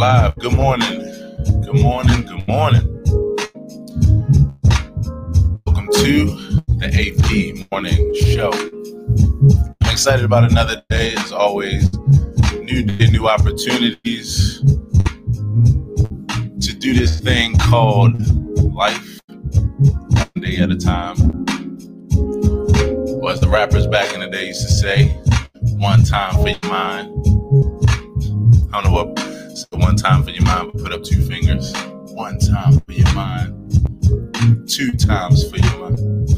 live. Good morning. Good morning. Good morning. Welcome to the AP Morning Show. I'm excited about another day, as always. New day, new opportunities to do this thing called life, one day at a time. Or as the rappers back in the day used to say, one time for your mind. I don't know what one time for your mind, put up two fingers. One time for your mind. Two times for your mind.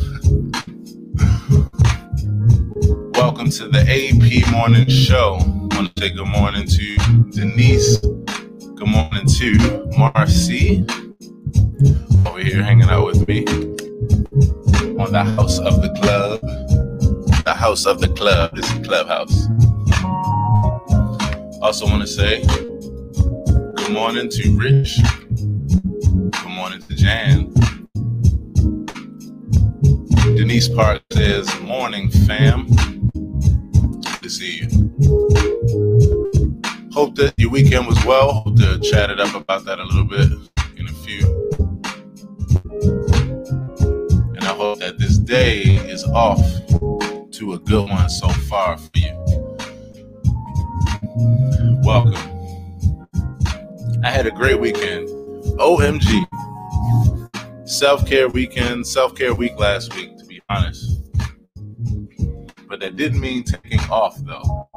Welcome to the AP Morning Show. I want to say good morning to Denise. Good morning to Marcy. Over here hanging out with me on the House of the Club. The House of the Club. This is Clubhouse. Also want to say good morning to Rich. Good morning to Jan. Denise Park says, Morning, fam. Good to see you. Hope that your weekend was well. Hope to chat it up about that a little bit in a few. And I hope that this day is off to a good one so far for you. Welcome. I had a great weekend. OMG. Self care weekend, self care week last week, to be honest. But that didn't mean taking off, though.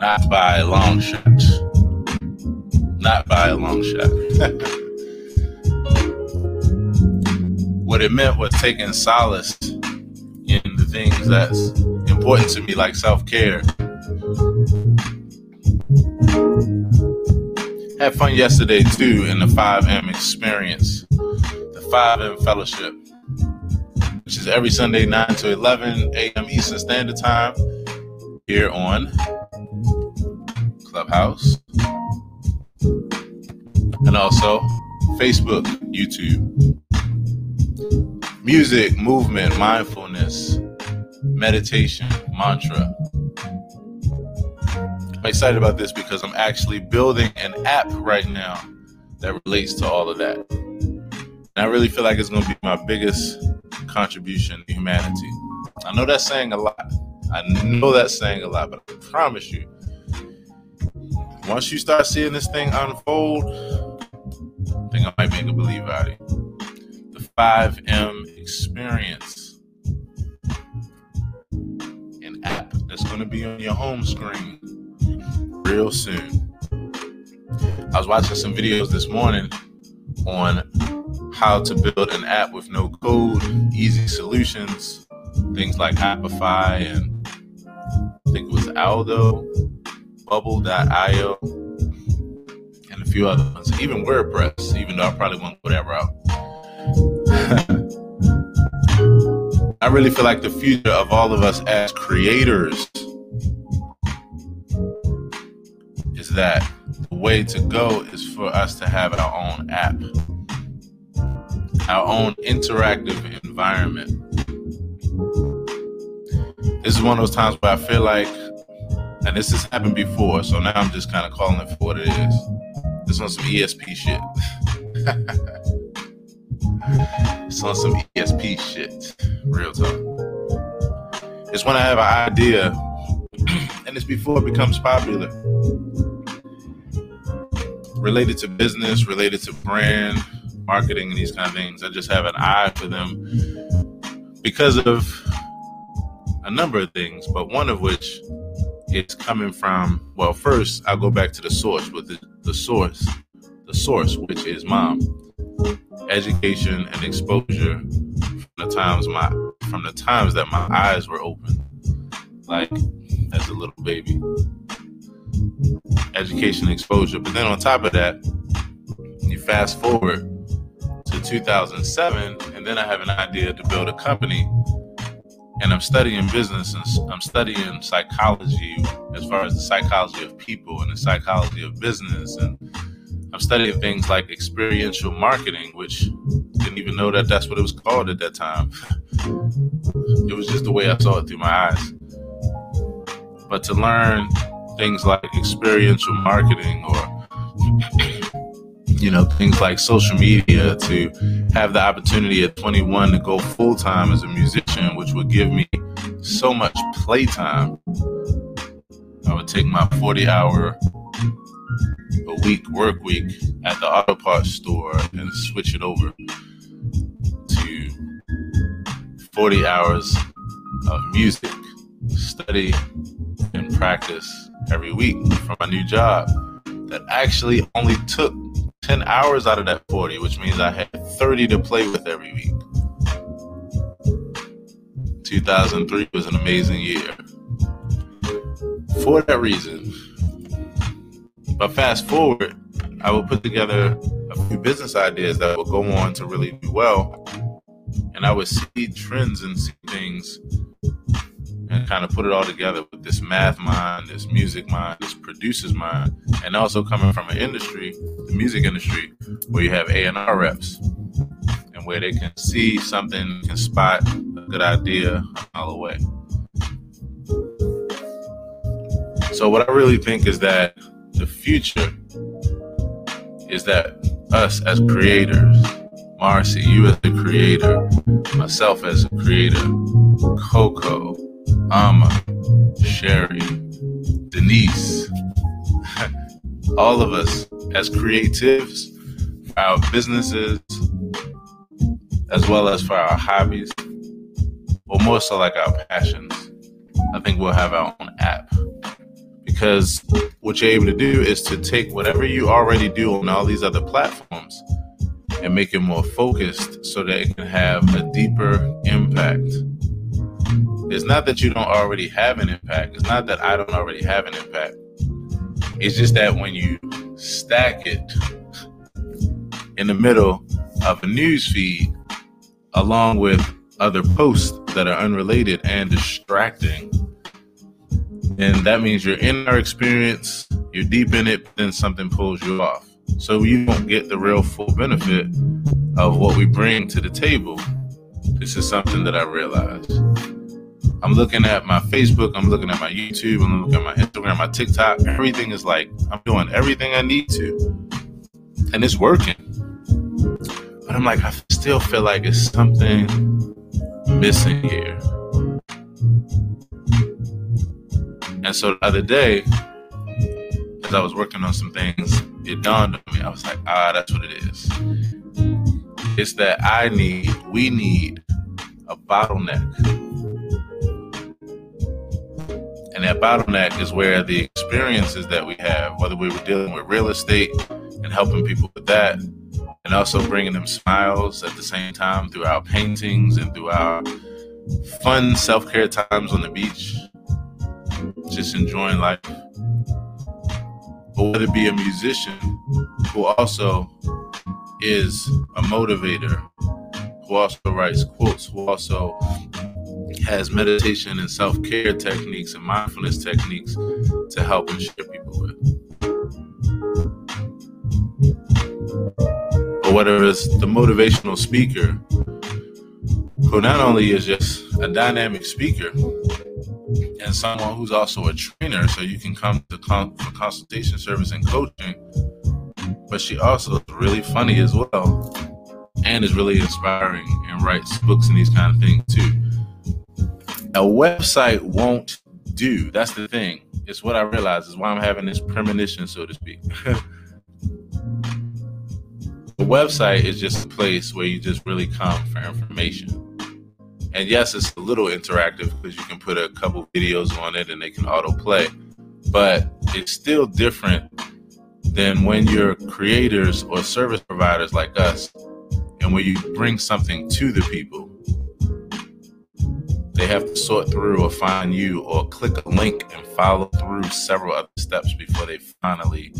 Not by a long shot. Not by a long shot. what it meant was taking solace in the things that's important to me, like self care. Had fun yesterday too in the 5M experience, the 5M fellowship, which is every Sunday 9 to 11 a.m. Eastern Standard Time here on Clubhouse and also Facebook, YouTube. Music, movement, mindfulness, meditation, mantra. I'm excited about this because I'm actually building an app right now that relates to all of that. And I really feel like it's going to be my biggest contribution to humanity. I know that's saying a lot. I know that's saying a lot, but I promise you, once you start seeing this thing unfold, I think I might make a believer out of you. The 5M experience. An app that's going to be on your home screen real soon. I was watching some videos this morning on how to build an app with no code, easy solutions, things like Appify and I think it was Aldo, Bubble.io, and a few other ones. Even WordPress, even though I probably won't go that route. I really feel like the future of all of us as creators that the way to go is for us to have our own app, our own interactive environment. This is one of those times where I feel like, and this has happened before, so now I'm just kind of calling it for what it is. This on some ESP shit. it's on some ESP shit. Real talk. It's when I have an idea, and it's before it becomes popular related to business, related to brand, marketing, and these kind of things. I just have an eye for them because of a number of things, but one of which is coming from, well, first, I'll go back to the source with the, the source, the source, which is mom. Education and exposure from the times my from the times that my eyes were open, like as a little baby education exposure. But then on top of that, you fast forward to 2007, and then I have an idea to build a company. And I'm studying business and I'm studying psychology as far as the psychology of people and the psychology of business. And I'm studying things like experiential marketing, which didn't even know that that's what it was called at that time. it was just the way I saw it through my eyes. But to learn things like experiential marketing or you know, things like social media, to have the opportunity at 21 to go full time as a musician, which would give me so much playtime. I would take my 40 hour a week work week at the auto parts store and switch it over to 40 hours of music, study, and practice every week for my new job that actually only took 10 hours out of that 40, which means I had 30 to play with every week. 2003 was an amazing year. For that reason, but fast forward, I would put together a few business ideas that would go on to really do well. And I would see trends and see things and mm. kind of put it all together with this math mind, this music mind, this producer's mind, and also coming from an industry, the music industry, where you have A&R reps and where they can see something, can spot a good idea all the way. So what I really think is that the future is that us as creators, Marcy, you as a creator, myself as a creator, Coco, Ama, Sherry, Denise, all of us as creatives, for our businesses, as well as for our hobbies, or more so like our passions, I think we'll have our own app. Because what you're able to do is to take whatever you already do on all these other platforms and make it more focused so that it can have a deeper impact it's not that you don't already have an impact. It's not that I don't already have an impact. It's just that when you stack it in the middle of a news feed along with other posts that are unrelated and distracting, then that means you're in our experience, you're deep in it, then something pulls you off. So you don't get the real full benefit of what we bring to the table. This is something that I realized. I'm looking at my Facebook, I'm looking at my YouTube, I'm looking at my Instagram, my TikTok. Everything is like I'm doing everything I need to, and it's working. But I'm like, I still feel like it's something missing here. And so the other day, as I was working on some things, it dawned on me. I was like, ah, that's what it is. It's that I need, we need a bottleneck and that bottleneck is where the experiences that we have, whether we were dealing with real estate and helping people with that, and also bringing them smiles at the same time through our paintings and through our fun self care times on the beach, just enjoying life. Or whether it be a musician who also is a motivator, who also writes quotes, who also has meditation and self care techniques and mindfulness techniques to help and share people with. Or whether it's the motivational speaker who not only is just a dynamic speaker and someone who's also a trainer, so you can come to con- for consultation service and coaching, but she also is really funny as well and is really inspiring and writes books and these kind of things too a website won't do. That's the thing. It's what I realize is why I'm having this premonition, so to speak. the website is just a place where you just really come for information. And yes, it's a little interactive because you can put a couple videos on it and they can autoplay. But it's still different than when you're creators or service providers like us and where you bring something to the people they have to sort through or find you or click a link and follow through several other steps before they finally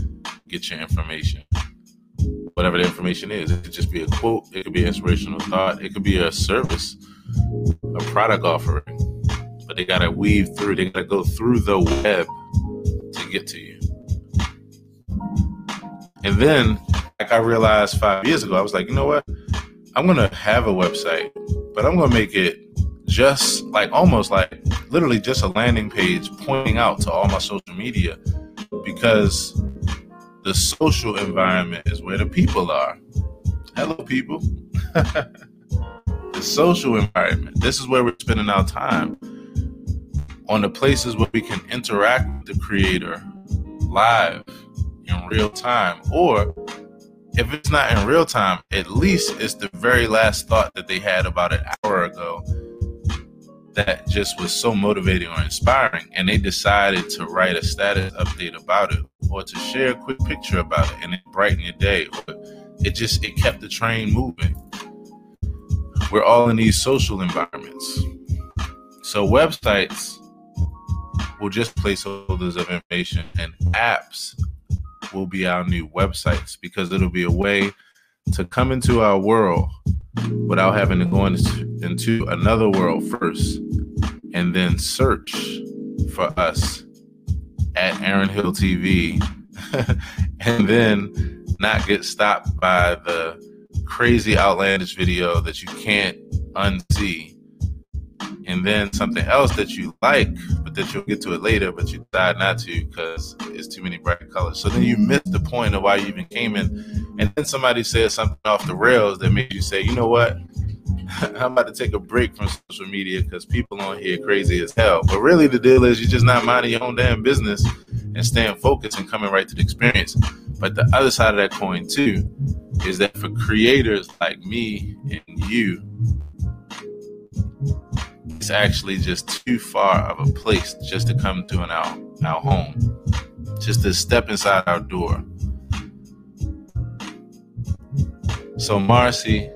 get your information. Whatever the information is, it could just be a quote, it could be an inspirational thought, it could be a service, a product offering. But they gotta weave through, they gotta go through the web to get to you. And then, like I realized five years ago, I was like, you know what? I'm gonna have a website, but I'm gonna make it just like almost like literally just a landing page pointing out to all my social media because the social environment is where the people are. Hello, people. the social environment. This is where we're spending our time on the places where we can interact with the creator live in real time. Or if it's not in real time, at least it's the very last thought that they had about an hour ago that just was so motivating or inspiring. And they decided to write a status update about it or to share a quick picture about it and it brightened your day. It just it kept the train moving. We're all in these social environments. So websites will just placeholders of information and apps will be our new websites because it'll be a way to come into our world without having to go into, another world first and then search for us at Aaron Hill TV and then not get stopped by the crazy outlandish video that you can't unsee and then something else that you like, but that you'll get to it later, but you decide not to because it's too many bright colors. So then you miss the point of why you even came in. And then somebody says something off the rails that made you say, you know what? I'm about to take a break from social media because people on here crazy as hell. But really, the deal is you're just not minding your own damn business and staying focused and coming right to the experience. But the other side of that coin, too, is that for creators like me and you, it's actually just too far of a place just to come to an our, our home, just to step inside our door. So Marcy,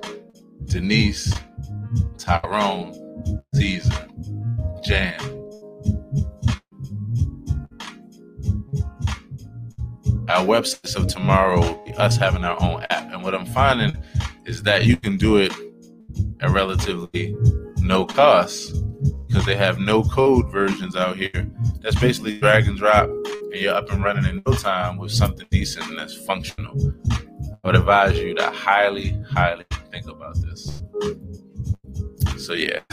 Denise, Tyrone, Caesar, Jan. Our websites of tomorrow will be us having our own app. And what I'm finding is that you can do it at relatively no cost because they have no code versions out here. That's basically drag and drop, and you're up and running in no time with something decent and that's functional. I would advise you to highly, highly think about this. So, yeah.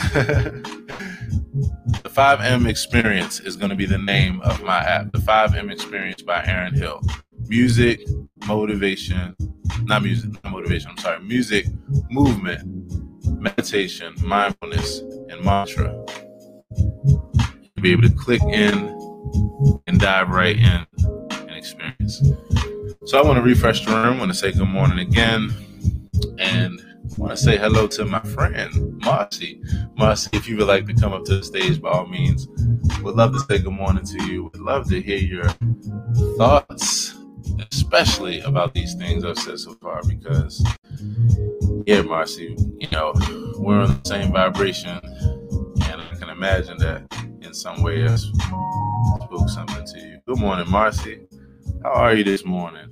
the 5M Experience is going to be the name of my app. The 5M Experience by Aaron Hill. Music, motivation, not music, not motivation, I'm sorry, music, movement, meditation, mindfulness, and mantra. You'll be able to click in and dive right in and experience. So I want to refresh the room. I want to say good morning again. And I want to say hello to my friend, Marcy. Marcy, if you would like to come up to the stage, by all means, would love to say good morning to you. Would love to hear your thoughts, especially about these things I've said so far, because yeah, Marcy, you know, we're on the same vibration, and I can imagine that in some way I spoke something to you. Good morning, Marcy. How are you this morning?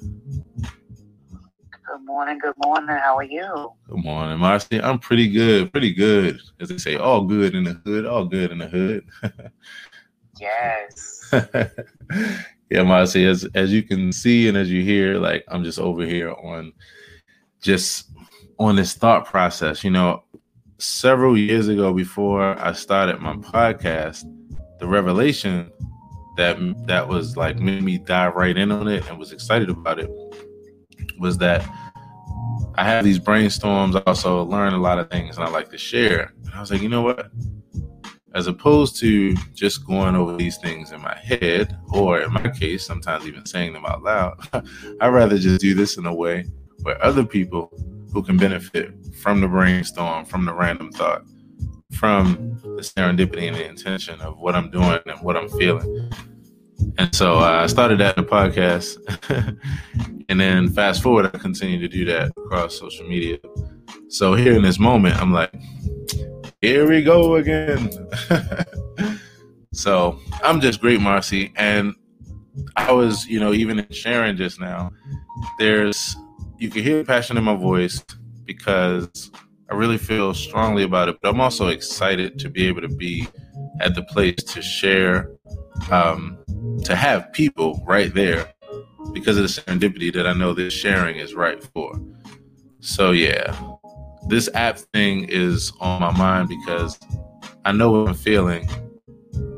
Good morning. Good morning. How are you? Good morning, Marcy. I'm pretty good. Pretty good. As they say, all good in the hood. All good in the hood. yes. yeah, Marcy. As as you can see and as you hear, like I'm just over here on just on this thought process. You know, several years ago, before I started my podcast, the revelation that that was like made me dive right in on it and was excited about it was that I have these brainstorms. Also learn a lot of things, and I like to share. And I was like, you know what? As opposed to just going over these things in my head, or in my case, sometimes even saying them out loud, I'd rather just do this in a way where other people who can benefit from the brainstorm, from the random thought, from the serendipity and the intention of what I'm doing and what I'm feeling. And so uh, I started that in the podcast. and then fast forward, I continue to do that across social media. So here in this moment, I'm like, here we go again. so I'm just great, Marcy. And I was, you know, even in sharing just now, there's you can hear the passion in my voice because I really feel strongly about it. But I'm also excited to be able to be at the place to share, um, to have people right there because of the serendipity that I know this sharing is right for. So, yeah, this app thing is on my mind because I know what I'm feeling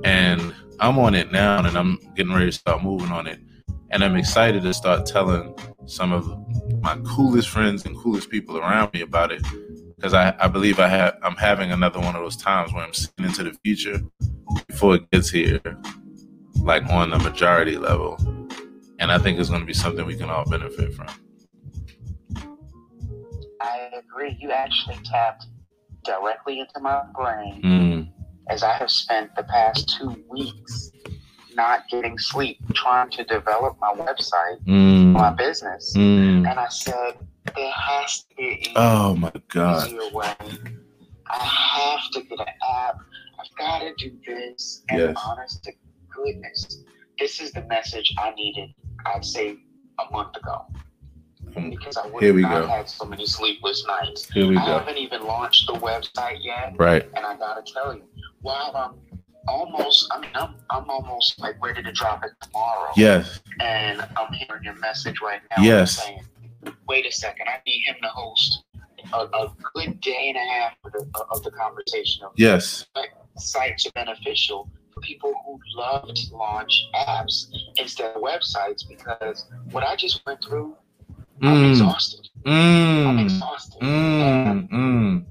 and I'm on it now and I'm getting ready to start moving on it. And I'm excited to start telling some of my coolest friends and coolest people around me about it because I, I believe I have I'm having another one of those times where I'm seeing into the future before it gets here, like on the majority level. And I think it's going to be something we can all benefit from. I agree. You actually tapped directly into my brain Mm, as I have spent the past two weeks not getting sleep trying to develop my website, my mm, business. mm. And I said, there has to be an Oh my God. easier way. I have to get an app. I've got to do this. And Yes. honest to goodness, this is the message I needed, I'd say, a month ago. Because I would Here we go. had so many sleepless nights. Here we I go. haven't even launched the website yet. Right. And I gotta tell you, while I'm almost, I mean, I'm, I'm almost like ready to drop it tomorrow. Yes. And I'm hearing your message right now. Yes. Saying, wait a second, I need him to host a, a good day and a half of the, of the conversation of Yes. sites are beneficial for people who love to launch apps instead of websites because what I just went through, I'm Mm, exhausted. I'm mm, exhausted. And mm, mm.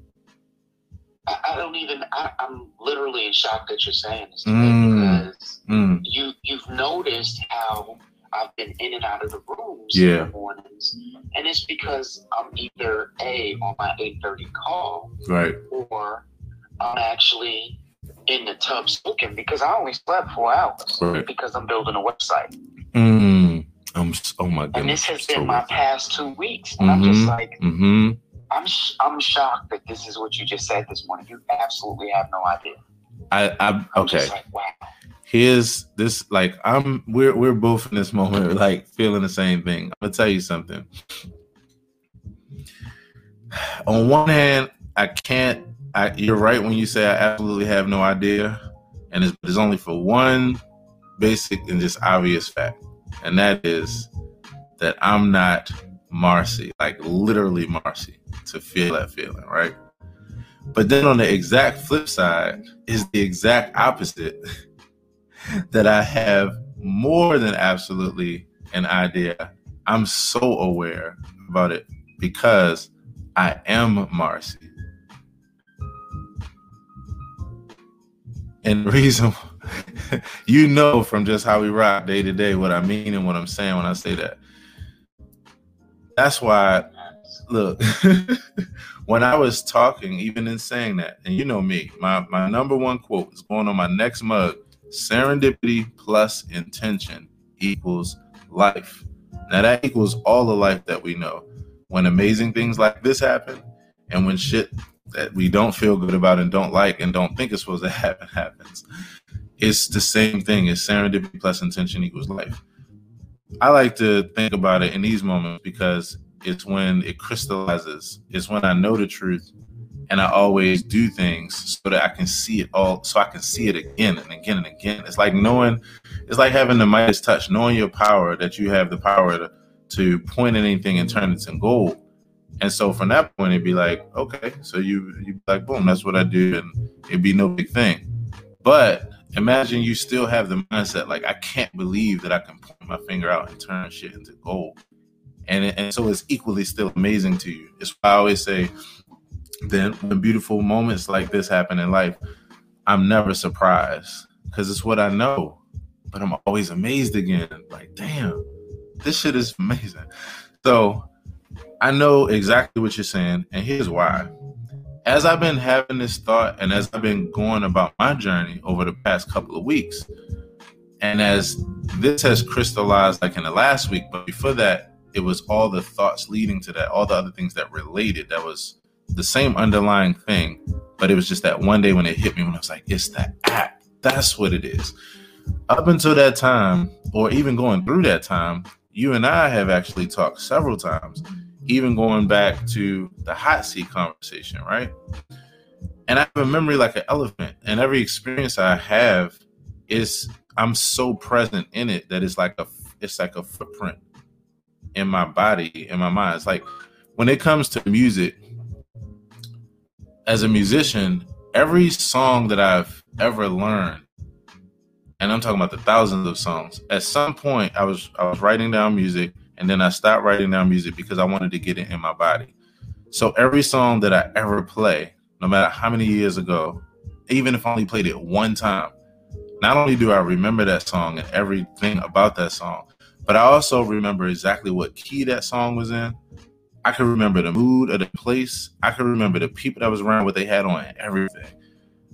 I, I don't even. I, I'm literally in shock that you're saying this to Mm. me because Mm. you you've noticed how I've been in and out of the rooms Yeah. in the mornings, and it's because I'm either a on my 8:30 call Right. or I'm actually in the tub soaking because I only slept four hours Right. because I'm building a website, Mm. I'm. Oh my goodness. and this has so been my with past two weeks, and I'm just Mhm. like. Mm-hmm. I'm sh- I'm shocked that this is what you just said this morning. You absolutely have no idea. I. I. I'm Okay. just like, wow. Here's this. Like I'm. We're we're both in this moment, like feeling the same thing. I'm gonna tell you something. On one hand, I can't. I, you're right when you say I absolutely have no idea, and it's, it's only for one basic and just obvious fact, and that is that I'm not Marcy, like literally Marcy, to feel that feeling, right? But then on the exact flip side is the exact opposite that I have more than absolutely an idea. I'm so aware about it because I am Marcy. And the reason you know from just how we rock day to day what I mean and what I'm saying when I say that. That's why look when i was talking even in saying that and you know me my, my number one quote is going on my next mug serendipity plus intention equals life. Now that equals all the life that we know. When amazing things like this happen and when shit that we don't feel good about and don't like and don't think is supposed to happen happens it's the same thing as serendipity plus intention equals life i like to think about it in these moments because it's when it crystallizes. It's when I know the truth and I always do things so that I can see it all, so I can see it again and again and again. It's like knowing, it's like having the Midas touch, knowing your power, that you have the power to, to point at anything and turn it to gold. And so from that point, it'd be like, okay, so you, you be like, boom, that's what I do. And it'd be no big thing. But imagine you still have the mindset, like, I can't believe that I can point my finger out and turn shit into gold and and so it's equally still amazing to you. It's why I always say, then when beautiful moments like this happen in life, I'm never surprised because it's what I know, but I'm always amazed again. Like, damn, this shit is amazing. So I know exactly what you're saying, and here's why. As I've been having this thought, and as I've been going about my journey over the past couple of weeks, and as this has crystallized like in the last week, but before that, it was all the thoughts leading to that, all the other things that related. That was the same underlying thing, but it was just that one day when it hit me when I was like, it's the app. That's what it is. Up until that time, or even going through that time, you and I have actually talked several times, even going back to the hot seat conversation, right? And I have a memory like an elephant, and every experience I have is I'm so present in it that it's like a it's like a footprint in my body, in my mind. It's like when it comes to music, as a musician, every song that I've ever learned and I'm talking about the thousands of songs. At some point, I was I was writing down music, and then I stopped writing down music because I wanted to get it in my body. So every song that I ever play, no matter how many years ago, even if I only played it one time, not only do I remember that song and everything about that song, but I also remember exactly what key that song was in. I can remember the mood of the place. I can remember the people that was around, what they had on, everything.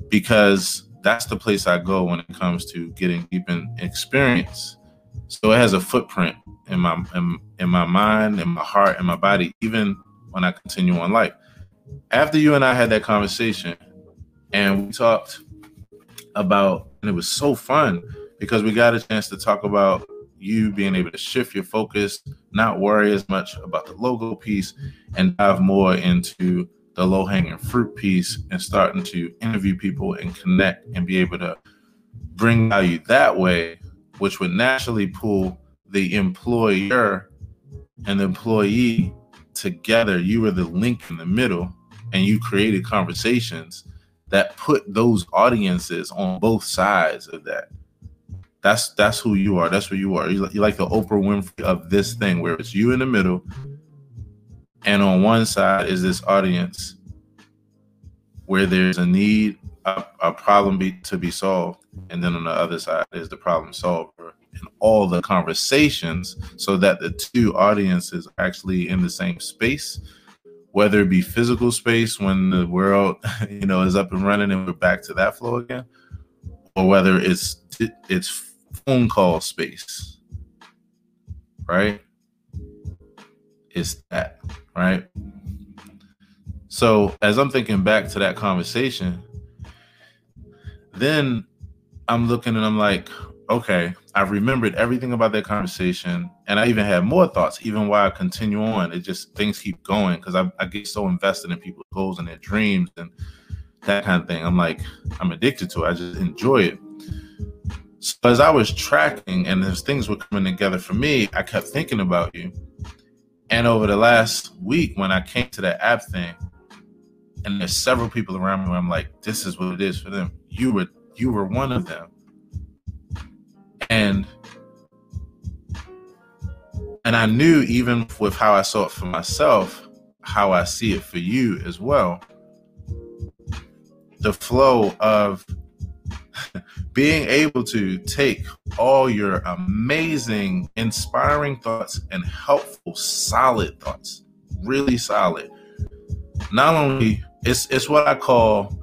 Because that's the place I go when it comes to getting deep in experience. So it has a footprint in my in, in my mind, in my heart, in my body, even when I continue on life. After you and I had that conversation, and we talked about, and it was so fun because we got a chance to talk about you being able to shift your focus, not worry as much about the logo piece, and dive more into the low hanging fruit piece and starting to interview people and connect and be able to bring value that way, which would naturally pull the employer and the employee together. You were the link in the middle and you created conversations that put those audiences on both sides of that. That's that's who you are. That's who you are. You're like the Oprah Winfrey of this thing, where it's you in the middle, and on one side is this audience where there's a need, a, a problem be, to be solved, and then on the other side is the problem solver and all the conversations, so that the two audiences are actually in the same space whether it be physical space when the world you know is up and running and we're back to that flow again or whether it's it's phone call space, right? It's that, right? So as I'm thinking back to that conversation, then I'm looking and I'm like, okay, I've remembered everything about that conversation, and I even had more thoughts. Even while I continue on, it just things keep going because I, I get so invested in people's goals and their dreams and that kind of thing. I'm like, I'm addicted to it. I just enjoy it. So as I was tracking and as things were coming together for me, I kept thinking about you. And over the last week, when I came to that app thing, and there's several people around me where I'm like, this is what it is for them. You were you were one of them. And and I knew even with how I saw it for myself, how I see it for you as well. The flow of being able to take all your amazing, inspiring thoughts and helpful, solid thoughts, really solid. Not only it's it's what I call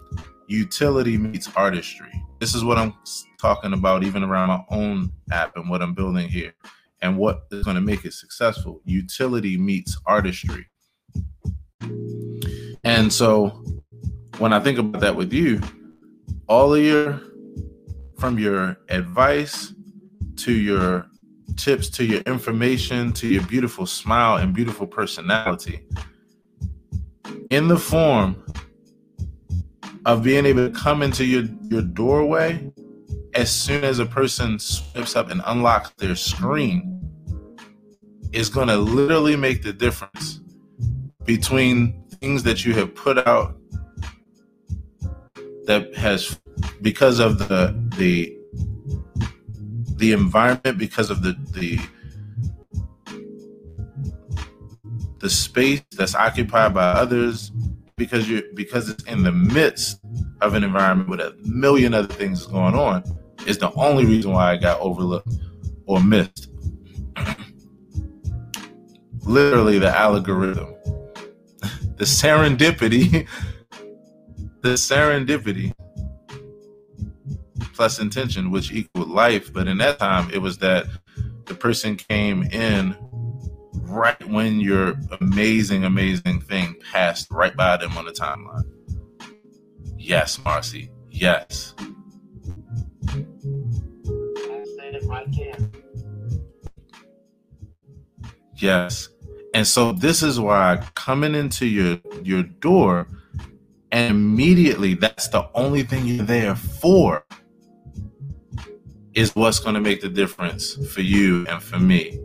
utility meets artistry. This is what I'm talking about even around my own app and what I'm building here and what is going to make it successful. Utility meets artistry. And so when I think about that with you, all of your from your advice to your tips to your information to your beautiful smile and beautiful personality in the form of being able to come into your, your doorway as soon as a person swipes up and unlocks their screen is going to literally make the difference between things that you have put out that has because of the the the environment because of the the the space that's occupied by others because you because it's in the midst of an environment with a million other things going on is the only reason why I got overlooked or missed. Literally the algorithm. the serendipity the serendipity plus intention, which equaled life. But in that time, it was that the person came in right when your amazing, amazing thing passed right by them on the timeline. Yes, Marcy. Yes. Yes. And so this is why coming into your your door and immediately that's the only thing you're there for is what's going to make the difference for you and for me.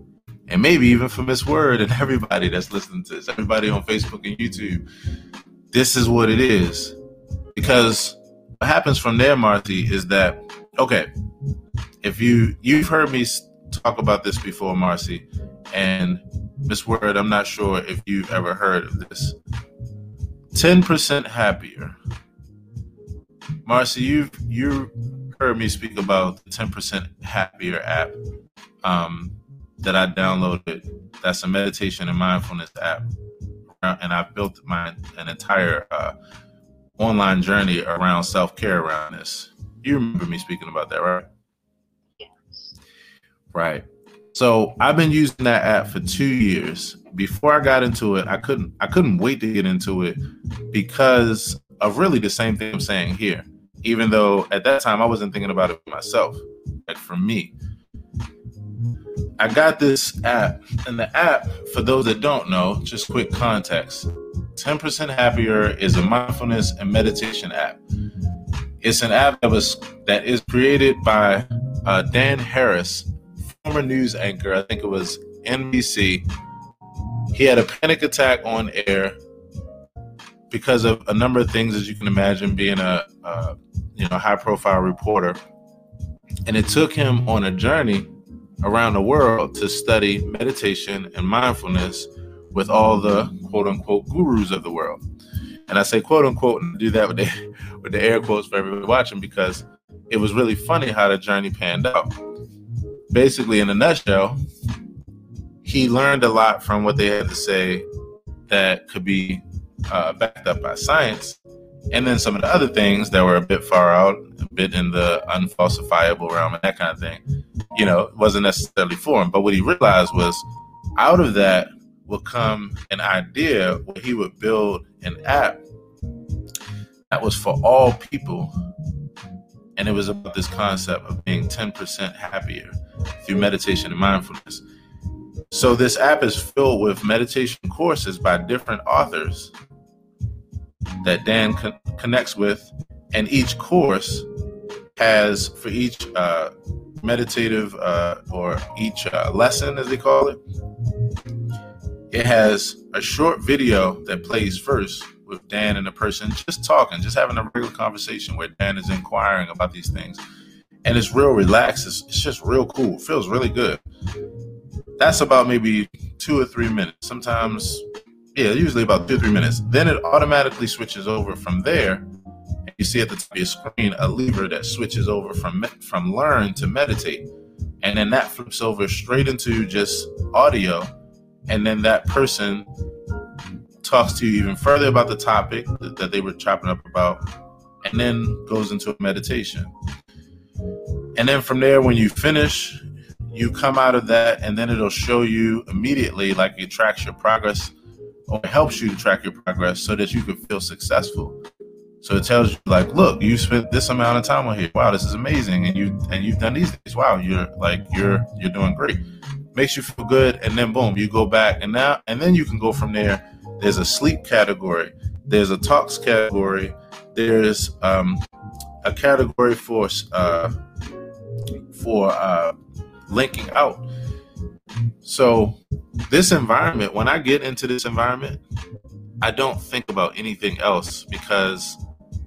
And maybe even for Miss Word and everybody that's listening to this, everybody on Facebook and YouTube. This is what it is. Because what happens from there, Marty, is that okay, if you you've heard me talk about this before, Marcy, and Miss Word, I'm not sure if you've ever heard of this. 10% happier. Marcy, you've you heard me speak about the 10% happier app um, that I downloaded. That's a meditation and mindfulness app. And I built my an entire uh, online journey around self care around this. You remember me speaking about that, right? Yes. Right. So I've been using that app for two years. Before I got into it, I couldn't I couldn't wait to get into it because of really the same thing I'm saying here. Even though at that time I wasn't thinking about it myself, like for me. I got this app, and the app, for those that don't know, just quick context 10% Happier is a mindfulness and meditation app. It's an app that was that is created by uh, Dan Harris, former news anchor. I think it was NBC. He had a panic attack on air because of a number of things, as you can imagine, being a, a you know high profile reporter, and it took him on a journey around the world to study meditation and mindfulness with all the quote unquote gurus of the world. And I say quote unquote and do that with the with the air quotes for everybody watching because it was really funny how the journey panned out. Basically, in a nutshell, he learned a lot from what they had to say that could be uh, backed up by science, and then some of the other things that were a bit far out, a bit in the unfalsifiable realm, and that kind of thing. You know, wasn't necessarily for him. But what he realized was, out of that would come an idea where he would build an app that was for all people. And it was about this concept of being 10% happier through meditation and mindfulness. So, this app is filled with meditation courses by different authors that Dan con- connects with. And each course has, for each uh, meditative uh, or each uh, lesson, as they call it, it has a short video that plays first with Dan and the person just talking, just having a regular conversation where Dan is inquiring about these things. And it's real relaxed. It's, it's just real cool. It feels really good. That's about maybe two or three minutes. Sometimes, yeah, usually about two three minutes. Then it automatically switches over from there. You see at the top of your screen a lever that switches over from from learn to meditate. And then that flips over straight into just audio and then that person talks to you even further about the topic that they were chopping up about, and then goes into a meditation. And then from there, when you finish, you come out of that, and then it'll show you immediately, like it tracks your progress or helps you track your progress so that you can feel successful. So it tells you like, look, you spent this amount of time on here. Wow, this is amazing, and you and you've done these things. Wow, you're like you're you're doing great makes you feel good, and then boom, you go back, and now and then you can go from there. There's a sleep category, there's a talks category, there's um, a category for uh, for uh, linking out. So this environment, when I get into this environment, I don't think about anything else because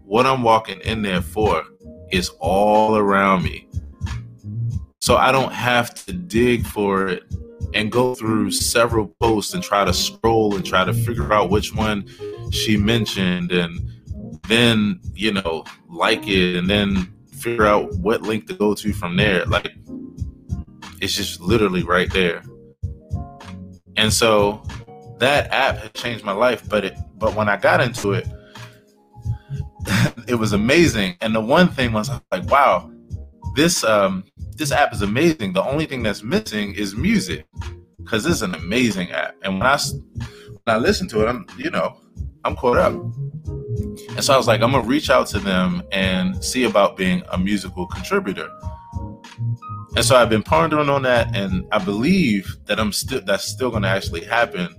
what I'm walking in there for is all around me. So I don't have to dig for it and go through several posts and try to scroll and try to figure out which one she mentioned and then, you know, like it and then figure out what link to go to from there. Like it's just literally right there. And so that app has changed my life, but it but when I got into it, it was amazing. And the one thing was like, wow, this um this app is amazing. The only thing that's missing is music because it's an amazing app. And when I when I listen to it, I'm you know I'm caught up. And so I was like, I'm gonna reach out to them and see about being a musical contributor. And so I've been pondering on that, and I believe that I'm still that's still gonna actually happen.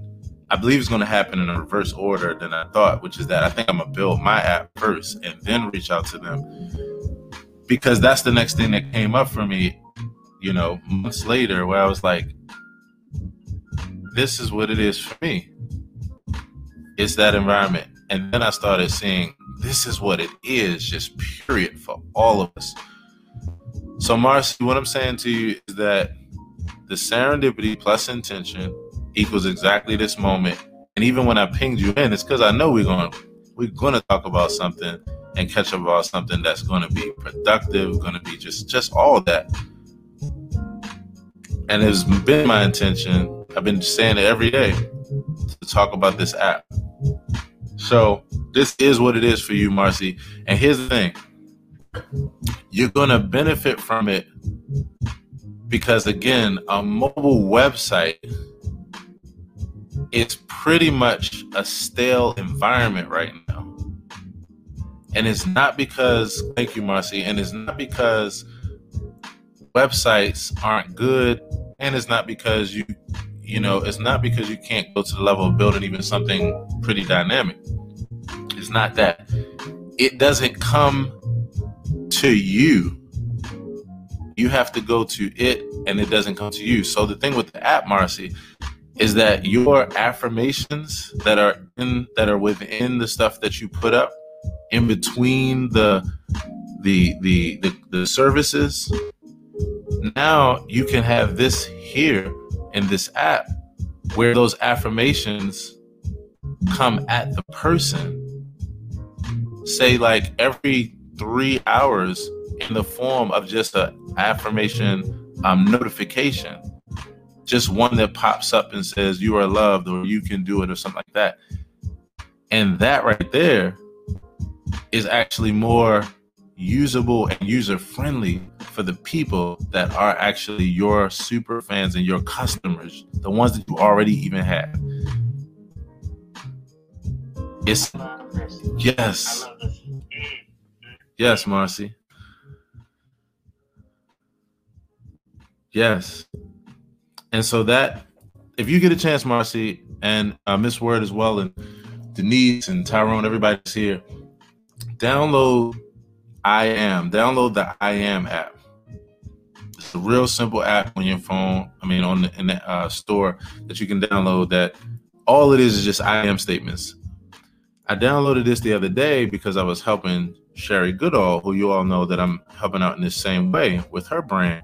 I believe it's gonna happen in a reverse order than I thought, which is that I think I'm gonna build my app first and then reach out to them because that's the next thing that came up for me, you know, months later, where I was like, this is what it is for me. It's that environment. And then I started seeing this is what it is, just period, for all of us. So, Marcy, what I'm saying to you is that the serendipity plus intention equals exactly this moment. And even when I pinged you in, it's because I know we're going we're going to talk about something and catch up about something that's going to be productive, going to be just just all that. And it's been my intention. I've been saying it every day to talk about this app. So this is what it is for you, Marcy. And here's the thing: you're going to benefit from it because, again, a mobile website is pretty much a stale environment right now. And it's not because, thank you, Marcy, and it's not because websites aren't good, and it's not because you, you know, it's not because you can't go to the level of building even something pretty dynamic. It's not that. It doesn't come to you. You have to go to it, and it doesn't come to you. So the thing with the app, Marcy, is that your affirmations that are in that are within the stuff that you put up in between the the the the, the services now you can have this here in this app where those affirmations come at the person say like every three hours in the form of just an affirmation um, notification. Just one that pops up and says you are loved or you can do it or something like that. And that right there is actually more usable and user friendly for the people that are actually your super fans and your customers, the ones that you already even have. It's yes, yes, Marcy. Yes, and so that if you get a chance, Marcy and uh, Miss Word as well, and Denise and Tyrone, everybody's here download I am. Download the I am app. It's a real simple app on your phone. I mean, on the, in the uh, store that you can download. That all it is is just I am statements. I downloaded this the other day because I was helping Sherry Goodall, who you all know that I'm helping out in the same way with her brand.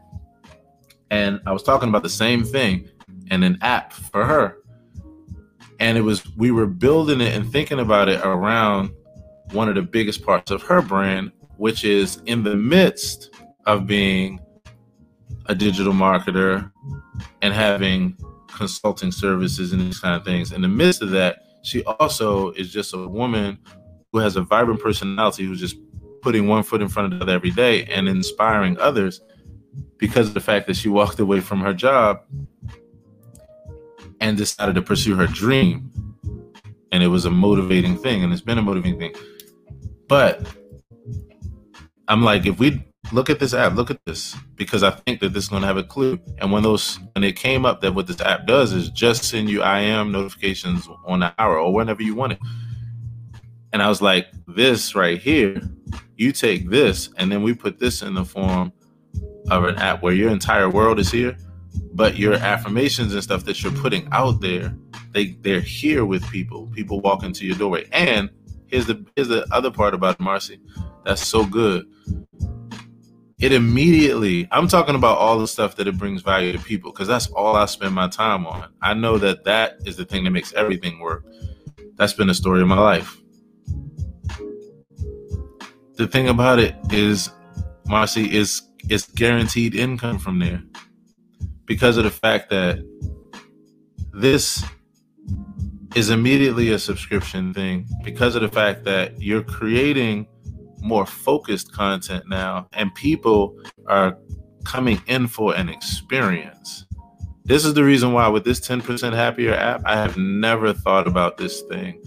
And I was talking about the same thing and an app for her. And it was, we were building it and thinking about it around one of the biggest parts of her brand, which is in the midst of being a digital marketer and having consulting services and these kind of things. In the midst of that, she also is just a woman who has a vibrant personality who's just putting one foot in front of the other every day and inspiring others because of the fact that she walked away from her job and decided to pursue her dream. And it was a motivating thing, and it's been a motivating thing. But I'm like, if we look at this app, look at this, because I think that this is going to have a clue. And when those, when it came up that what this app does is just send you IM notifications on the hour or whenever you want it. And I was like, this right here, you take this, and then we put this in the form of an app where your entire world is here, but your affirmations and stuff that you're putting out there, they they're here with people. People walk into your doorway, and Here's the here's the other part about Marcy that's so good. It immediately, I'm talking about all the stuff that it brings value to people because that's all I spend my time on. I know that that is the thing that makes everything work. That's been the story of my life. The thing about it is, Marcy, is it's guaranteed income from there because of the fact that this is immediately a subscription thing because of the fact that you're creating more focused content now and people are coming in for an experience. This is the reason why with this 10% happier app, I have never thought about this thing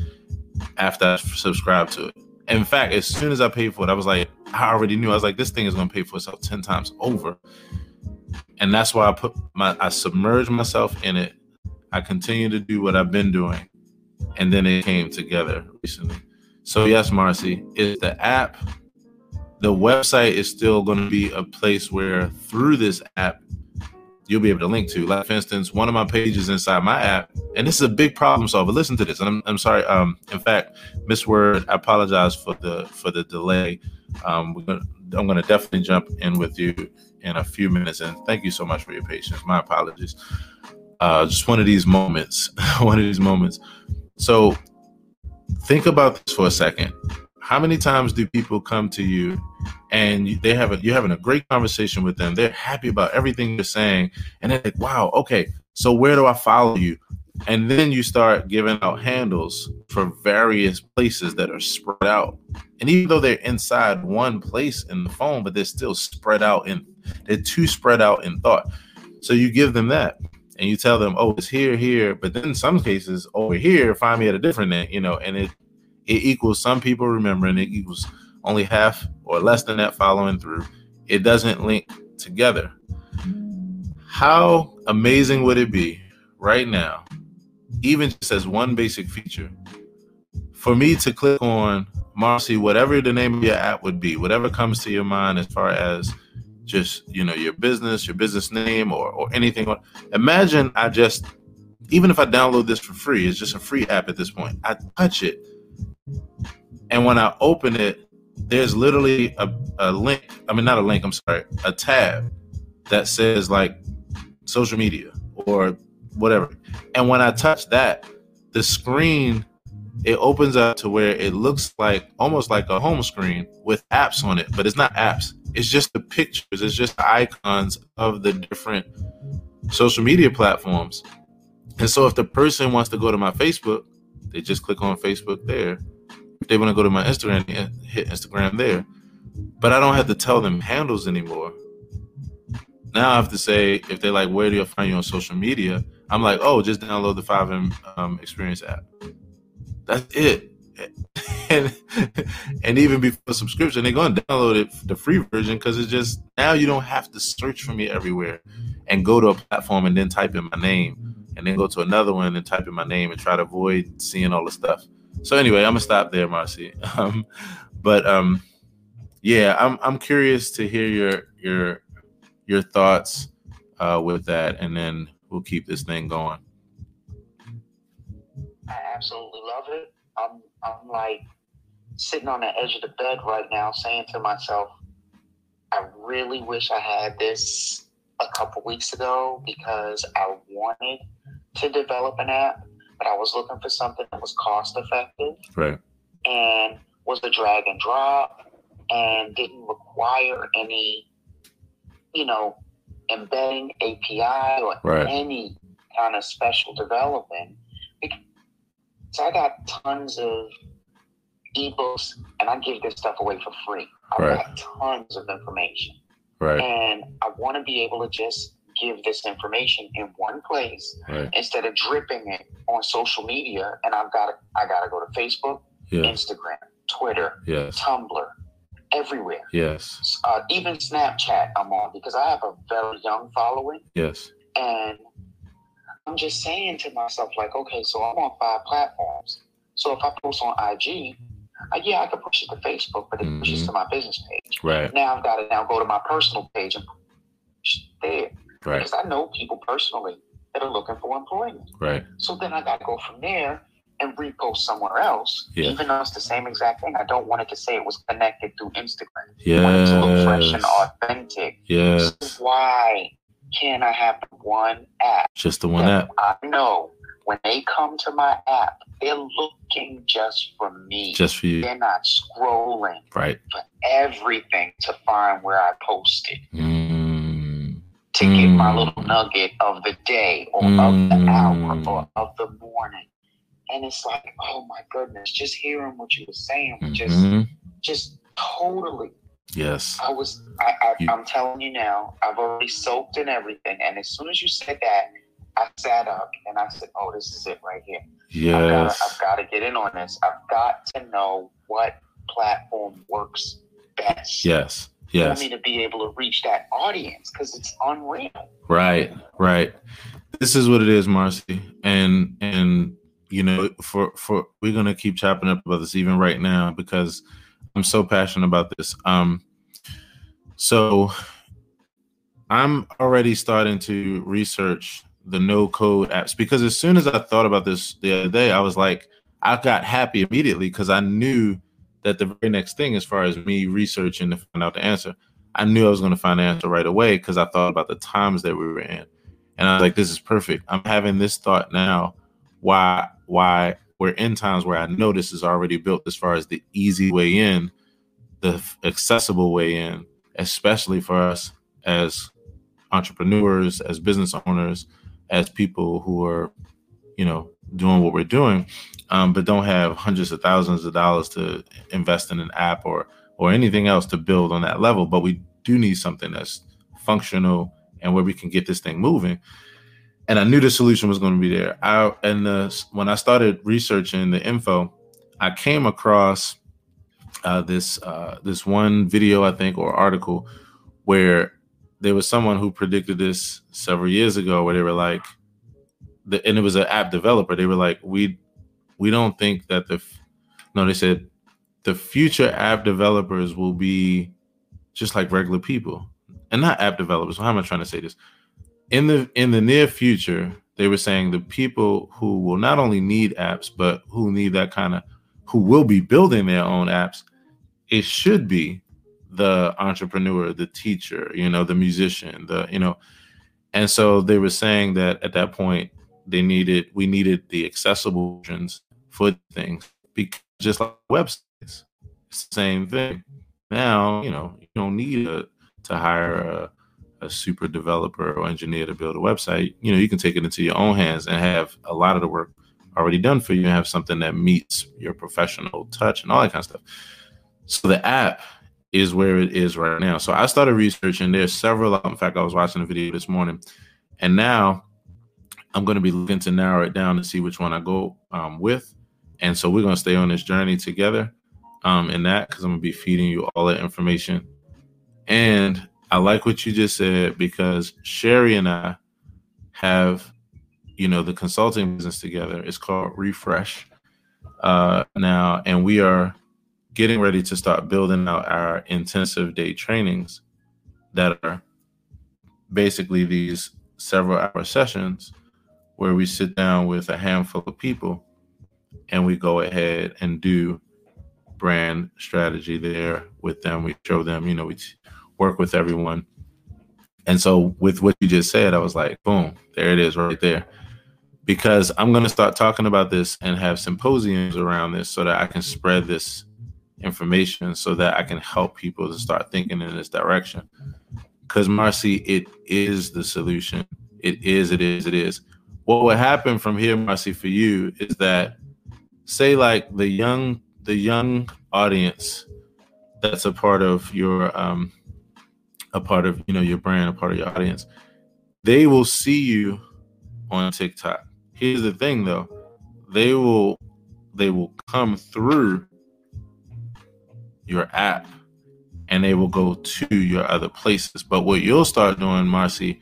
after I subscribed to it. In fact, as soon as I paid for it, I was like, I already knew. I was like, this thing is going to pay for itself 10 times over. And that's why I put my, I submerged myself in it. I continue to do what I've been doing and then it came together recently. So yes, Marcy, is the app, the website is still going to be a place where through this app you'll be able to link to. Like for instance, one of my pages inside my app, and this is a big problem solver. Listen to this, and I'm, I'm sorry. Um, in fact, Miss Word, I apologize for the for the delay. Um, we're gonna I'm gonna definitely jump in with you in a few minutes. And thank you so much for your patience. My apologies. Uh, just one of these moments. one of these moments. So think about this for a second. How many times do people come to you and they have a, you're having a great conversation with them? They're happy about everything you're saying, and they're like, "Wow, okay, so where do I follow you?" And then you start giving out handles for various places that are spread out. And even though they're inside one place in the phone, but they're still spread out in they're too spread out in thought. So you give them that and you tell them, oh, it's here, here. But then in some cases, over here, find me at a different you know, and it it equals some people remembering, it equals only half or less than that following through. It doesn't link together. How amazing would it be right now, even just as one basic feature, for me to click on Marcy, whatever the name of your app would be, whatever comes to your mind as far as just you know your business, your business name, or or anything. Imagine I just even if I download this for free, it's just a free app at this point. I touch it, and when I open it, there's literally a, a link. I mean, not a link. I'm sorry, a tab that says like social media or whatever. And when I touch that, the screen it opens up to where it looks like almost like a home screen with apps on it, but it's not apps. It's just the pictures, it's just the icons of the different social media platforms. And so if the person wants to go to my Facebook, they just click on Facebook there. They want to go to my Instagram, hit Instagram there. But I don't have to tell them handles anymore. Now I have to say, if they're like, where do I find you on social media? I'm like, oh, just download the 5M um, Experience app. That's it. And and even before subscription, they're gonna download it the free version because it's just now you don't have to search for me everywhere and go to a platform and then type in my name and then go to another one and type in my name and try to avoid seeing all the stuff. So anyway, I'm gonna stop there, Marcy. Um, but um, yeah, I'm I'm curious to hear your your your thoughts uh, with that, and then we'll keep this thing going. I absolutely love it. I'm I'm like sitting on the edge of the bed right now, saying to myself, I really wish I had this a couple weeks ago because I wanted to develop an app, but I was looking for something that was cost effective, right, and was a drag and drop, and didn't require any, you know, embedding API or right. any kind of special development so I got tons of ebooks, and I give this stuff away for free. I've right. got tons of information, right? And I want to be able to just give this information in one place right. instead of dripping it on social media. And I've got to, I got to go to Facebook, yeah. Instagram, Twitter, yes. Tumblr, everywhere. Yes. Uh, even Snapchat, I'm on because I have a very young following. Yes. And I'm just saying to myself, like, okay, so I'm on five platforms. So if I post on IG, uh, yeah, I can push it to Facebook, but it mm-hmm. pushes to my business page. Right. Now I've got to now go to my personal page and push there. Right. Because I know people personally that are looking for employment. Right. So then I got to go from there and repost somewhere else, yeah. even though it's the same exact thing. I don't want it to say it was connected through Instagram. Yeah. I want it to look fresh and authentic. Yes. So why can't I have one app? Just the one app. I know when they come to my app, they're looking just for me. Just for you. They're not scrolling right for everything to find where I posted. Mm. To mm. get my little nugget of the day or mm. of the hour mm. or of the morning. And it's like, oh my goodness, just hearing what you were saying, mm-hmm. just just totally Yes. I was. I, I, you, I'm telling you now. I've already soaked in everything, and as soon as you said that, I sat up and I said, "Oh, this is it right here. Yes. I've got to get in on this. I've got to know what platform works best. Yes. Yes. For me to be able to reach that audience because it's unreal. Right. Right. This is what it is, Marcy, and and you know, for for we're gonna keep chopping up about this even right now because I'm so passionate about this. Um, so I'm already starting to research the no code apps because as soon as I thought about this the other day, I was like, I got happy immediately because I knew that the very next thing, as far as me researching to find out the answer, I knew I was going to find the answer mm-hmm. right away because I thought about the times that we were in, and I was like, "This is perfect." I'm having this thought now. Why? Why we're in times where I know this is already built as far as the easy way in, the accessible way in, especially for us as entrepreneurs, as business owners, as people who are, you know, doing what we're doing, um, but don't have hundreds of thousands of dollars to invest in an app or or anything else to build on that level. But we do need something that's functional and where we can get this thing moving. And I knew the solution was going to be there. I and the, when I started researching the info, I came across uh, this uh, this one video I think or article where there was someone who predicted this several years ago, where they were like, the, and it was an app developer. They were like, we we don't think that the no, they said the future app developers will be just like regular people, and not app developers. How am I trying to say this? In the in the near future, they were saying the people who will not only need apps, but who need that kind of who will be building their own apps. It should be the entrepreneur, the teacher, you know, the musician, the you know, and so they were saying that at that point they needed we needed the accessible versions for things because just like websites, same thing. Now you know you don't need a, to hire a, a super developer or engineer to build a website. You know you can take it into your own hands and have a lot of the work already done for you and have something that meets your professional touch and all that kind of stuff. So the app is where it is right now. So I started researching. There's several. In fact, I was watching a video this morning, and now I'm going to be looking to narrow it down to see which one I go um, with. And so we're going to stay on this journey together um, in that because I'm going to be feeding you all that information. And I like what you just said because Sherry and I have, you know, the consulting business together. It's called Refresh uh, now, and we are getting ready to start building out our intensive day trainings that are basically these several hour sessions where we sit down with a handful of people and we go ahead and do brand strategy there with them. We show them, you know, we work with everyone. And so, with what you just said, I was like, boom, there it is right there. Because I'm going to start talking about this and have symposiums around this so that I can spread this information so that I can help people to start thinking in this direction. Because Marcy, it is the solution. It is, it is, it is. What would happen from here, Marcy, for you is that say like the young the young audience that's a part of your um a part of you know your brand, a part of your audience, they will see you on TikTok. Here's the thing though, they will they will come through your app and they will go to your other places. But what you'll start doing, Marcy,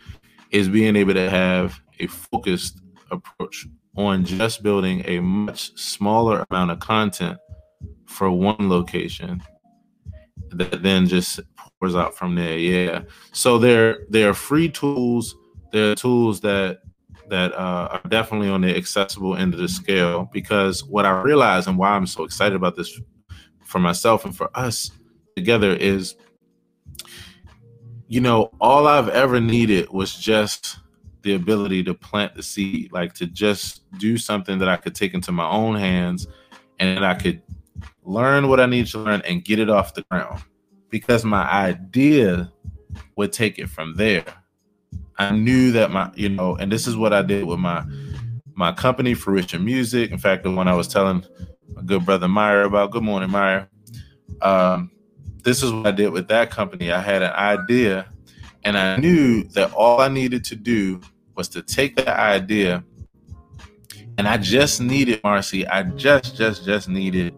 is being able to have a focused approach on just building a much smaller amount of content for one location that then just pours out from there. Yeah. So there there are free tools. There are tools that that uh, are definitely on the accessible end of the scale because what I realize and why I'm so excited about this for myself and for us together is you know all i've ever needed was just the ability to plant the seed like to just do something that i could take into my own hands and i could learn what i need to learn and get it off the ground because my idea would take it from there i knew that my you know and this is what i did with my my company fruition music in fact the one i was telling my good brother Meyer about. Good morning, Meyer. Um, this is what I did with that company. I had an idea, and I knew that all I needed to do was to take that idea, and I just needed Marcy. I just, just, just needed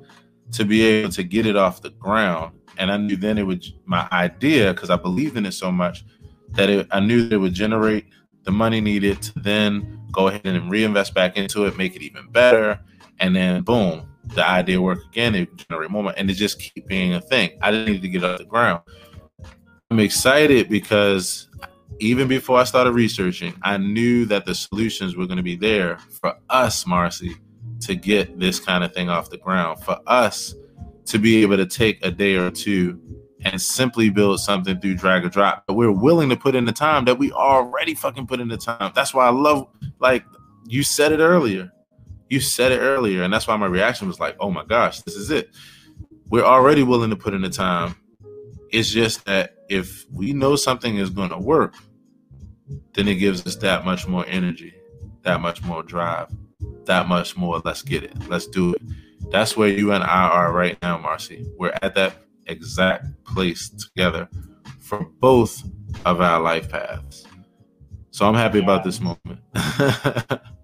to be able to get it off the ground. And I knew then it would my idea because I believed in it so much that it, I knew that it would generate the money needed to then go ahead and reinvest back into it, make it even better, and then boom, the idea work again, it generate more, money. and it just keep being a thing. I didn't need to get off the ground. I'm excited because even before I started researching, I knew that the solutions were going to be there for us, Marcy, to get this kind of thing off the ground, for us to be able to take a day or two and simply build something through drag or drop. But we're willing to put in the time that we already fucking put in the time. That's why I love, like, you said it earlier. You said it earlier. And that's why my reaction was like, oh my gosh, this is it. We're already willing to put in the time. It's just that if we know something is going to work, then it gives us that much more energy, that much more drive, that much more. Let's get it. Let's do it. That's where you and I are right now, Marcy. We're at that exact place together for both of our life paths. So I'm happy yeah. about this moment.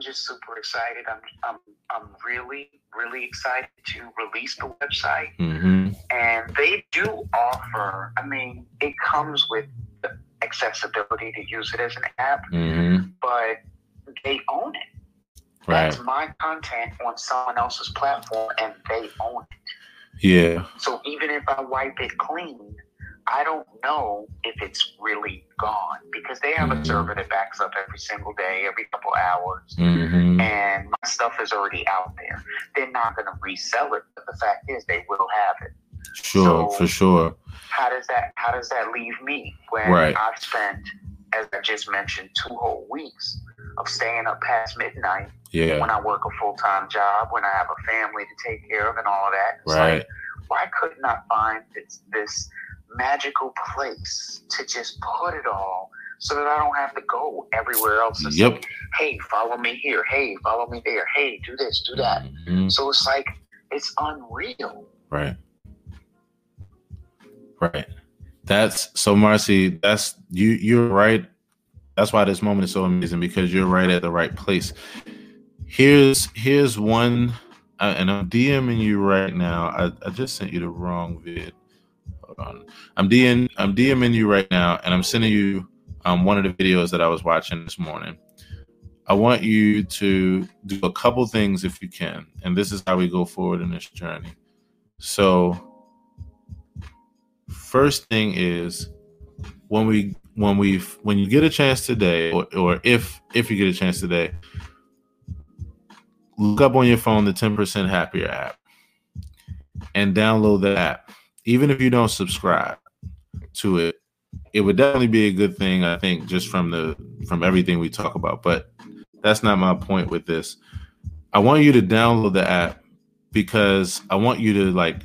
I'm just super excited. I'm, I'm, I'm really, really excited to release the website. Mm-hmm. And they do offer, I mean, it comes with the accessibility to use it as an app, mm-hmm. but they own it. Right. That's my content on someone else's platform and they own it. Yeah. So even if I wipe it clean, I don't know if it's really gone because they have mm-hmm. a server that backs up every single day, every couple hours, mm-hmm. and my stuff is already out there. They're not going to resell it, but the fact is, they will have it. Sure, so for sure. How does that How does that leave me when right. I've spent, as I just mentioned, two whole weeks of staying up past midnight? Yeah. When I work a full time job, when I have a family to take care of, and all of that. It's right. Like, why couldn't I find this this magical place to just put it all so that I don't have to go everywhere else. And yep. Say, hey, follow me here. Hey, follow me there. Hey, do this, do that. Mm-hmm. So it's like it's unreal. Right. Right. That's so Marcy, that's you you're right. That's why this moment is so amazing because you're right at the right place. Here's here's one uh, and I'm DMing you right now. I, I just sent you the wrong vid on. I'm DM I'm DMing you right now, and I'm sending you um, one of the videos that I was watching this morning. I want you to do a couple things if you can, and this is how we go forward in this journey. So, first thing is when we when we when you get a chance today, or, or if if you get a chance today, look up on your phone the 10% happier app and download the app even if you don't subscribe to it, it would definitely be a good thing. I think just from the from everything we talk about, but that's not my point with this. I want you to download the app because I want you to like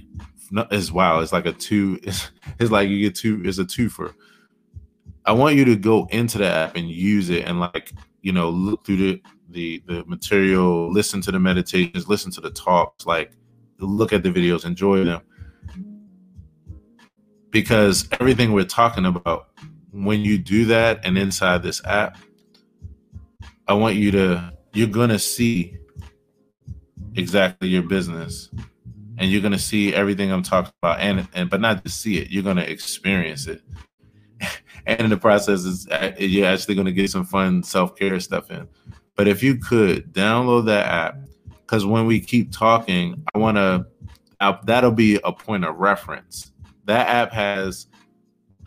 as wow. It's like a two. It's, it's like you get two. It's a twofer. I want you to go into the app and use it and like you know look through the the the material, listen to the meditations, listen to the talks, like look at the videos, enjoy them because everything we're talking about, when you do that and inside this app, I want you to, you're going to see exactly your business and you're going to see everything I'm talking about and, and but not just see it, you're going to experience it. and in the process, is uh, you're actually going to get some fun self care stuff in. But if you could download that app, because when we keep talking, I want to, that'll be a point of reference that app has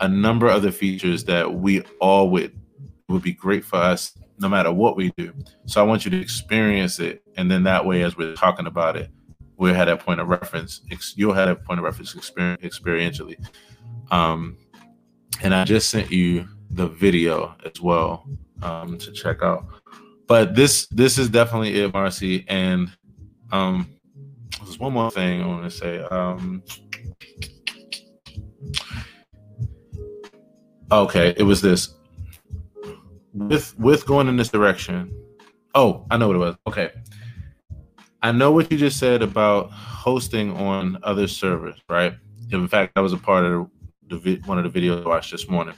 a number of the features that we all would would be great for us no matter what we do. So I want you to experience it, and then that way, as we're talking about it, we'll have point of reference. You'll have that point of reference experientially. Um, and I just sent you the video as well um, to check out. But this this is definitely it, Marcy. And um, there's one more thing I want to say. Um, Okay, it was this. With with going in this direction. Oh, I know what it was. Okay. I know what you just said about hosting on other servers, right? In fact, that was a part of the one of the videos I watched this morning.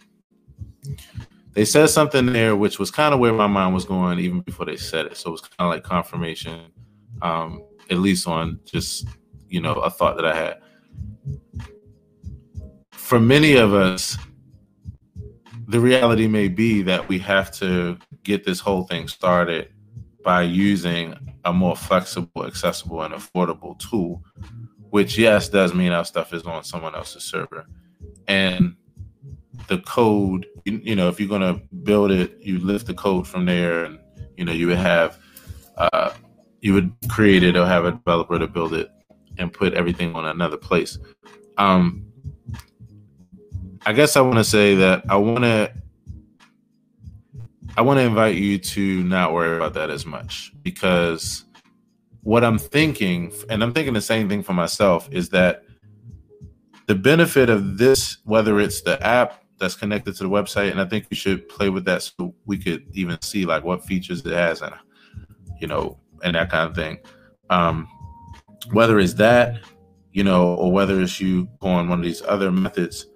They said something there, which was kind of where my mind was going even before they said it. So it was kind of like confirmation, um, at least on just you know a thought that I had. For many of us, the reality may be that we have to get this whole thing started by using a more flexible, accessible, and affordable tool, which, yes, does mean our stuff is on someone else's server. And the code, you, know, if you're going to build it, you lift the code from there, and, you know, you would have uh, you would create it or have a developer to build it and put everything on another place. Um, I guess I want to say that I want to I want to invite you to not worry about that as much because what I'm thinking, and I'm thinking the same thing for myself, is that the benefit of this, whether it's the app that's connected to the website, and I think we should play with that so we could even see like what features it has and you know, and that kind of thing. Um, whether it's that, you know, or whether it's you going one of these other methods,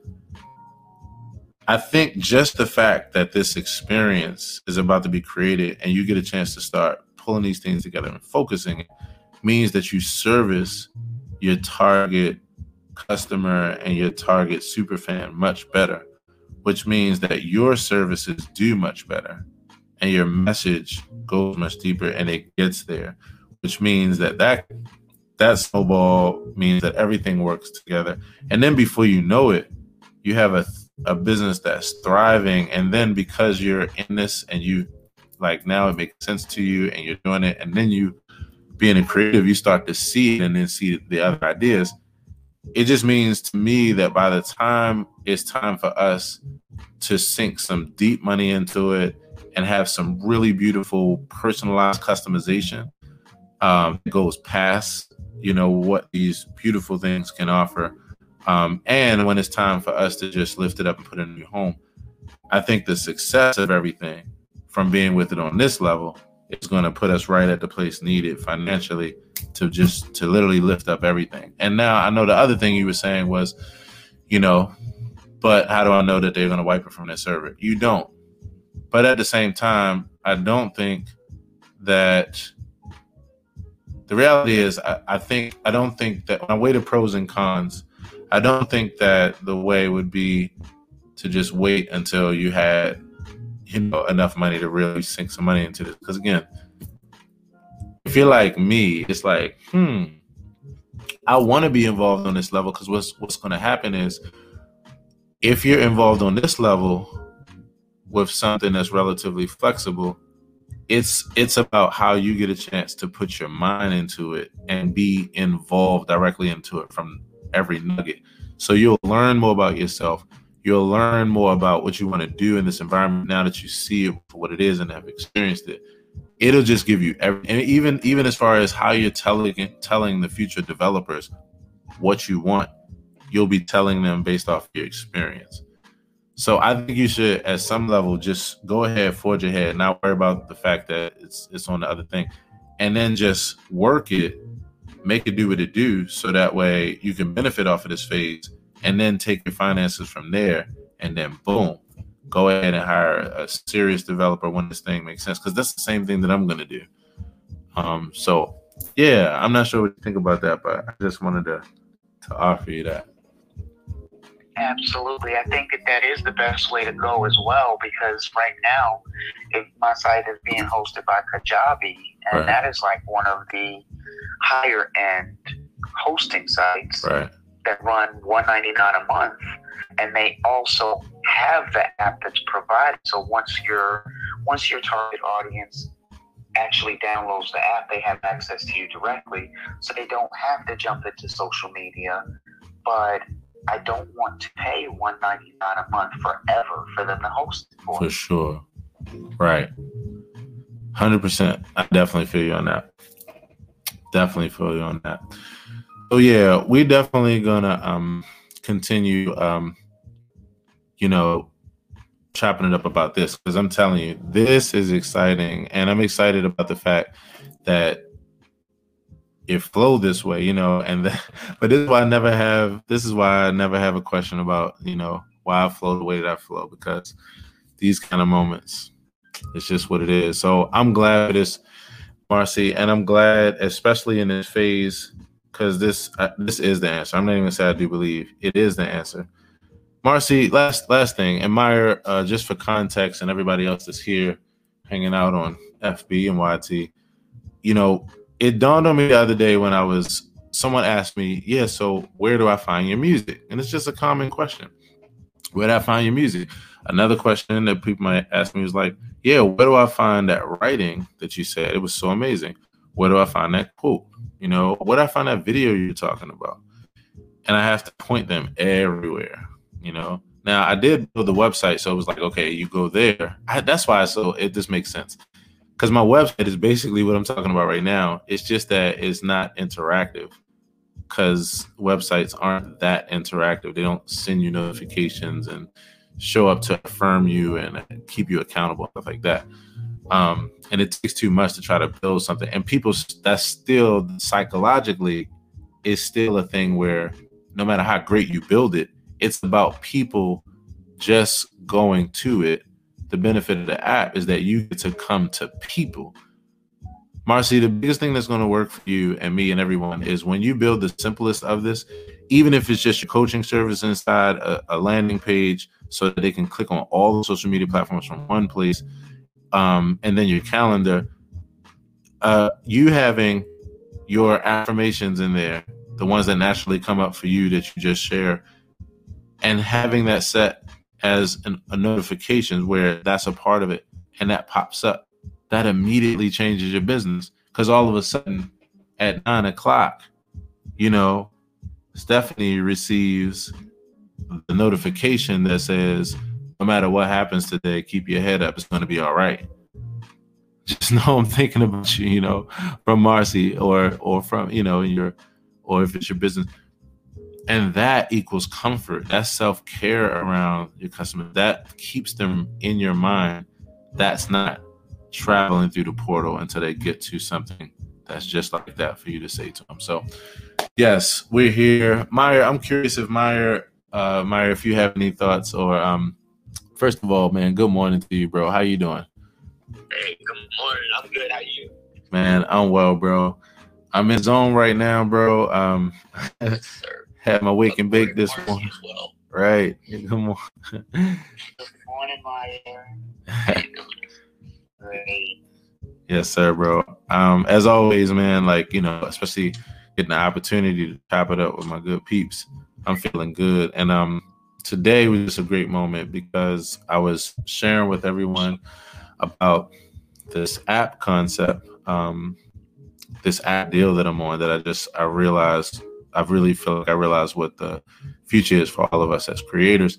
I think just the fact that this experience is about to be created and you get a chance to start pulling these things together and focusing means that you service your target customer and your target super fan much better, which means that your services do much better and your message goes much deeper and it gets there, which means that that that snowball means that everything works together. And then before you know it, you have a a business that's thriving and then because you're in this and you like now it makes sense to you and you're doing it and then you being a creative you start to see it and then see the other ideas it just means to me that by the time it's time for us to sink some deep money into it and have some really beautiful personalized customization um, goes past you know what these beautiful things can offer um, and when it's time for us to just lift it up and put it in a new home i think the success of everything from being with it on this level is going to put us right at the place needed financially to just to literally lift up everything. And now i know the other thing you were saying was you know but how do i know that they're going to wipe it from their server? You don't. But at the same time i don't think that the reality is, I, I, think I don't think that when I weigh the pros and cons, I don't think that the way would be to just wait until you had you know enough money to really sink some money into this. Because again, if you're like me, it's like, hmm, I want to be involved on this level because what's what's going to happen is if you're involved on this level with something that's relatively flexible, it's it's about how you get a chance to put your mind into it and be involved directly into it from every nugget. So you'll learn more about yourself. You'll learn more about what you want to do in this environment now that you see it for what it is and have experienced it. It'll just give you every and even even as far as how you're telling telling the future developers what you want you'll be telling them based off your experience. So I think you should, at some level, just go ahead, forge ahead, not worry about the fact that it's it's on the other thing, and then just work it, make it do what it do, so that way you can benefit off of this phase, and then take your finances from there, and then boom, go ahead and hire a serious developer when this thing makes sense, because that's the same thing that I'm gonna do. Um, so yeah, I'm not sure what you think about that, but I just wanted to to offer you that. Absolutely. I think that that is the best way to go as well because right now, if my site is being hosted by Kajabi, and right. that is like one of the higher end hosting sites right. that run 199 a month, and they also have the app that's provided. So once your once your target audience actually downloads the app, they have access to you directly, so they don't have to jump into social media. But I don't want to pay one ninety nine a month forever for them to host it for. For sure, right. Hundred percent. I definitely feel you on that. Definitely feel you on that. So yeah, we're definitely gonna um continue um you know chopping it up about this because I'm telling you, this is exciting, and I'm excited about the fact that it flowed this way, you know, and the, but this is why I never have this is why I never have a question about, you know, why I flow the way that I flow because these kind of moments, it's just what it is. So I'm glad for this, Marcy, and I'm glad, especially in this phase, because this uh, this is the answer. I'm not even say I do believe it is the answer. Marcy, last last thing, admire uh, just for context and everybody else that's here hanging out on FB and YT. You know, it dawned on me the other day when I was someone asked me, "Yeah, so where do I find your music?" And it's just a common question. Where do I find your music? Another question that people might ask me is like, "Yeah, where do I find that writing that you said? It was so amazing. Where do I find that quote? You know, where do I find that video you're talking about? And I have to point them everywhere, you know. Now I did build the website, so it was like, okay, you go there. I, that's why so it just makes sense. Because my website is basically what I'm talking about right now. It's just that it's not interactive. Because websites aren't that interactive. They don't send you notifications and show up to affirm you and keep you accountable, stuff like that. Um, and it takes too much to try to build something. And people, that's still psychologically, is still a thing where no matter how great you build it, it's about people just going to it. The benefit of the app is that you get to come to people. Marcy, the biggest thing that's going to work for you and me and everyone is when you build the simplest of this, even if it's just your coaching service inside a, a landing page so that they can click on all the social media platforms from one place. Um, and then your calendar, uh, you having your affirmations in there, the ones that naturally come up for you that you just share, and having that set as an, a notification where that's a part of it and that pops up, that immediately changes your business. Because all of a sudden at nine o'clock, you know, Stephanie receives the notification that says, no matter what happens today, keep your head up. It's going to be all right. Just know I'm thinking about you, you know, from Marcy or or from you know your or if it's your business, and that equals comfort. That's self care around your customer. That keeps them in your mind. That's not traveling through the portal until they get to something that's just like that for you to say to them. So, yes, we're here, Meyer. I'm curious if Meyer, uh, Meyer, if you have any thoughts or um, First of all, man, good morning to you, bro. How you doing? Hey, good morning. I'm good. How you? Man, I'm well, bro. I'm in zone right now, bro. Um, yes, had my wake and bake this morning. Well. Right. Good morning. good morning, Meyer. Great. Yes, sir, bro. Um, as always, man, like you know, especially getting the opportunity to chop it up with my good peeps. I'm feeling good, and um, today was just a great moment because I was sharing with everyone about this app concept, um, this app deal that I'm on that I just I realized I really feel like I realized what the future is for all of us as creators,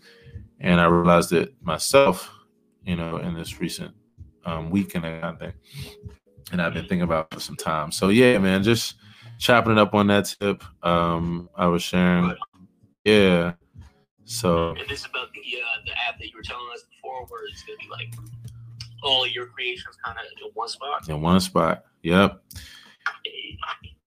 and I realized it myself, you know, in this recent um, week and that kind of thing, and I've been thinking about for some time. So yeah, man, just chopping it up on that tip. Um, I was sharing, yeah so and this is about the uh, the app that you were telling us before, where it's gonna be like all your creations kind of in one spot. In one spot. Yep.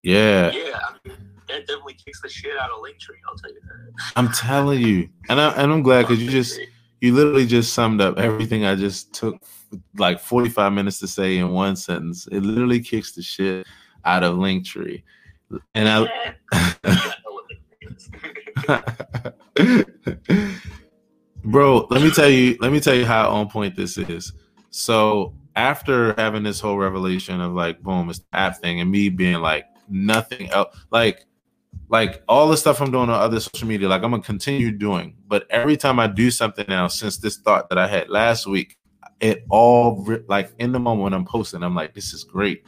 Yeah. Yeah. I mean, that definitely kicks the shit out of Linktree. I'll tell you that. I'm telling you, and I and I'm glad because you just you literally just summed up everything I just took like 45 minutes to say in one sentence. It literally kicks the shit out of Linktree, and I. Bro, let me tell you, let me tell you how on point this is. So after having this whole revelation of like, boom, it's the app thing, and me being like nothing else, like, like all the stuff I'm doing on other social media, like I'm gonna continue doing. But every time I do something now, since this thought that I had last week, it all like in the moment when I'm posting, I'm like, this is great,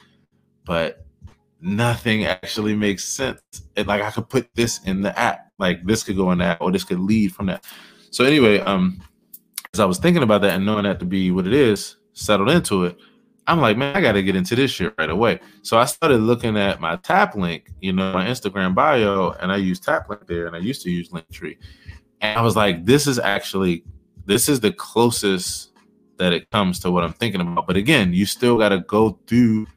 but nothing actually makes sense. It, like I could put this in the app, like this could go in that, or this could lead from that. So anyway, um, as I was thinking about that and knowing that to be what it is, settled into it, I'm like, man, I got to get into this shit right away. So I started looking at my Taplink, you know, my Instagram bio, and I use Taplink there, and I used to use Linktree, and I was like, this is actually, this is the closest that it comes to what I'm thinking about. But again, you still got to go through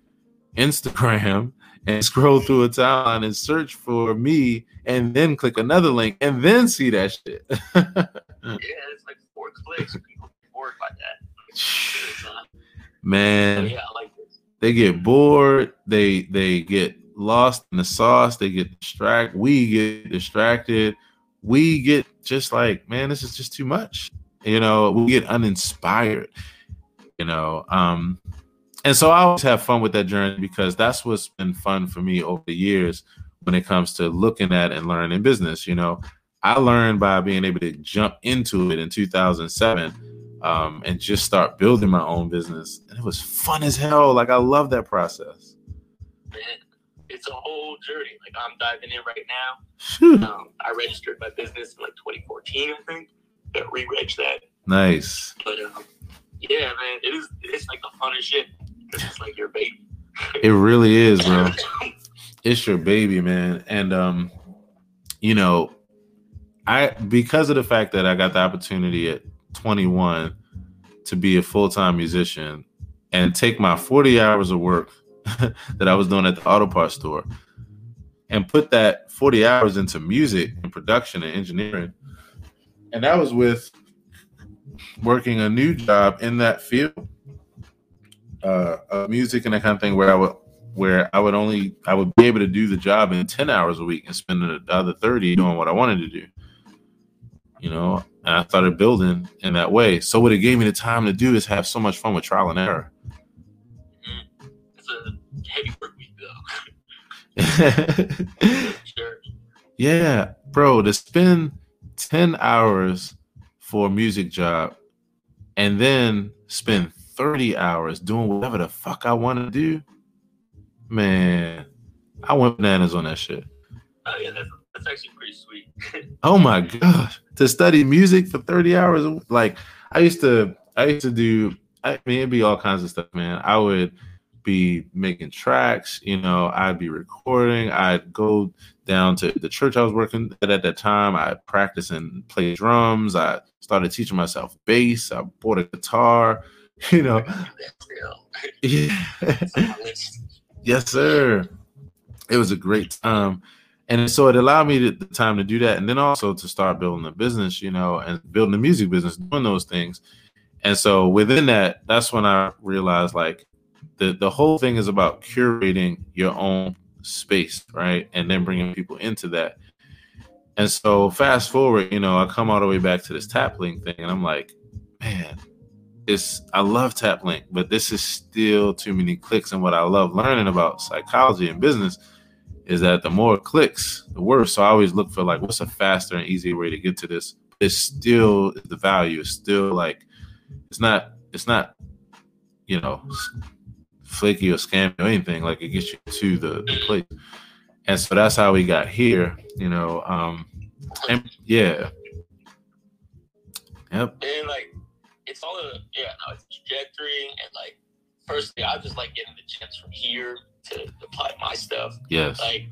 Instagram and scroll through a timeline and search for me and then click another link and then see that shit. yeah, it's like four clicks. People get bored by that. Man, yeah, I like this. They get bored. They they get lost in the sauce. They get distracted. We get distracted. We get just like, man, this is just too much. You know, we get uninspired. You know, um, and so I always have fun with that journey because that's what's been fun for me over the years when it comes to looking at and learning business. You know, I learned by being able to jump into it in 2007 um, and just start building my own business, and it was fun as hell. Like I love that process. man, it's a whole journey. Like I'm diving in right now. Um, I registered my business in like 2014, I think. Got re-reg that. Nice. But um, yeah, man, it is. It's like the funnest shit it's like your baby. it really is, bro. it's your baby, man, and um, you know, I because of the fact that I got the opportunity at 21 to be a full-time musician and take my 40 hours of work that I was doing at the auto parts store and put that 40 hours into music and production and engineering. And that was with working a new job in that field uh, of music and that kind of thing where I would where I would only I would be able to do the job in 10 hours a week and spend the other 30 doing what I wanted to do. You know, and I started building in that way. So what it gave me the time to do is have so much fun with trial and error. Mm-hmm. It's a heavy work week though. sure. Yeah, bro, to spend 10 hours for a music job and then spend 30 hours doing whatever the fuck I want to do, man, I went bananas on that shit. Oh, yeah, that's, that's actually pretty sweet. oh my god, to study music for 30 hours, like I used to, I used to do. I mean, it'd be all kinds of stuff, man. I would be making tracks, you know, I'd be recording. I'd go down to the church I was working at at that time. I'd practice and play drums. I started teaching myself bass. I bought a guitar, you know. yes, sir. It was a great time and so it allowed me the time to do that and then also to start building a business you know and building a music business doing those things and so within that that's when i realized like the the whole thing is about curating your own space right and then bringing people into that and so fast forward you know i come all the way back to this Taplink thing and i'm like man it's i love Taplink but this is still too many clicks and what i love learning about psychology and business is that the more clicks, the worse. So I always look for like what's a faster and easier way to get to this. It's still the value is still like it's not it's not you know flaky or scammy or anything. Like it gets you to the, the place. And so that's how we got here, you know. Um and yeah. Yep. And like it's all a yeah, no, it's trajectory and like personally I just like getting the chance from here to apply my stuff. Yes. Like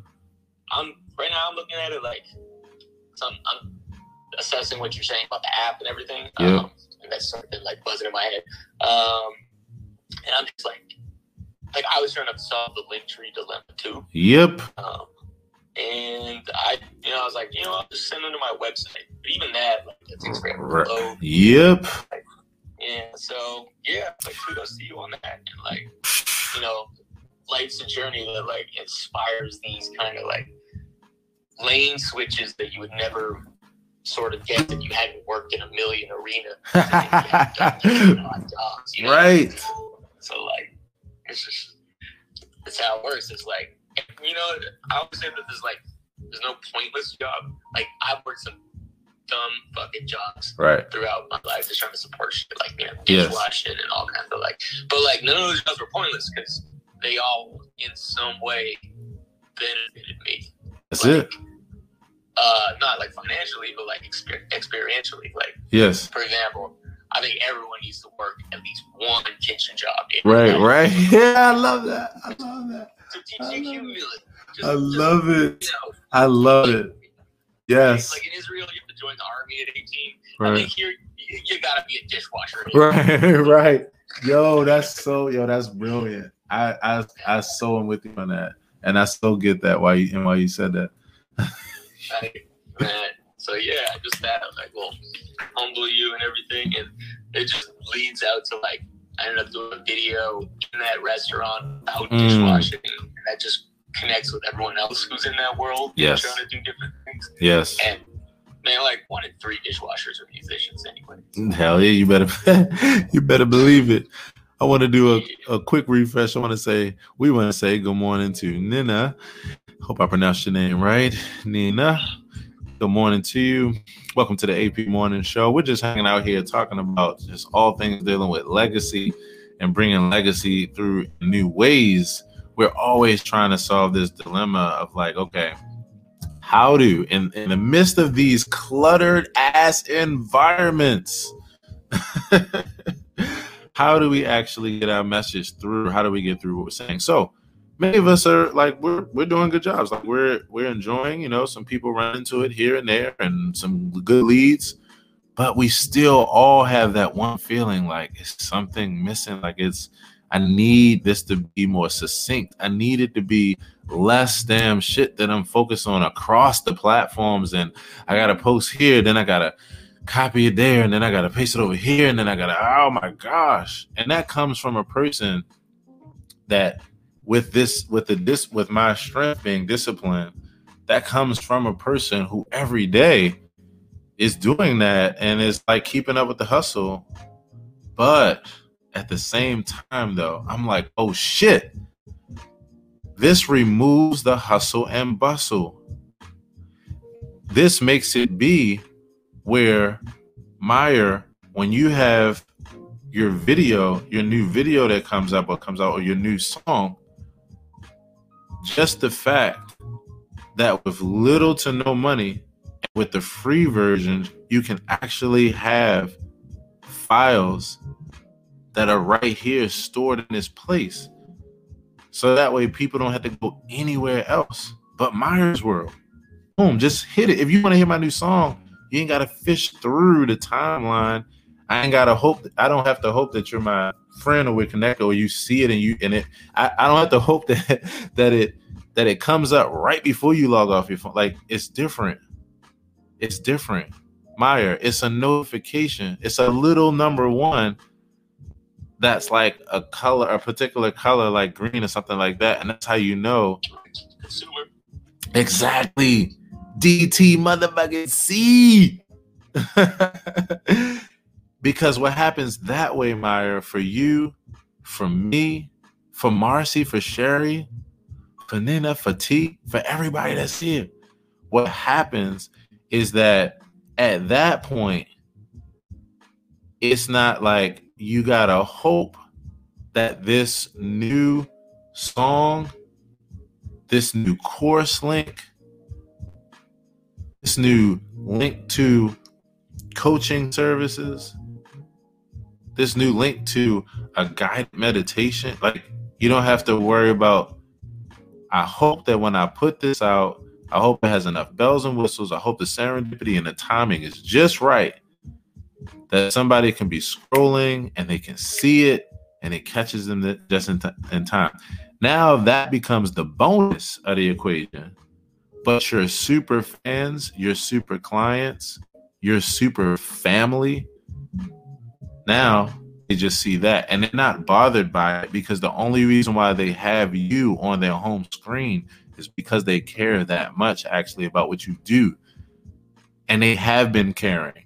I'm right now I'm looking at it like so I'm, I'm assessing what you're saying about the app and everything. Yeah. Um, and that's sort of like buzzing in my head. Um, and I'm just like like I was trying to solve the Linktree dilemma too. Yep. Um, and I, you know, I was like, you know, I'll just send them to my website. But even that, like, it takes forever load. Yep. Yeah. So yeah, like kudos to you on that. And like, you know, life's a journey that like inspires these kind of like lane switches that you would never sort of get if you hadn't worked in a million arena. jobs, you know? Right. So like it's just it's how it works. It's like you know, I always say that there's like there's no pointless job. Like I've worked some dumb fucking jobs right throughout my life just trying to support shit like you know dishwashing yes. and all kinds of like but like none of those jobs were pointless because they all in some way benefited me. That's like, it. Uh, not like financially, but like exper- experientially. Like, yes. For example, I think everyone needs to work at least one kitchen job. Right, right. Yeah, I love that. I love that. To teach you humility. Just, I love just, it. You know, I love it. Yes. Like in Israel, you have to join the army at 18. Right. I think here, you, you gotta be a dishwasher. Right, right. Yo, that's so, yo, that's brilliant. I I I so am with you on that, and I still get that why you and why you said that. man. So yeah, just that like will humble you and everything, and it just leads out to like I ended up doing a video in that restaurant out mm. dishwashing, and that just connects with everyone else who's in that world. Yes. Trying to do different things. Yes. And man, like one in three dishwashers are musicians anyway. Hell yeah, you better you better believe it. I want to do a, a quick refresh. I want to say, we want to say good morning to Nina. Hope I pronounced your name right. Nina, good morning to you. Welcome to the AP Morning Show. We're just hanging out here talking about just all things dealing with legacy and bringing legacy through new ways we're always trying to solve this dilemma of like, okay, how do in, in the midst of these cluttered ass environments, how do we actually get our message through? How do we get through what we're saying? So many of us are like we're we're doing good jobs. Like we're we're enjoying, you know, some people run into it here and there and some good leads, but we still all have that one feeling like it's something missing, like it's I need this to be more succinct. I need it to be less damn shit that I'm focused on across the platforms. And I gotta post here, then I gotta copy it there, and then I gotta paste it over here, and then I gotta, oh my gosh. And that comes from a person that with this, with the this with my strength being disciplined, that comes from a person who every day is doing that and is like keeping up with the hustle. But at the same time, though, I'm like, oh shit. This removes the hustle and bustle. This makes it be where Meyer, when you have your video, your new video that comes up or comes out, or your new song, just the fact that with little to no money, with the free version, you can actually have files that are right here stored in this place. So that way people don't have to go anywhere else but Meyer's World. Boom, just hit it. If you want to hear my new song, you ain't gotta fish through the timeline. I ain't gotta hope I don't have to hope that you're my friend or we connect or you see it and you and it I, I don't have to hope that that it that it comes up right before you log off your phone. Like it's different. It's different. Meyer, it's a notification. It's a little number one that's like a color, a particular color, like green or something like that, and that's how you know. Consumer. Exactly. DT motherfucking C. because what happens that way, Meyer, for you, for me, for Marcy, for Sherry, for Nina, for T, for everybody that's here, what happens is that at that point, it's not like you gotta hope that this new song, this new course link, this new link to coaching services, this new link to a guided meditation, like you don't have to worry about. I hope that when I put this out, I hope it has enough bells and whistles. I hope the serendipity and the timing is just right that somebody can be scrolling and they can see it and it catches them just in, t- in time. Now that becomes the bonus of the equation. But your super fans, your super clients, your super family, now they just see that and they're not bothered by it because the only reason why they have you on their home screen is because they care that much actually about what you do. And they have been caring.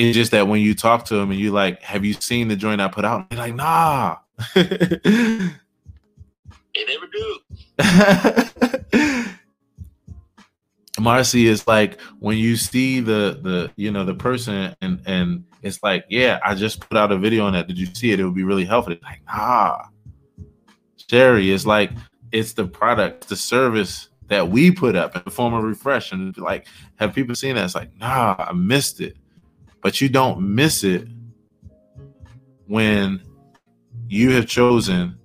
It's just that when you talk to them and you like, have you seen the joint I put out? They're like, nah. they never do. Marcy is like when you see the the you know the person and and it's like yeah I just put out a video on that. Did you see it? It would be really helpful. It's like nah. Sherry is like it's the product the service that we put up in the form of refresh. And like have people seen that? It's like nah I missed it but you don't miss it when you have chosen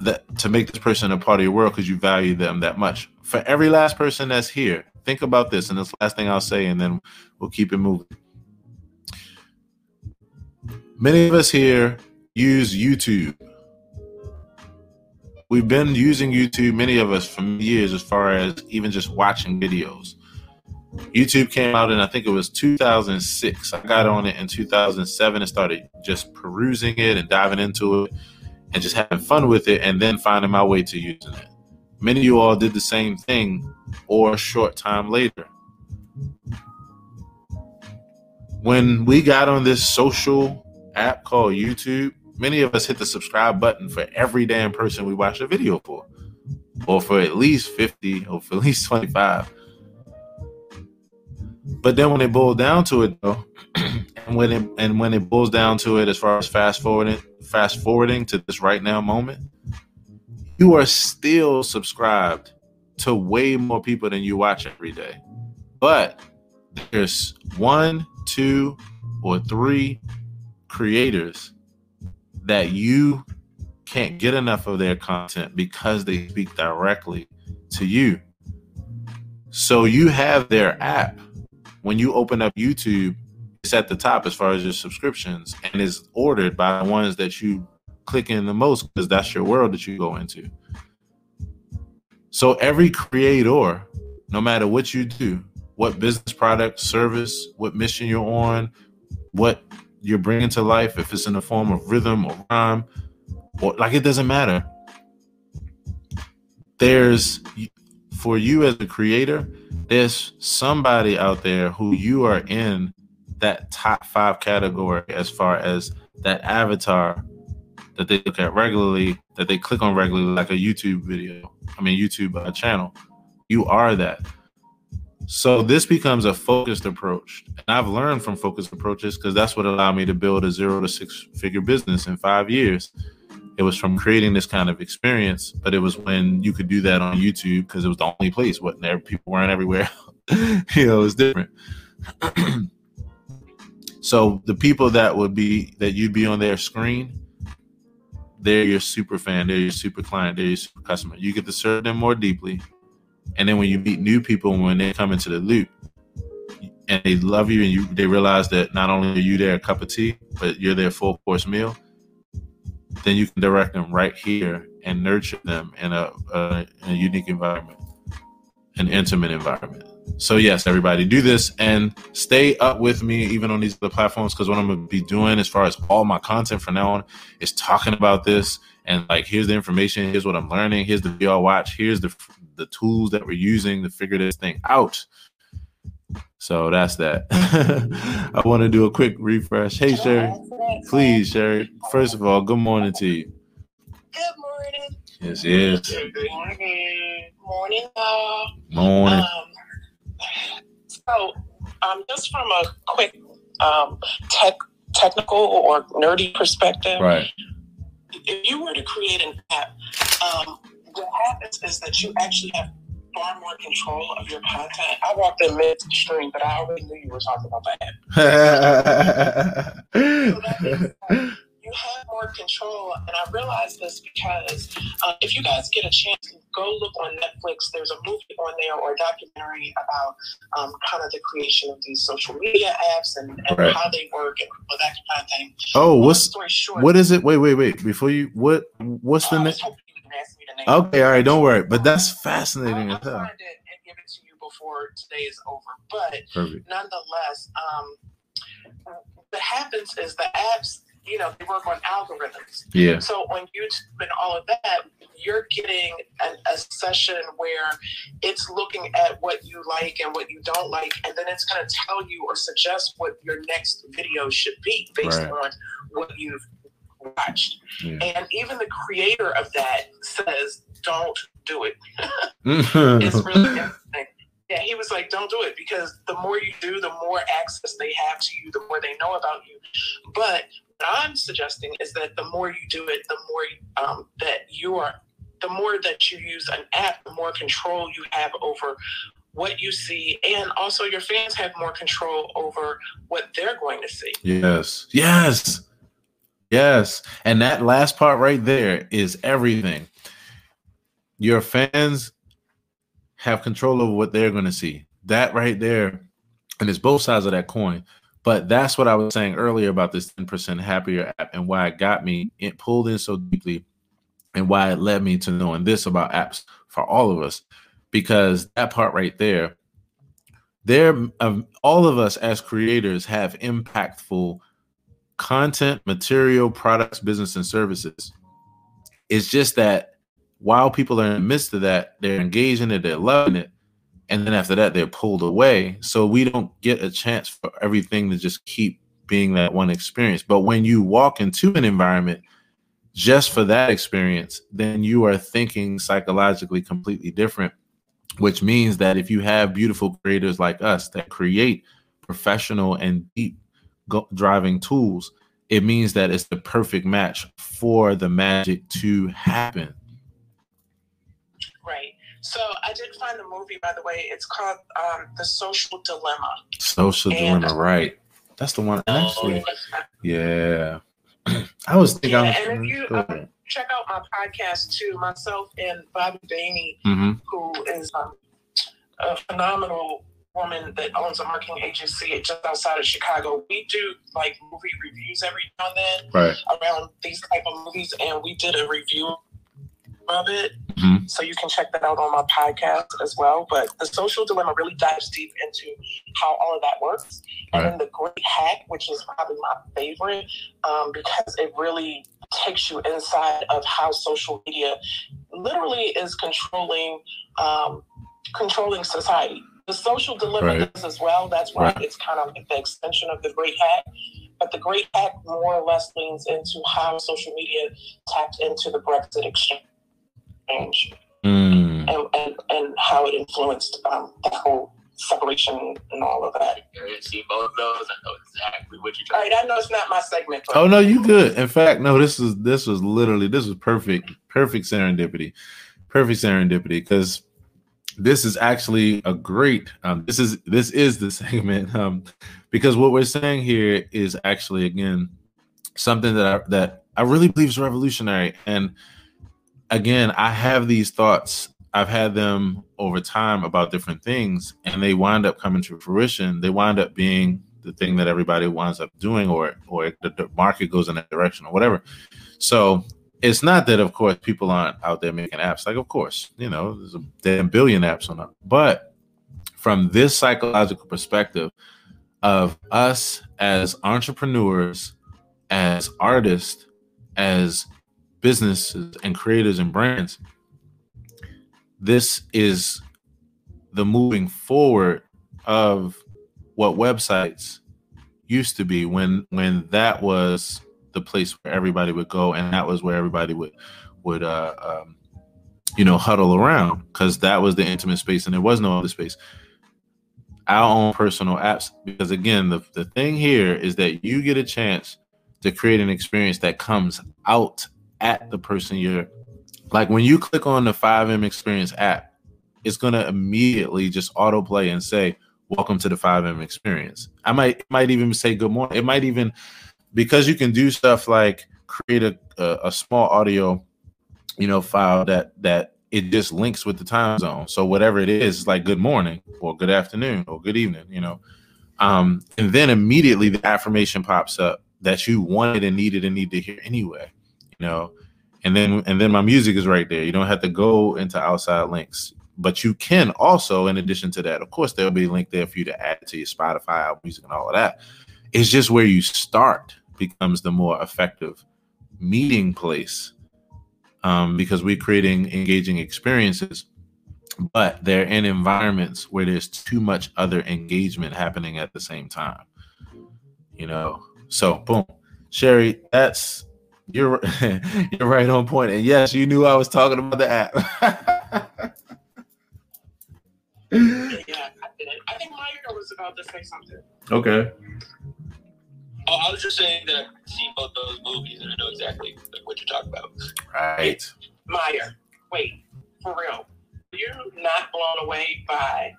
that to make this person a part of your world because you value them that much. For every last person that's here, think about this, and this last thing I'll say, and then we'll keep it moving. Many of us here use YouTube. We've been using YouTube, many of us, for years, as far as even just watching videos. YouTube came out and I think it was 2006. I got on it in 2007 and started just perusing it and diving into it and just having fun with it and then finding my way to using it. Many of you all did the same thing or a short time later. When we got on this social app called YouTube, many of us hit the subscribe button for every damn person we watched a video for, or for at least 50 or for at least 25 but then when it boils down to it, though, and when it and when it boils down to it, as far as fast forwarding, fast forwarding to this right now moment, you are still subscribed to way more people than you watch every day. But there's one, two, or three creators that you can't get enough of their content because they speak directly to you. So you have their app. When you open up YouTube, it's at the top as far as your subscriptions and is ordered by the ones that you click in the most because that's your world that you go into. So every creator, no matter what you do, what business product, service, what mission you're on, what you're bringing to life, if it's in the form of rhythm or rhyme, or like it doesn't matter. There's for you as a creator, there's somebody out there who you are in that top five category as far as that avatar that they look at regularly, that they click on regularly, like a YouTube video, I mean, YouTube uh, channel. You are that. So this becomes a focused approach. And I've learned from focused approaches because that's what allowed me to build a zero to six figure business in five years. It was from creating this kind of experience, but it was when you could do that on YouTube because it was the only place. What people weren't everywhere. you know, it was different. so the people that would be that you'd be on their screen, they're your super fan, they're your super client, they're your super customer. You get to serve them more deeply and then when you meet new people, when they come into the loop and they love you and you they realize that not only are you their cup of tea, but you're their full course meal, then you can direct them right here and nurture them in a, a, a unique environment, an intimate environment. So yes, everybody do this and stay up with me even on these other platforms because what I'm gonna be doing as far as all my content from now on is talking about this and like here's the information, here's what I'm learning, here's the I watch, here's the the tools that we're using to figure this thing out. So that's that. I want to do a quick refresh. Hey, Sherry, please, Sherry. First of all, good morning to you. Good morning. Yes, yes. Good morning. Morning, y'all. Morning. Um, so, um, just from a quick um, tech, technical or nerdy perspective, right? If you were to create an app, um, what happens is that you actually have far more control of your content. I walked in midstream, but I already knew you were talking about that. so you have more control, and I realized this because uh, if you guys get a chance, go look on Netflix. There's a movie on there or a documentary about um, kind of the creation of these social media apps and, and right. how they work and all that kind of thing. Oh, what's story short, what is it? Wait, wait, wait! Before you, what what's the name? Okay, all right, don't worry. But that's fascinating I'll, I'll find and give it to you before today is over. But Perfect. nonetheless, um, what happens is the apps, you know, they work on algorithms. Yeah. So on YouTube and all of that, you're getting an, a session where it's looking at what you like and what you don't like, and then it's going to tell you or suggest what your next video should be based right. on what you've watched. Yeah. And even the creator of that says, don't do it. it's really interesting. Yeah, he was like, don't do it because the more you do, the more access they have to you, the more they know about you. But what I'm suggesting is that the more you do it, the more um, that you are, the more that you use an app, the more control you have over what you see and also your fans have more control over what they're going to see yes yes Yes. And that last part right there is everything. Your fans have control over what they're going to see. That right there, and it's both sides of that coin. But that's what I was saying earlier about this 10% happier app and why it got me it pulled in so deeply and why it led me to knowing this about apps for all of us. Because that part right there, there um, all of us as creators have impactful content, material, products, business, and services. It's just that while people are in the midst of that, they're engaged in it, they're loving it. And then after that, they're pulled away. So we don't get a chance for everything to just keep being that one experience. But when you walk into an environment just for that experience, then you are thinking psychologically completely different, which means that if you have beautiful creators like us that create professional and deep go- driving tools, it means that it's the perfect match for the magic to happen. Right. So I did find the movie, by the way. It's called um, The Social Dilemma. Social and, Dilemma, right? That's the one. Oh, actually, yeah. I was thinking. Yeah, was, and if you um, check out my podcast too, myself and Bobby Bainey, mm-hmm. who is um, a phenomenal woman that owns a marketing agency just outside of Chicago. We do like movie reviews every now and then right. around these type of movies, and we did a review of it. Mm-hmm. So you can check that out on my podcast as well. But the social dilemma really dives deep into how all of that works. Right. And then the great hack, which is probably my favorite, um, because it really takes you inside of how social media literally is controlling um, controlling society. The social dilemma right. as well. That's why right. it's kind of like the extension of the great hack. But the great hack more or less leans into how social media tapped into the Brexit exchange mm. and, and, and how it influenced um, the whole separation and all of that. See both those. I know exactly what you're trying. All right, I know it's not my segment. oh no, you good. In fact, no, this is this was literally this was perfect, perfect serendipity, perfect serendipity because this is actually a great. Um, this is this is the segment um, because what we're saying here is actually again something that I, that I really believe is revolutionary and again, I have these thoughts. I've had them over time about different things, and they wind up coming to fruition. They wind up being the thing that everybody winds up doing, or or the, market goes in that direction, or whatever. So it's not that, of course, people aren't out there making apps. Like, of course, you know, there's a damn billion apps on it. But from this psychological perspective of us as entrepreneurs, as artists, as businesses and creators and brands, this is the moving forward of what websites used to be when when that was the place where everybody would go and that was where everybody would would uh um, you know huddle around because that was the intimate space and there was no other space. Our own personal apps because again the, the thing here is that you get a chance to create an experience that comes out at the person you're like when you click on the 5M experience app it's going to immediately just autoplay and say welcome to the 5M experience. I might might even say good morning. It might even because you can do stuff like create a, a, a small audio you know file that that it just links with the time zone. So whatever it is like good morning or good afternoon or good evening you know. Um and then immediately the affirmation pops up that you wanted and needed and need to hear anyway you know. And then and then my music is right there. You don't have to go into outside links. But you can also in addition to that of course there'll be a link there for you to add to your spotify music and all of that. It's just where you start becomes the more effective meeting place um, because we're creating engaging experiences but they're in environments where there's too much other engagement happening at the same time you know so boom sherry that's you're you're right on point. And yes, you knew I was talking about the app. yeah, I. I think Maya was about to say something. Okay. Oh, I was just saying that I've seen both those movies and I know exactly what you're talking about. Right. Maya, wait, for real. You're not blown away by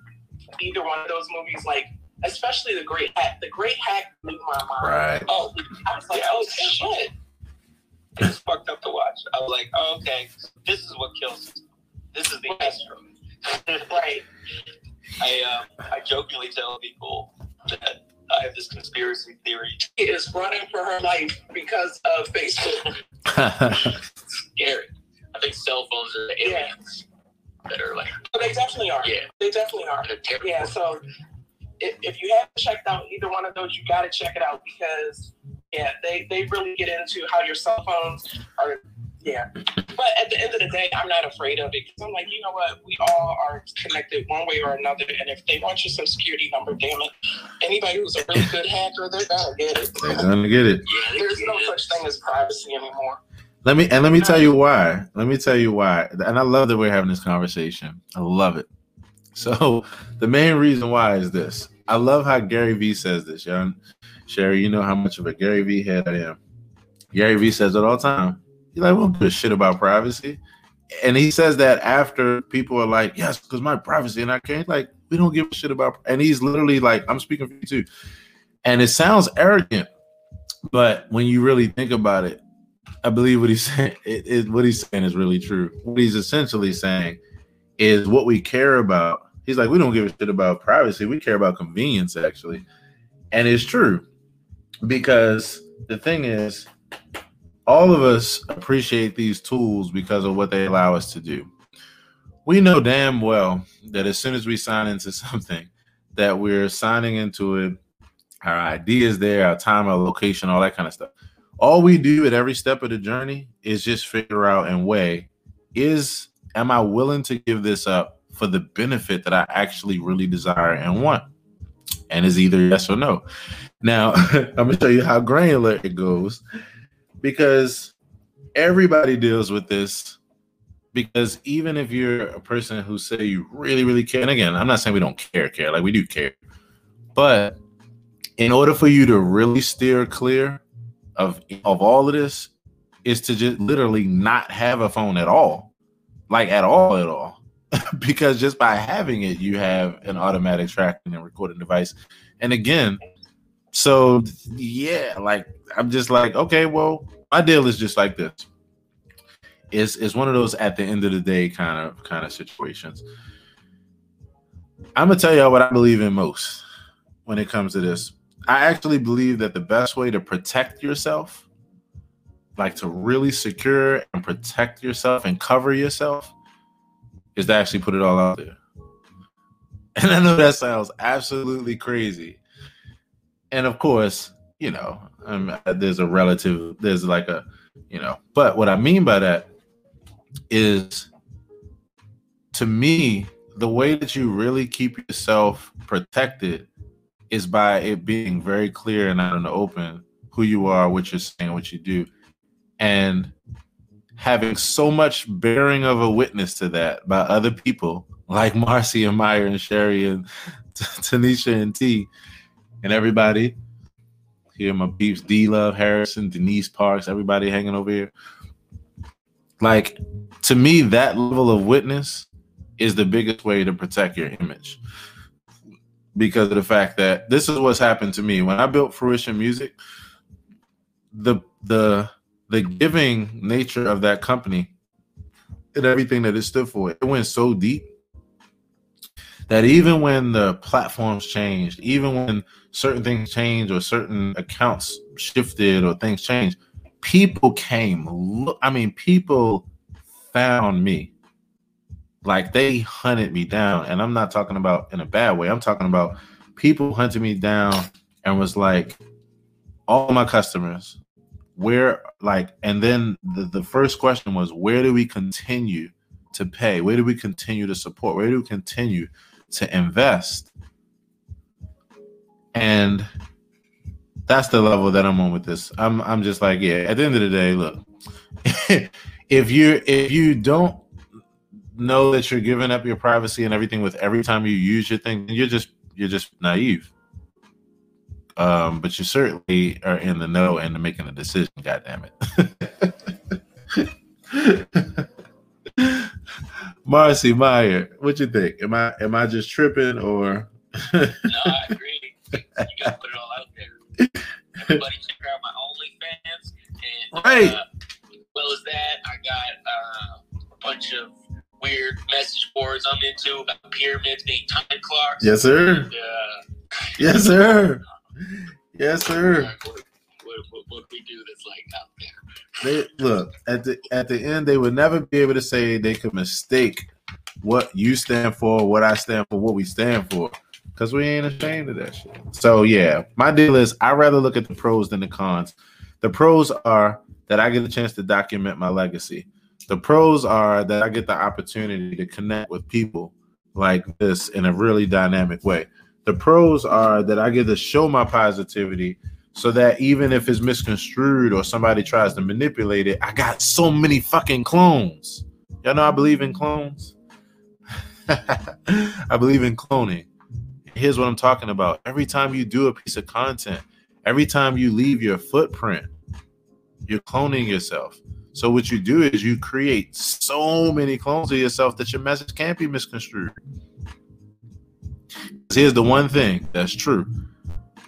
either one of those movies, like especially the Great Hack. The Great Hack blew my mind. Right. Oh, I was like, oh shit. It was fucked up to watch. I was like, oh, okay, this is what kills. This is the Astro. right. I uh, I jokingly tell people that I have this conspiracy theory. She is running for her life because of Facebook. Scary. I think cell phones are the aliens yeah. that are like. But they definitely are. Yeah. They definitely are. Yeah. So if, if you haven't checked out either one of those, you got to check it out because yeah, they, they really get into how your cell phones are. Yeah. But at the end of the day, I'm not afraid of it because I'm like, you know what? We all are connected one way or another. And if they want your social security number, damn it, anybody who's a really good hacker, they're going to get it. They're going to get it. Yeah, there's no such thing as privacy anymore. Let me and let me tell you why. Let me tell you why. And I love that we're having this conversation. I love it. So the main reason why is this. I love how Gary Vee says this, young Sherry. You know how much of a Gary Vee head I am. Gary Vee says it all the time. He's like, we don't give a shit about privacy. and he says that after people are like, yes, because my privacy, and I can't like, we don't give a shit about. And he's literally like, I'm speaking for you too, and it sounds arrogant, but when you really think about it, I believe what he's saying. It, it, what he's saying is really true. What he's essentially saying is what we care about. He's like, we don't give a shit about privacy. We care about convenience, actually, and it's true because the thing is all of us appreciate these tools because of what they allow us to do. We know damn well that as soon as we sign into something, that we're signing into it, our ID is there, our time, our location, all that kind of stuff. All we do at every step of the journey is just figure out and weigh is am I willing to give this up for the benefit that I actually really desire and want? And is either yes or no. Now, I'm gonna show you how granular it goes because everybody deals with this because even if you're a person who say you really really care and again i'm not saying we don't care care like we do care but in order for you to really steer clear of of all of this is to just literally not have a phone at all like at all at all. Because just by having it you have an automatic tracking and recording device. And again so yeah, like I'm just like, okay, well, my deal is just like this. It's it's one of those at the end of the day kind of kind of situations. I'm gonna tell y'all what I believe in most when it comes to this. I actually believe that the best way to protect yourself, like to really secure and protect yourself and cover yourself, is to actually put it all out there. And I know that sounds absolutely crazy and of course, you know, um, there's a relative, there's like a, you know, but what I mean by that is to me, the way that you really keep yourself protected is by it being very clear and out in the open who you are, what you're saying, what you do, and having so much bearing of a witness to that by other people like Marcy and Meyer and Sherry and Tanisha and T and everybody. Here, my peeps, D Love Harrison, Denise Parks, everybody hanging over here. Like, to me, that level of witness is the biggest way to protect your image because of the fact that this is what's happened to me when I built Fruition Music. The the the giving nature of that company and everything that it stood for, it went so deep that even when the platforms changed, even when certain things changed or certain accounts shifted or things changed, people came. I mean, people found me. Like they hunted me down. And I'm not talking about in a bad way. I'm talking about people hunted me down and was like, all my customers, where like, and then the, the first question was, where do we continue to pay? Where do we continue to support? Where do we continue to invest. And that's the level that I'm on with this. I'm I'm just like, yeah, at the end of the day, look, if you if you don't know that you're giving up your privacy and everything with every time you use your thing, you're just you're just naive. Um, but you certainly are in the know and making a decision, god damn it. Marcy Meyer, what you think? Am I am I just tripping or? no, I agree. You gotta put it all out there. Everybody check out my OnlyFans, and right. Uh, as well as that, I got uh, a bunch of weird message boards I'm into about pyramids being time clocks. Yes, sir. And, uh, yes, sir. Yes, sir. What, what, what, what we do that's like out there. They look at the at the end. They would never be able to say they could mistake what you stand for, what I stand for, what we stand for, because we ain't ashamed of that shit. So yeah, my deal is I rather look at the pros than the cons. The pros are that I get a chance to document my legacy. The pros are that I get the opportunity to connect with people like this in a really dynamic way. The pros are that I get to show my positivity so that even if it's misconstrued or somebody tries to manipulate it, I got so many fucking clones. Y'all know I believe in clones. I believe in cloning. Here's what I'm talking about. Every time you do a piece of content, every time you leave your footprint, you're cloning yourself. So what you do is you create so many clones of yourself that your message can't be misconstrued. Here's the one thing that's true.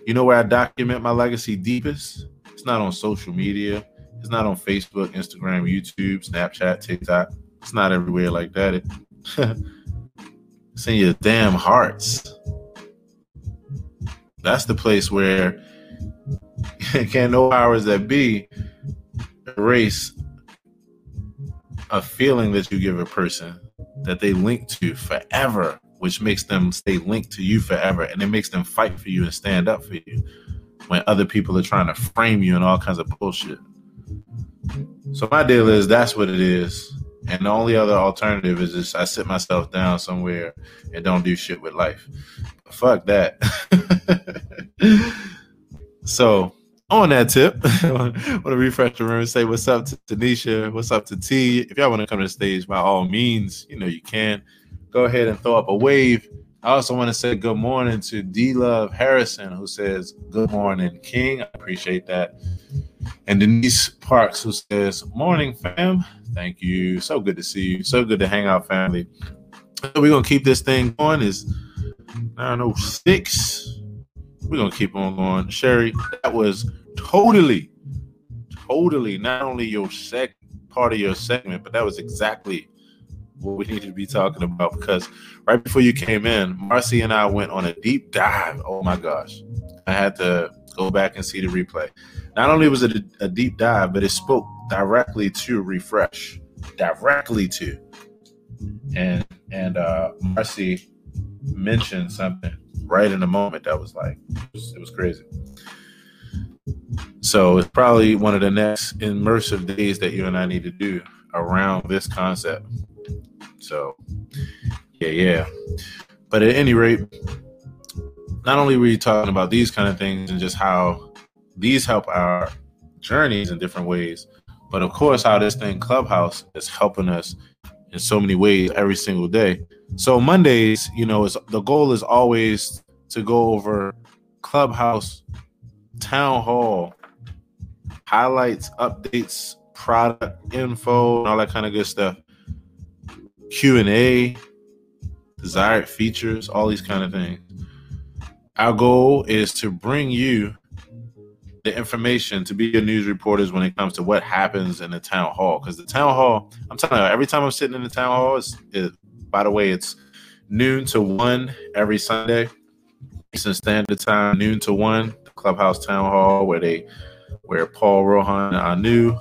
You know where I document my legacy deepest? It's not on social media. It's not on Facebook, Instagram, YouTube, Snapchat, TikTok. It's not everywhere like that. It, it's in your damn hearts. That's the place where can no powers that be erase a feeling that you give a person that they link to forever, which makes them stay linked to you forever, and it makes them fight for you and stand up for you when other people are trying to frame you and all kinds of bullshit. So my deal is that's what it is. And the only other alternative is just I sit myself down somewhere and don't do shit with life. Fuck that. so on that tip, I want to refresh the room and say what's up to Tanisha, what's up to T. If y'all want to come to the stage, by all means, you know you can. Go ahead and throw up a wave. I also want to say good morning to D Love Harrison, who says good morning, King. I appreciate that. And Denise Parks, who says morning, fam. Thank you. So good to see you. So good to hang out, family. We're gonna keep this thing going. Is 906. We're gonna keep on going. Sherry, that was totally, totally not only your sec part of your segment, but that was exactly what we needed to be talking about because right before you came in, Marcy and I went on a deep dive. Oh my gosh. I had to go back and see the replay. Not only was it a, a deep dive, but it spoke directly to refresh, directly to. And and uh Marcy mentioned something right in the moment that was like it was, it was crazy. So it's probably one of the next immersive days that you and I need to do around this concept. So yeah, yeah. But at any rate, not only were you talking about these kind of things and just how these help our journeys in different ways, but of course how this thing Clubhouse is helping us in so many ways every single day. So Mondays, you know, is the goal is always to go over Clubhouse town hall highlights, updates, product info, and all that kind of good stuff. Q and A, desired features, all these kind of things. Our goal is to bring you the information to be your news reporters when it comes to what happens in the town hall. Because the town hall, I'm telling you, every time I'm sitting in the town hall, it's, it, by the way, it's noon to one every Sunday, Eastern Standard Time, noon to one, the Clubhouse Town Hall, where they, where Paul Rohan and Anu,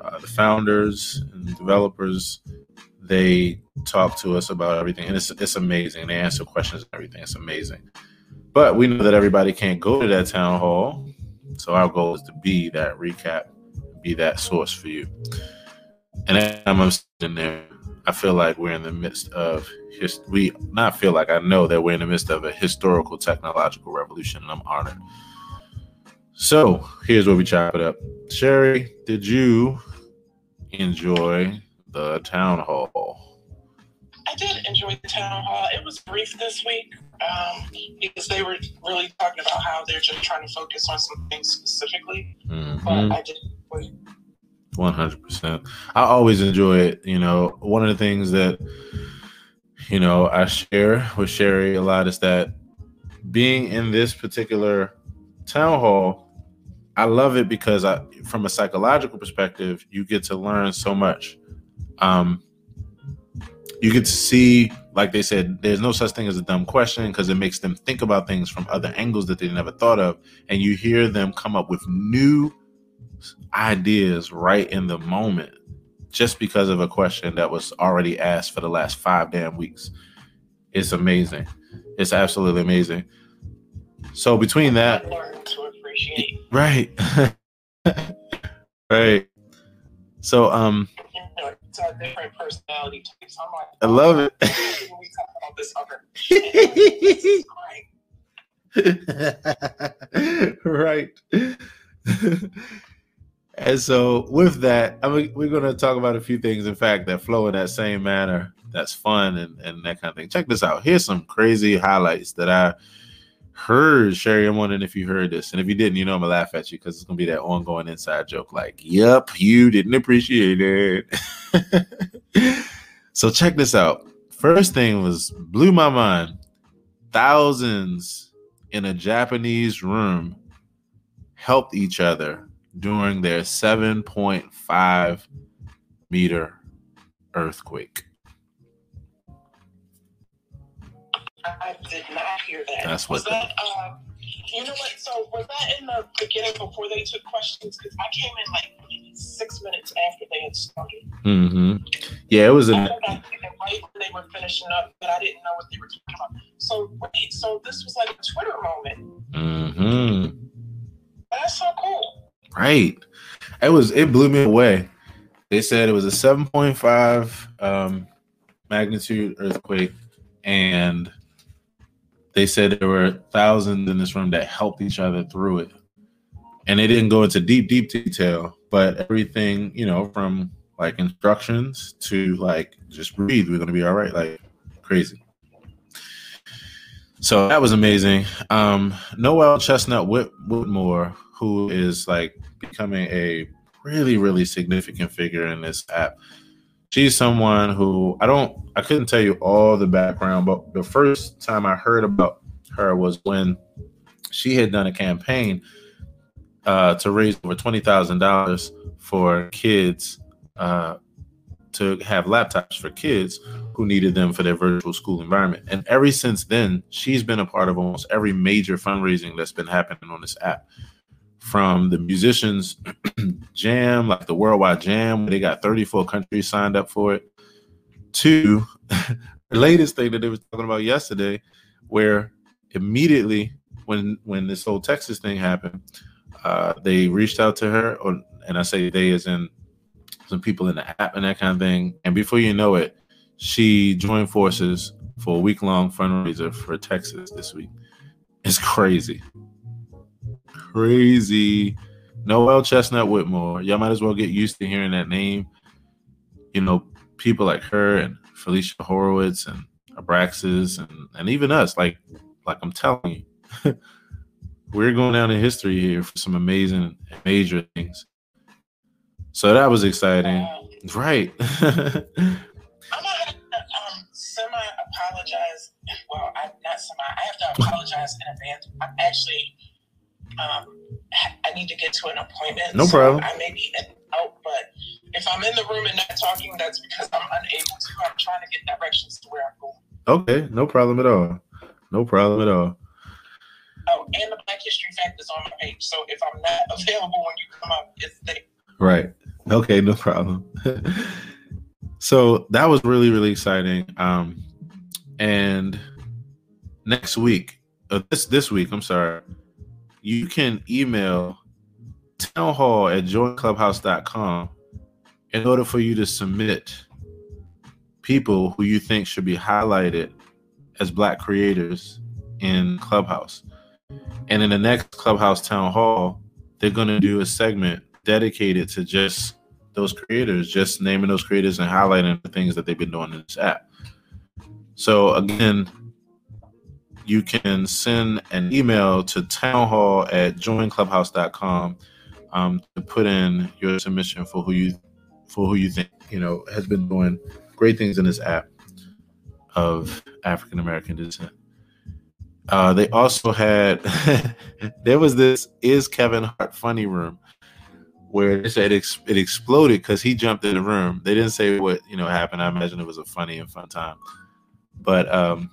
uh, the founders and developers, they talk to us about everything, and it's it's amazing. They answer questions and everything. It's amazing. But we know that everybody can't go to that town hall so our goal is to be that recap, be that source for you. And I'm sitting there, I feel like we're in the midst of his, we not feel like I know that we're in the midst of a historical technological revolution, and I'm honored. So here's where we chop it up. Sherry, did you enjoy the town hall? I did enjoy the town hall. It was brief this week um, because they were really talking about how they're just trying to focus on some things specifically. Mm-hmm. But I did. One hundred percent. I always enjoy it. You know, one of the things that you know I share with Sherry a lot is that being in this particular town hall, I love it because I, from a psychological perspective, you get to learn so much. Um, you get to see, like they said, there's no such thing as a dumb question because it makes them think about things from other angles that they never thought of. And you hear them come up with new ideas right in the moment just because of a question that was already asked for the last five damn weeks. It's amazing. It's absolutely amazing. So between that, right, right. So um, different personality types. I'm like, I love it. we talk about this right. and so with that, I mean, we're going to talk about a few things, in fact, that flow in that same manner. That's fun and, and that kind of thing. Check this out. Here's some crazy highlights that I heard Sherry, I'm wondering if you heard this. And if you didn't, you know I'm gonna laugh at you because it's gonna be that ongoing inside joke, like, yep, you didn't appreciate it. so check this out. First thing was blew my mind. Thousands in a Japanese room helped each other during their 7.5 meter earthquake. I did not hear that. That's what. Was that, uh, you know what? So was that in the beginning before they took questions? Because I came in like six minutes after they had started. Mm-hmm. Yeah, it was in. right when they were finishing up, but I didn't know what they were talking about. So wait, so this was like a Twitter moment. Mm-hmm. That's so cool. Right. It was. It blew me away. They said it was a 7.5 um, magnitude earthquake, and they said there were thousands in this room that helped each other through it. And they didn't go into deep, deep detail, but everything, you know, from like instructions to like just breathe, we're gonna be all right, like crazy. So that was amazing. Um, Noel Chestnut Whit- Whitmore, who is like becoming a really, really significant figure in this app she's someone who I don't I couldn't tell you all the background, but the first time I heard about her was when she had done a campaign uh, to raise over twenty thousand dollars for kids uh, to have laptops for kids who needed them for their virtual school environment. And ever since then, she's been a part of almost every major fundraising that's been happening on this app from the musicians jam, like the worldwide jam, where they got 34 countries signed up for it, to the latest thing that they were talking about yesterday, where immediately when when this whole Texas thing happened, uh, they reached out to her, or, and I say they as in some people in the app and that kind of thing. And before you know it, she joined forces for a week long fundraiser for Texas this week. It's crazy crazy. Noel Chestnut Whitmore. Y'all might as well get used to hearing that name. You know, people like her and Felicia Horowitz and Abraxas and, and even us. Like, like I'm telling you, we're going down in history here for some amazing, major things. So that was exciting. Right. I'm gonna um, semi apologize. Well, I'm not semi. I have to apologize in advance. I'm actually um, I need to get to an appointment. No so problem. I may be out, but if I'm in the room and not talking, that's because I'm unable to. I'm trying to get directions to where I'm going. Okay, no problem at all. No problem at all. Oh, and the Black History Fact is on my page. So if I'm not available when you come up, it's there. Right. Okay, no problem. so that was really, really exciting. Um, and next week, uh, this this week, I'm sorry, you can email townhall at joinclubhouse.com in order for you to submit people who you think should be highlighted as black creators in Clubhouse. And in the next Clubhouse Town Hall, they're going to do a segment dedicated to just those creators, just naming those creators and highlighting the things that they've been doing in this app. So, again, you can send an email to townhall at joinclubhouse.com um, to put in your submission for who you for who you think you know has been doing great things in this app of African American descent. Uh, they also had there was this is Kevin Hart funny room where they said it, ex- it exploded because he jumped in the room. They didn't say what you know happened. I imagine it was a funny and fun time, but um,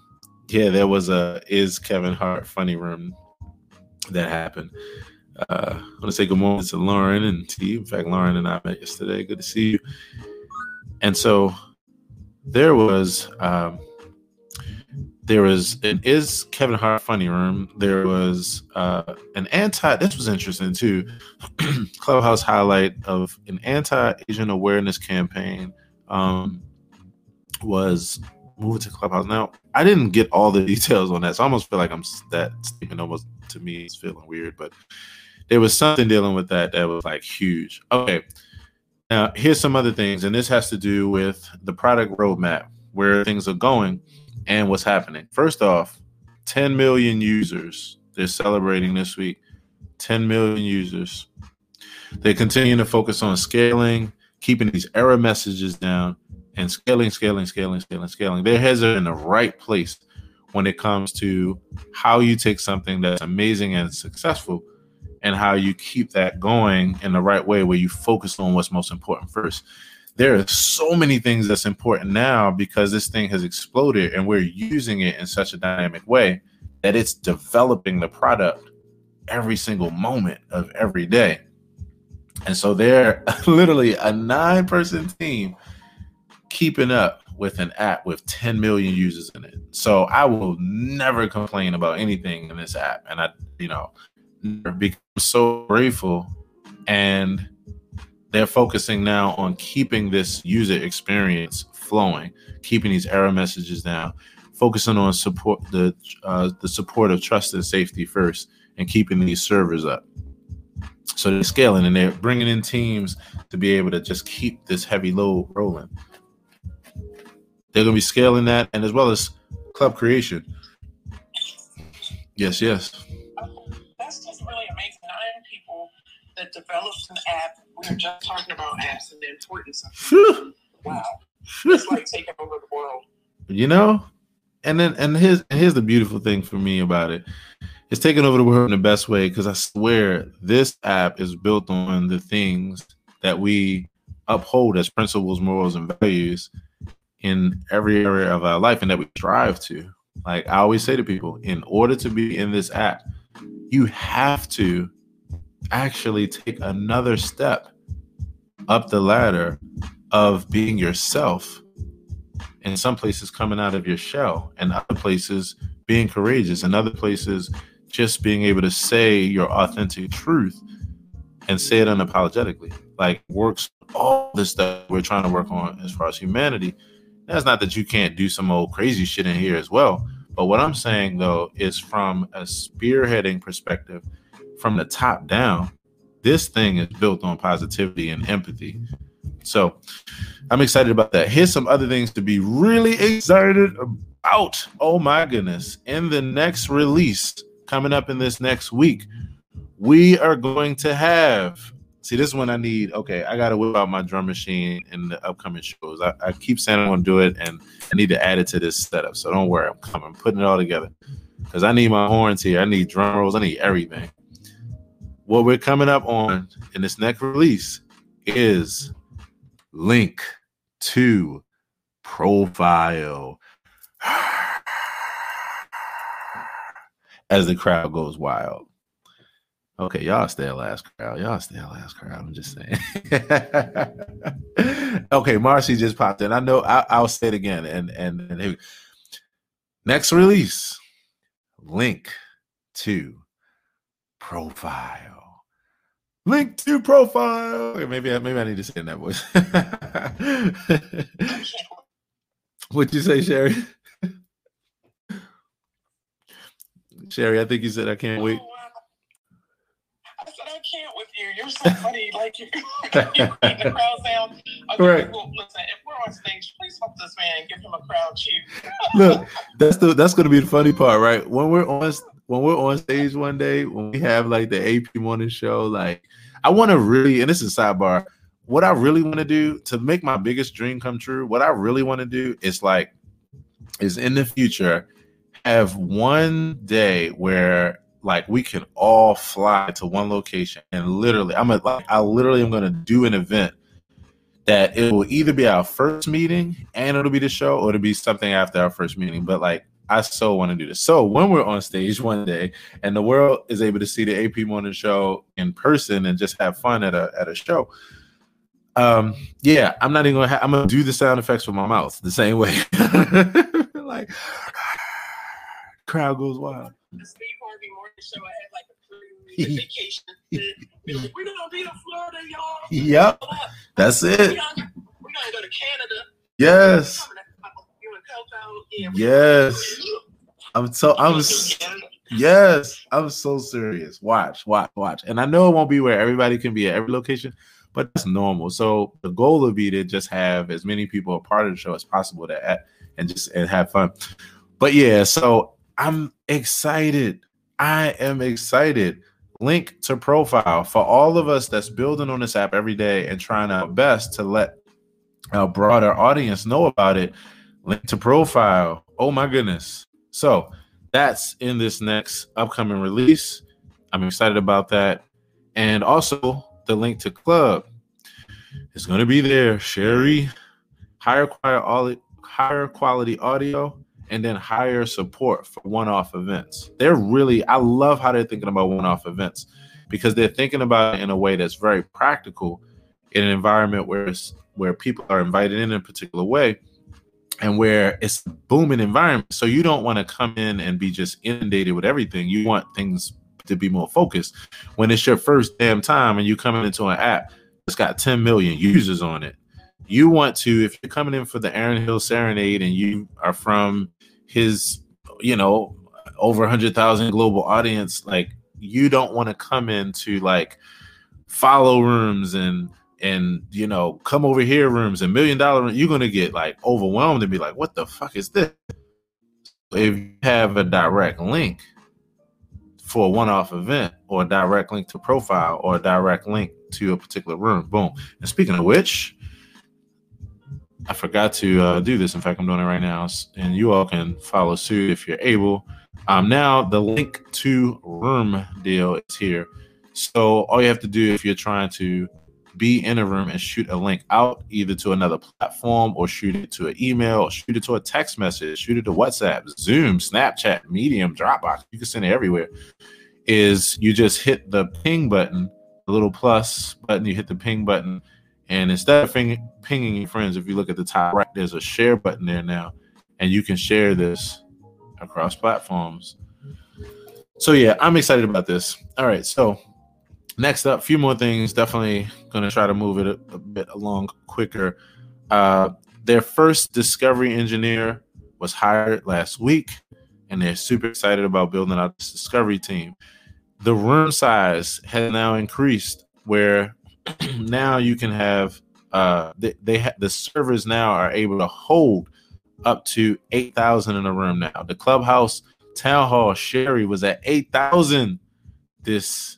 yeah, there was a is Kevin Hart funny room that happened. Uh, I want to say good morning to Lauren and to you. In fact, Lauren and I met yesterday. Good to see you. And so there was um, there was an is Kevin Hart funny room. There was uh, an anti. This was interesting too. Clubhouse highlight of an anti Asian awareness campaign um, was moving to Clubhouse. Now, I didn't get all the details on that, so I almost feel like I'm that statement almost to me is feeling weird, but there was something dealing with that that was like huge. Okay, now here's some other things, and this has to do with the product roadmap, where things are going, and what's happening. First off, 10 million users. They're celebrating this week. 10 million users. They continue to focus on scaling, keeping these error messages down, and scaling, scaling, scaling, scaling, scaling. Their heads are in the right place when it comes to how you take something that's amazing and successful and how you keep that going in the right way where you focus on what's most important first. There are so many things that's important now because this thing has exploded and we're using it in such a dynamic way that it's developing the product every single moment of every day. And so they're literally a nine person team keeping up with an app with 10 million users in it. So I will never complain about anything in this app. And I, you know, become so grateful. And they're focusing now on keeping this user experience flowing, keeping these error messages down, focusing on support the uh, the support of trust and safety first, and keeping these servers up. So they're scaling and they're bringing in teams to be able to just keep this heavy load rolling. They're going to be scaling that, and as well as club creation. Yes, yes. That's just really amazing. I am people that developed an app. We were just talking about apps and the importance of. Wow. It's like taking over the world. You know? And then and here's here's the beautiful thing for me about it. It's taking over the world in the best way because I swear this app is built on the things that we uphold as principles, morals, and values in every area of our life and that we strive to. Like I always say to people, in order to be in this app, you have to actually take another step up the ladder of being yourself. In some places, coming out of your shell, and other places, being courageous, and other places, just being able to say your authentic truth and say it unapologetically. Like works all this stuff we're trying to work on as far as humanity that's not that you can't do some old crazy shit in here as well. But what I'm saying though is from a spearheading perspective, from the top down, this thing is built on positivity and empathy. So I'm excited about that. Here's some other things to be really excited about. Oh my goodness. In the next release coming up in this next week, we are going to have See, this one I need. Okay, I got to whip out my drum machine in the upcoming shows. I, I keep saying I'm gonna do it, and I need to add it to this setup. So don't worry, I'm coming, putting it all together. Because I need my horns here. I need drum rolls. I need everything. What we're coming up on in this next release is link to profile. As the crowd goes wild. Okay, y'all still last crowd. Y'all still last crowd. I'm just saying. okay, Marcy just popped in. I know. I, will say it again. And and and next release, link to profile. Link to profile. Okay, maybe I, maybe I need to say in that voice. What'd you say, Sherry? Sherry, I think you said I can't wait. Oh, can't with you. You're so funny. Like you, the crowd sound. Okay, right. well, listen. If we're on stage, please help this man. Give him a crowd cheer. Look, that's the that's to be the funny part, right? When we're on when we're on stage one day, when we have like the AP morning show, like I want to really, and this is sidebar. What I really want to do to make my biggest dream come true, what I really want to do is like, is in the future have one day where like we can all fly to one location and literally i'm a, like i literally am going to do an event that it will either be our first meeting and it'll be the show or it'll be something after our first meeting. But like i so want to do this. So when we're on stage one day and the world is able to see the ap morning show in person and just have fun at a at a show um yeah i'm not even gonna ha- i'm gonna do the sound effects with my mouth the same way. Like crowd goes wild the Steve Harvey Morning Show. I had like a cruise vacation. like, we're gonna be in Florida, y'all. Yep, that's it. We're gonna, we're gonna go to Canada. Yes. Uh, yes. I'm so I'm yes, I'm so serious. Watch, watch, watch. And I know it won't be where everybody can be at every location, but that's normal. So the goal would be to just have as many people a part of the show as possible to at and just and have fun. But yeah, so I'm excited. I am excited. Link to profile for all of us that's building on this app every day and trying our best to let a broader audience know about it. Link to profile. Oh my goodness. So that's in this next upcoming release. I'm excited about that. And also the link to club is going to be there. Sherry, higher quality, higher quality audio, and then hire support for one-off events. They're really, I love how they're thinking about one-off events because they're thinking about it in a way that's very practical in an environment where where people are invited in, a particular way and where it's a booming environment. So you don't want to come in and be just inundated with everything. You want things to be more focused. When it's your first damn time and you coming into an app that's got 10 million users on it, you want to, if you're coming in for the Aaron Hill Serenade and you are from his, you know, over 100,000 global audience, like you don't want to come into like follow rooms and and you know come over here rooms and million dollar you're gonna get like overwhelmed and be like what the fuck is this? If you have a direct link for a one-off event or a direct link to profile or a direct link to a particular room boom. And speaking of which I forgot to uh, do this. In fact, I'm doing it right now, and you all can follow suit if you're able. Um, now the link to room deal is here. So all you have to do if you're trying to be in a room and shoot a link out either to another platform or shoot it to an email or shoot it to a text message, shoot it to WhatsApp, Zoom, Snapchat, Medium, Dropbox. You can send it everywhere. Is you just hit the ping button, the little plus button, you hit the ping button and instead of ping, pinging your friends, if you look at the top right, there's a share button there now, and you can share this across platforms. So yeah, I'm excited about this. All right, so next up, few more things. Definitely to try to move it a, a bit along quicker. Uh, their first discovery engineer was hired last week, and they're super excited about building out this discovery team. The room size has now increased where now you can have uh they, they ha- the servers now are able to hold up to 8000 in a room now. The clubhouse town hall sherry was at 8000 this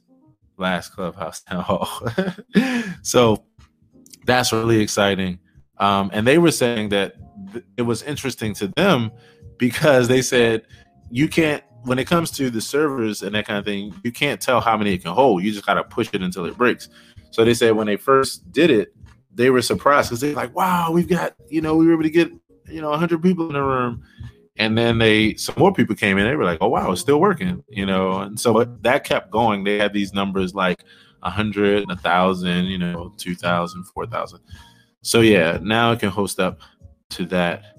last clubhouse town hall. So that's really exciting. Um and they were saying that th- it was interesting to them because they said you can't when it comes to the servers and that kind of thing you can't tell how many it can hold. You just got to push it until it breaks. So they said when they first did it, they were surprised because they're like, wow, we've got, you know, we were able to get, you know, 100 people in the room. And then they, some more people came in. They were like, oh, wow, it's still working, you know. And so that kept going. They had these numbers like 100, 1,000, you know, 2,000, 4,000. So yeah, now it can host up to that.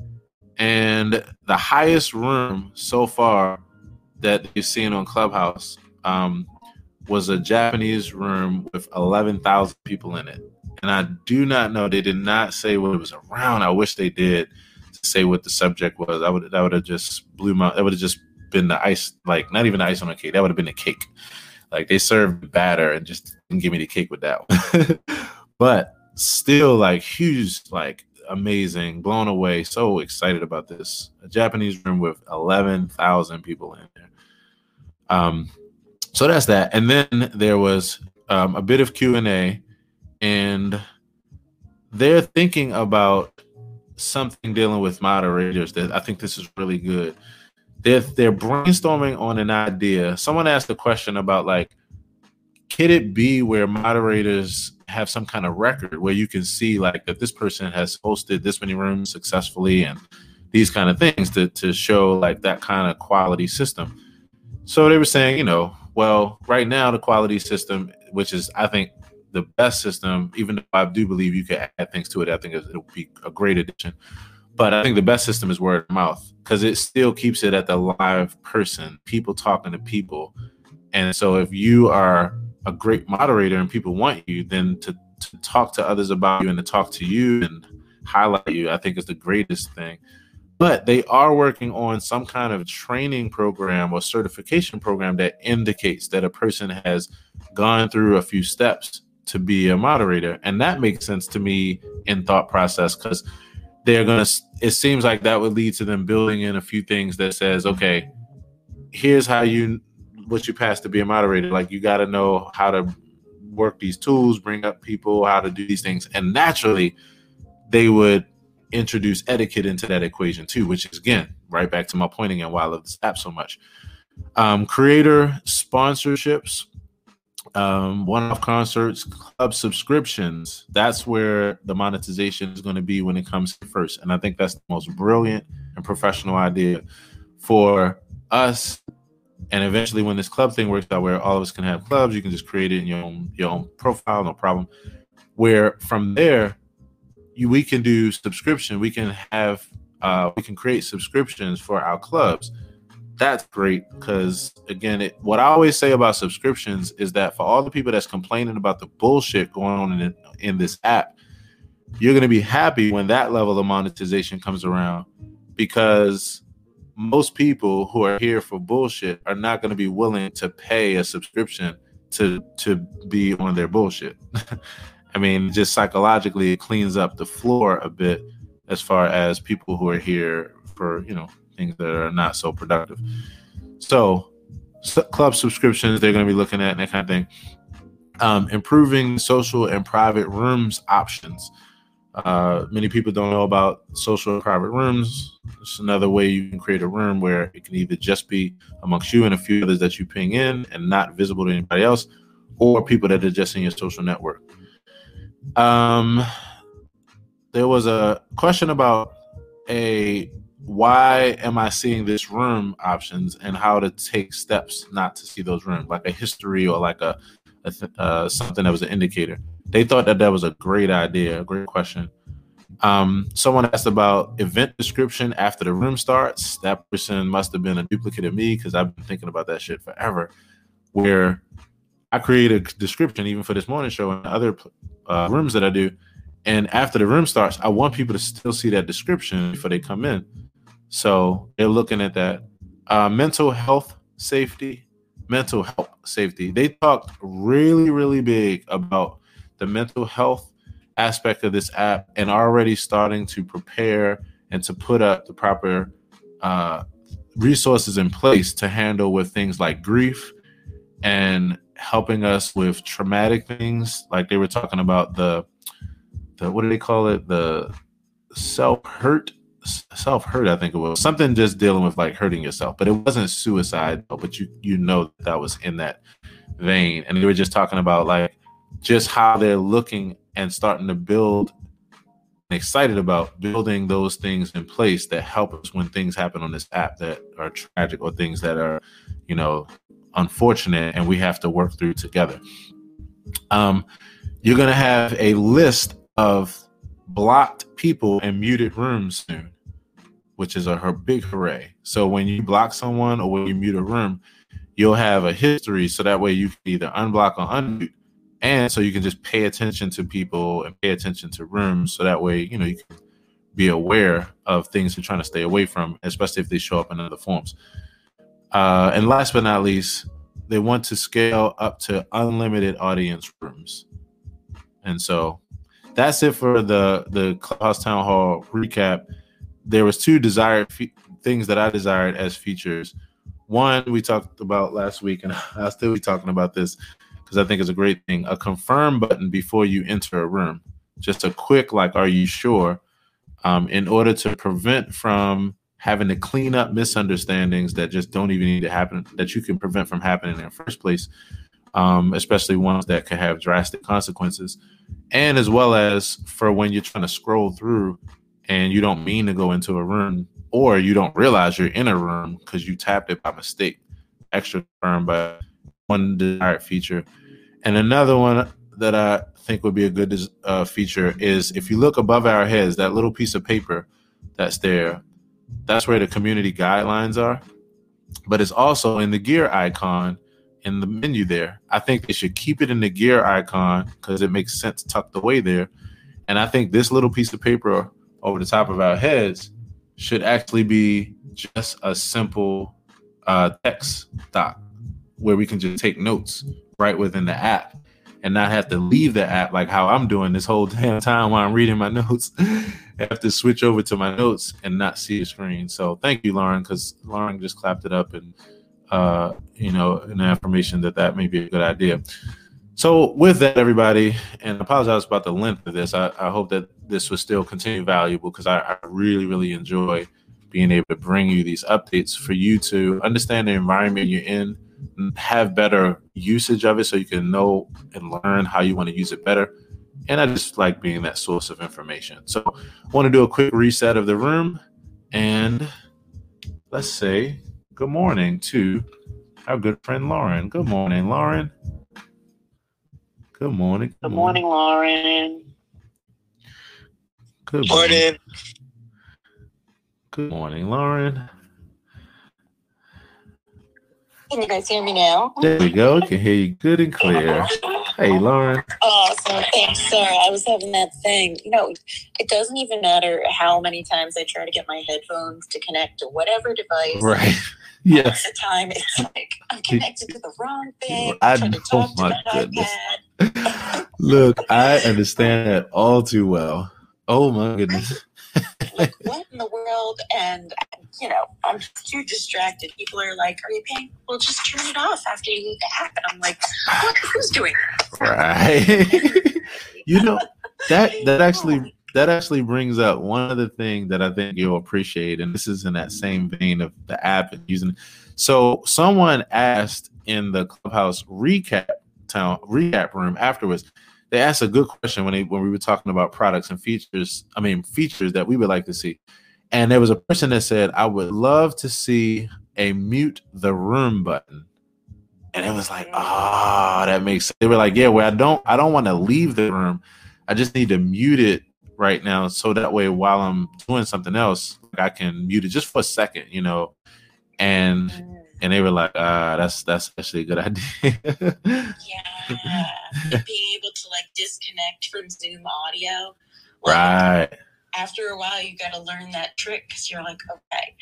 And the highest room so far that you've seen on Clubhouse um, was a Japanese room with 11,000 people in it. And I do not know, they did not say what it was around. I wish they did to say what the subject was. I would, that would have just blew my, that would have just been the ice, like not even the ice on the cake. That would have been the cake. Like they served batter and just didn't give me the cake with that but still like huge, like amazing, blown away, so excited about this. A Japanese room with 11,000 people in there. Um, so that's that. And then there was um, a bit of Q and A, and they're thinking about something dealing with moderators. That I think this is really good. They're they're brainstorming on an idea. Someone asked a question about like, could it be where moderators have some kind of record where you can see like that this person has hosted this many rooms successfully and these kind of things to to show like that kind of quality system. So they were saying, you know, well, right now the quality system, which is I think the best system, even though I do believe you can add things to it, I think it'll be a great addition. But I think the best system is word of mouth because it still keeps it at the live person, people talking to people. And so if you are a great moderator and people want you, then to, to talk to others about you and to talk to you and highlight you, I think is the greatest thing but they are working on some kind of training program or certification program that indicates that a person has gone through a few steps to be a moderator and that makes sense to me in thought process because they're gonna it seems like that would lead to them building in a few things that says okay here's how you what you pass to be a moderator. Like you got to know how to work these tools, bring up people, how to do these things, and naturally, they would introduce etiquette into that equation too, which is again right back to my point again. Why I love this app so much. Um, creator sponsorships, um, one-off concerts, club subscriptions. That's where the monetization is going to be when it comes first, and I think that's the most brilliant and professional idea for us. And eventually when this club thing works out where all of us can have clubs you can just create it in your own your own profile no problem. Where from there you, we can do subscription. We can have uh, we can create subscriptions for our clubs that's great because again it, what i always say about subscriptions is that for all the people that's complaining about the bullshit going on in, in this app you're going to be happy when that level of monetization comes around because most people who are here for bullshit are not going to be willing to pay a subscription to to be on their bullshit. I mean, just psychologically, it cleans up the floor a bit as far as people who are here for you know things that are not so productive. So, club subscriptions they're going to be looking at that kind of thing. Um, improving social and private rooms options. Uh, many people don't know about social and private rooms. It's another way you can create a room where it can either just be amongst you and a few others that you ping in and not visible to anybody else, or people that are just in your social network. Um, there was a question about a why am I seeing this room options and how to take steps not to see those rooms, like a history or like a, a uh, something that was an indicator they thought that that was a great idea, a great question. Um, someone asked about event description after the room starts. That person must have been a duplicate of me because I've been thinking about that shit forever. Where I create a description even for this morning show and other uh, rooms that I do, and after the room starts, I want people to still see that description before they come in. So they're looking at that. Uh, mental health safety, mental health safety. They talked really, really big about the mental health aspect of this app and already starting to prepare and to put up the proper uh, resources in place to handle with things like grief and helping us with traumatic things like they were talking about the the what do they call it the self hurt self hurt i think it was. Something just dealing with like hurting yourself. But it wasn't suicide but you you know that, was in that vein. And they were just talking about like just how they're looking and starting to build excited about building those things in place that help us when things happen on this app that are tragic or things that are, you know, unfortunate and we have to work through together. Um, you're going to have a list of blocked people and muted rooms soon, which is a her big hooray. So when you block someone or when you mute a room, you'll have a history so that way you can either unblock or unmute. And so you can just pay attention to people and pay attention to rooms so that way you know you can be aware of things you're trying to stay away from especially if they show up in other forms. Uh, and last but not least they want to scale up to unlimited audience rooms. And so that's it for the the clubhouse town hall recap there was two desired things that i desired as features one we talked about last week and i'll still be talking about this because I think it's a great thing. A confirm button before you enter a room. Just a quick, like, are you sure? Um, in order to prevent from having to clean up misunderstandings that just don't even need to happen, that you can prevent from happening in the first place, um, especially ones that could have drastic consequences. And as well as for when you're trying to scroll through and you don't mean to go into a room or you don't realize you're in a room because you tapped it by mistake. Extra firm, but one desired feature and another one that I think would be a good uh, feature is if you look above our heads, that little piece of paper that's there, that's where the community guidelines are. But it's also in the gear icon in the menu there. I think they should keep it in the gear icon because it makes sense tucked away there. And I think this little piece of paper over the top of our heads should actually be just a simple uh, text doc where we can just take notes right within the app and not have to leave the app like how I'm doing this whole damn time while I'm reading my notes. I have to switch over to my notes and not see the screen. So thank you, Lauren, because Lauren just clapped it up and uh, you know, an affirmation that that may be a good idea. So with that, everybody, and apologize about the length of this. I, I hope that this will still continue valuable because I, I really, really enjoy being able to bring you these updates for you to understand the environment you're in, have better usage of it so you can know and learn how you want to use it better. And I just like being that source of information. So I want to do a quick reset of the room and let's say good morning to our good friend Lauren. Good morning, Lauren. Good morning. Good, morning, Lauren. Good morning. Good morning, Lauren. Can you guys hear me now? There we go. Can hear you good and clear. Hey, Lauren. Awesome. Thanks. Sorry, I was having that thing. You know, it doesn't even matter how many times I try to get my headphones to connect to whatever device. Right. Yes. At the time, it's like I'm connected to the wrong thing. I I'm trying to know, talk to my my goodness. Look, I understand that all too well. Oh my goodness. Like, what in the world? And, you know, I'm too distracted. People are like, Are you paying? Well, just turn it off after you leave the app. And I'm like, What? Who's doing that? Right. you know, that that actually that actually brings up one other thing that I think you'll appreciate, and this is in that same vein of the app and using. So someone asked in the clubhouse recap town recap room afterwards. They asked a good question when they when we were talking about products and features. I mean features that we would like to see. And there was a person that said, "I would love to see a mute the room button." And it was like, ah, that makes sense. They were like, yeah, well, I don't I don't want to leave the room. I just need to mute it right now. So that way while I'm doing something else, I can mute it just for a second, you know. And and they were like, ah, that's that's actually a good idea. Yeah. And being able to like disconnect from Zoom audio. Like, right. After a while, you got to learn that trick because you're like, okay,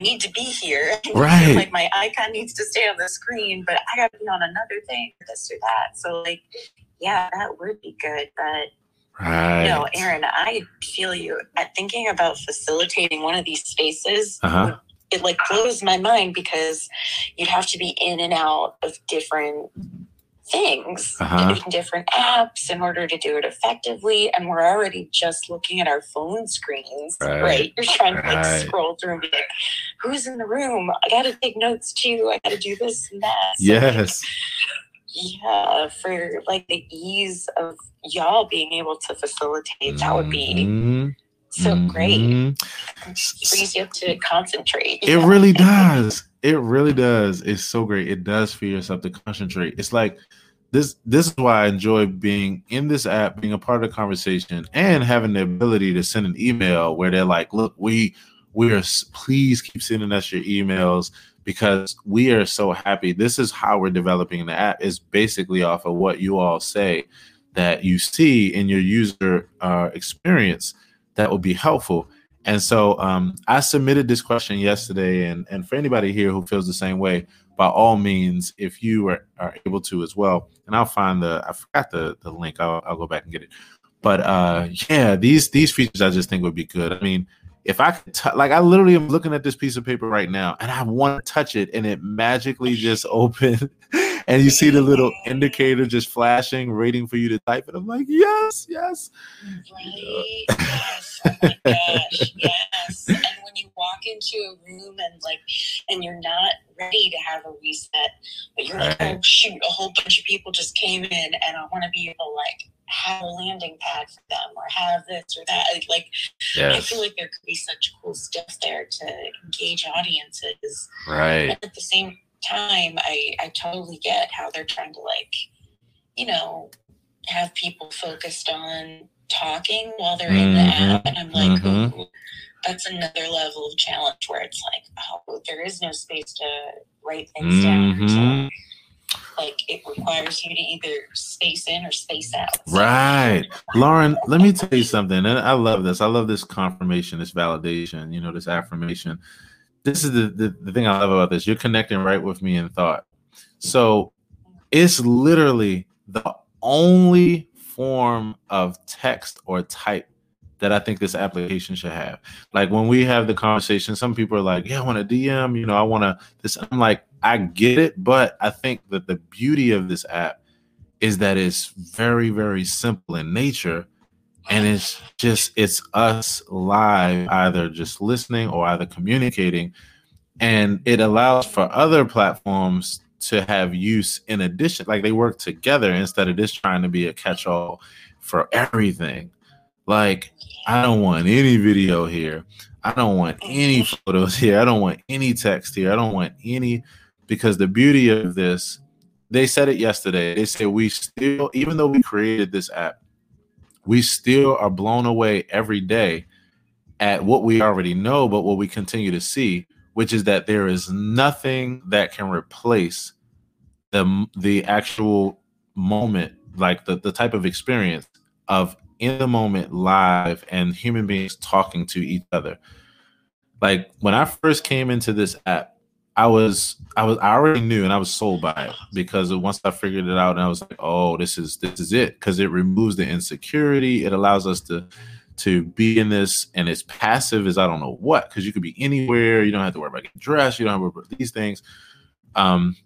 I need to be here. Right. like my icon needs to stay on the screen, but I got to be on another thing or this or that. So, like, yeah, that would be good. But Right. no, Aaron, I feel you. At thinking about facilitating one of these spaces, Uh-huh. It like blows my mind because you'd have to be in and out of different things Uh-huh. in different apps in order to do it effectively and we're already just looking at our phone screens. Right. right, you're trying to like scroll through and be like who's in the room? I gotta take notes too. I gotta do this and that. So, Yes. yeah for like the ease of y'all being able to facilitate that would be So great Mhm. frees you up to concentrate It really does. It really does. It's so great. It does for yourself to concentrate. It's like this. This is why I enjoy being in this app, being a part of the conversation, and having the ability to send an email where they're like, "Look, we we are. Please keep sending us your emails because we are so happy. This is how we're developing the app. Is basically off of what you all say that you see in your user uh, experience that would be helpful." And so um, I submitted this question yesterday, and, and for anybody here who feels the same way, by all means, if you are, are able to as well, and I'll find the I forgot the the link. I'll, I'll go back and get it. But uh, yeah, these these features I just think would be good. I mean, if I could t- like I literally am looking at this piece of paper right now, and I want to touch it, and it magically just opened, and you see the little indicator just flashing, waiting for you to type it. I'm like, yes, yes. Right. Yes. Oh my gosh. Yes. And when you walk into a room and like, and you're not ready to have a reset, but you're like, Right. oh shoot, a whole bunch of people just came in, and I want to be able to like have a landing pad for them or have this or that. Like, I feel like there could be such cool stuff there to engage audiences. Right. And at the same time, I I totally get how they're trying to like, you know, have people focused on talking while they're in the app, and I'm like, mhm. ooh, that's another level of challenge where it's like, oh, there is no space to write things down. Mhm. So, like it requires you to either space in or space out. So- Right. Lauren, let me tell you something. And I love this. I love this confirmation, this validation, you know, this affirmation. This is the, the, the thing I love about this. You're connecting right with me in thought. So it's literally the only form of text or type that I think this application should have. Like when we have the conversation, some people are like, "Yeah, I want a DM." You know, I want to this. I'm like, I get it, but I think that the beauty of this app is that it's very, very simple in nature, and it's just it's us live, either just listening or either communicating, and it allows for other platforms to have use in addition like they work together instead of just trying to be a catch-all for everything. Like i don't want any video here. I don't want any photos here. I don't want any text here. I don't want any because the beauty of this they said it yesterday. They said we still even though we created this app we still are blown away every day at what we already know but what we continue to see which is that there is nothing that can replace the the actual moment, like the, the type of experience of in the moment live and human beings talking to each other. Like when I first came into this app, I was I was I already knew and I was sold by it because once I figured it out and I was like, oh, this is this is it because it removes the insecurity. It allows us to to be in this and it's passive as I don't know what because you could be anywhere. You don't have to worry about getting dressed. You don't have to worry about these things. Um,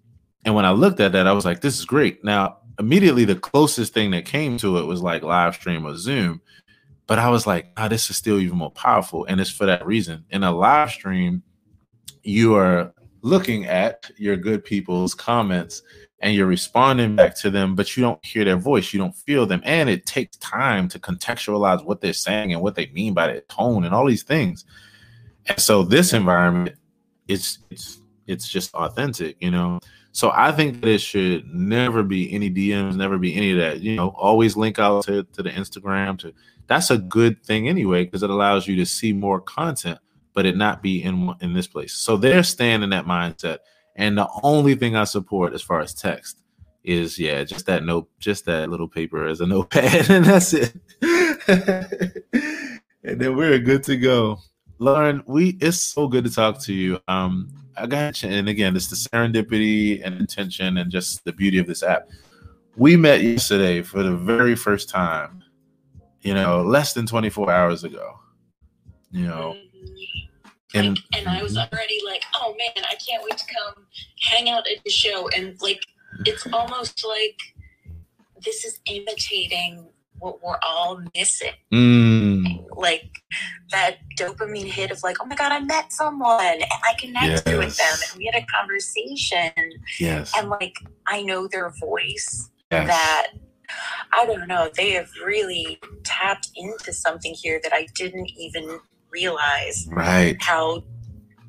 and when I looked at that, I was like, this is great. Now, immediately the closest thing that came to it was like live stream or Zoom. But I was like, ah, this is still even more powerful. And it's for that reason. In a live stream, you are looking at your good people's comments and you're responding back to them, but you don't hear their voice, you don't feel them. And it takes time to contextualize what they're saying and what they mean by their tone and all these things. And so this environment, it's it's it's just authentic, you know. So I think that it should never be any DMs, never be any of that. You know, always link out to, to the Instagram. To that's a good thing anyway because it allows you to see more content, but it not be in in this place. So they're staying in that mindset. And the only thing I support as far as text is yeah, just that note, just that little paper as a notepad, and that's it. and then we're good to go. Lauren, we it's so good to talk to you. Um, I got you. And again, it's the serendipity and intention and just the beauty of this app. We met yesterday for the very first time, you know, less than 24 hours ago. You know. And, like, and I was already like, oh man, I can't wait to come hang out at the show. And like, it's almost like this is imitating what we're all missing. Mm. Like that dopamine hit of like, oh my God, I met someone and I connected yes. with them and we had a conversation. Yes. And like I know their voice yes. that I don't know, they have really tapped into something here that I didn't even realize right how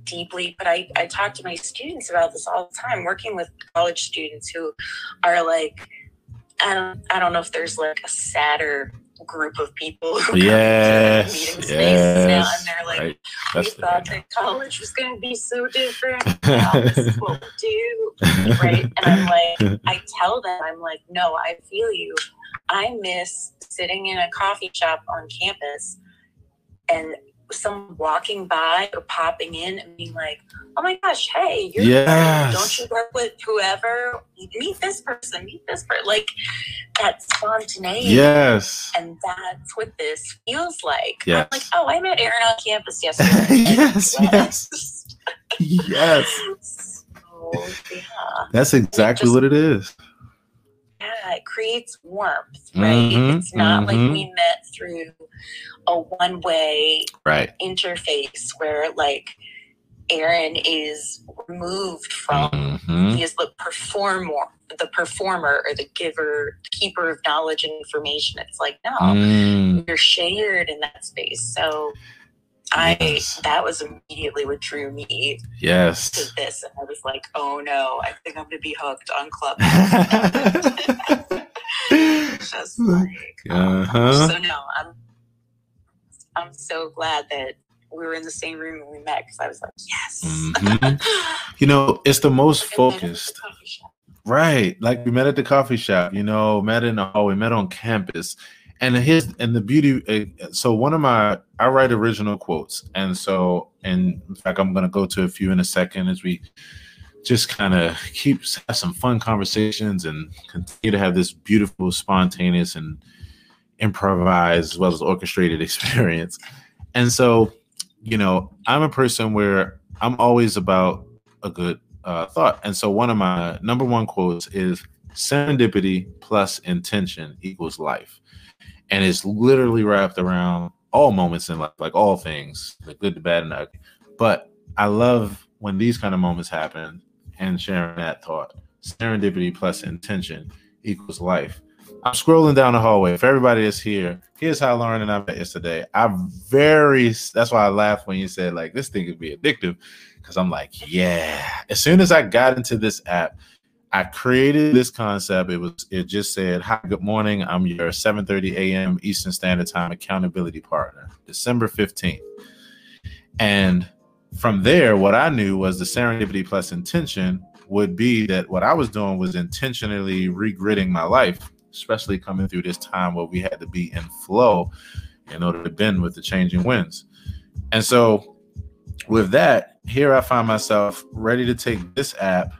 deeply but I, I talk to my students about this all the time working with college students who are like I don't I don't know if there's like a sadder group of people who yes, meeting spaces yes, now and they're like right. we thought that college was gonna be so different. now this is what we do. Right. And I'm like I tell them, I'm like, no, I feel you. I miss sitting in a coffee shop on campus and someone walking by or popping in and being like, "Oh my gosh, hey, you're yes. don't you work with whoever? Meet this person, meet this person." Like that spontaneity. Yes. And that's what this feels like. Yes. I'm like, oh, I met Aaron on campus yesterday. yes, yes, yes. So, yeah. That's exactly just, what it is yeah, it creates warmth, right? Mm-hmm, it's not mm-hmm. like we met through a one way right. interface where like Aaron is removed from mm-hmm. he is the performer the performer or the giver, the keeper of knowledge and information. It's like, no, mm. you're shared in that space. So I yes. that was immediately what drew me yes to this, and I was like, "Oh no, I think I'm gonna be hooked on Club." Just like, uh-huh. so no, I'm I'm so glad that we were in the same room when we met because I was like, "Yes." Mm-hmm. you know, it's the most focused. Right, like we met at the coffee shop. You know, met in the hallway, met on campus and his and the beauty uh, so one of my i write original quotes and so and in fact i'm going to go to a few in a second as we just kind of keep have some fun conversations and continue to have this beautiful spontaneous and improvised as well as orchestrated experience. And so, you know, I'm a person where I'm always about a good uh, thought. And so, one of my number one quotes is serendipity plus intention equals life. And it's literally wrapped around all moments in life, like all things, the good, the bad, and the ugly. But I love when these kind of moments happen and sharing that thought. Serendipity plus intention equals life. I'm scrolling down the hallway. If everybody is here, here's how Lauren and I met yesterday. I'm very that's why I laughed when you said like this thing could be addictive. Cause I'm like, yeah. As soon as I got into this app, I created this concept. It was it just said, Hi, good morning. I'm your 7:30 a.m. Eastern Standard Time accountability partner, December 15th. And from there, what I knew was the serendipity plus intention would be that what I was doing was intentionally regridding my life, especially coming through this time where we had to be in flow in order to bend with the changing winds. And so, with that, here I find myself ready to take this app,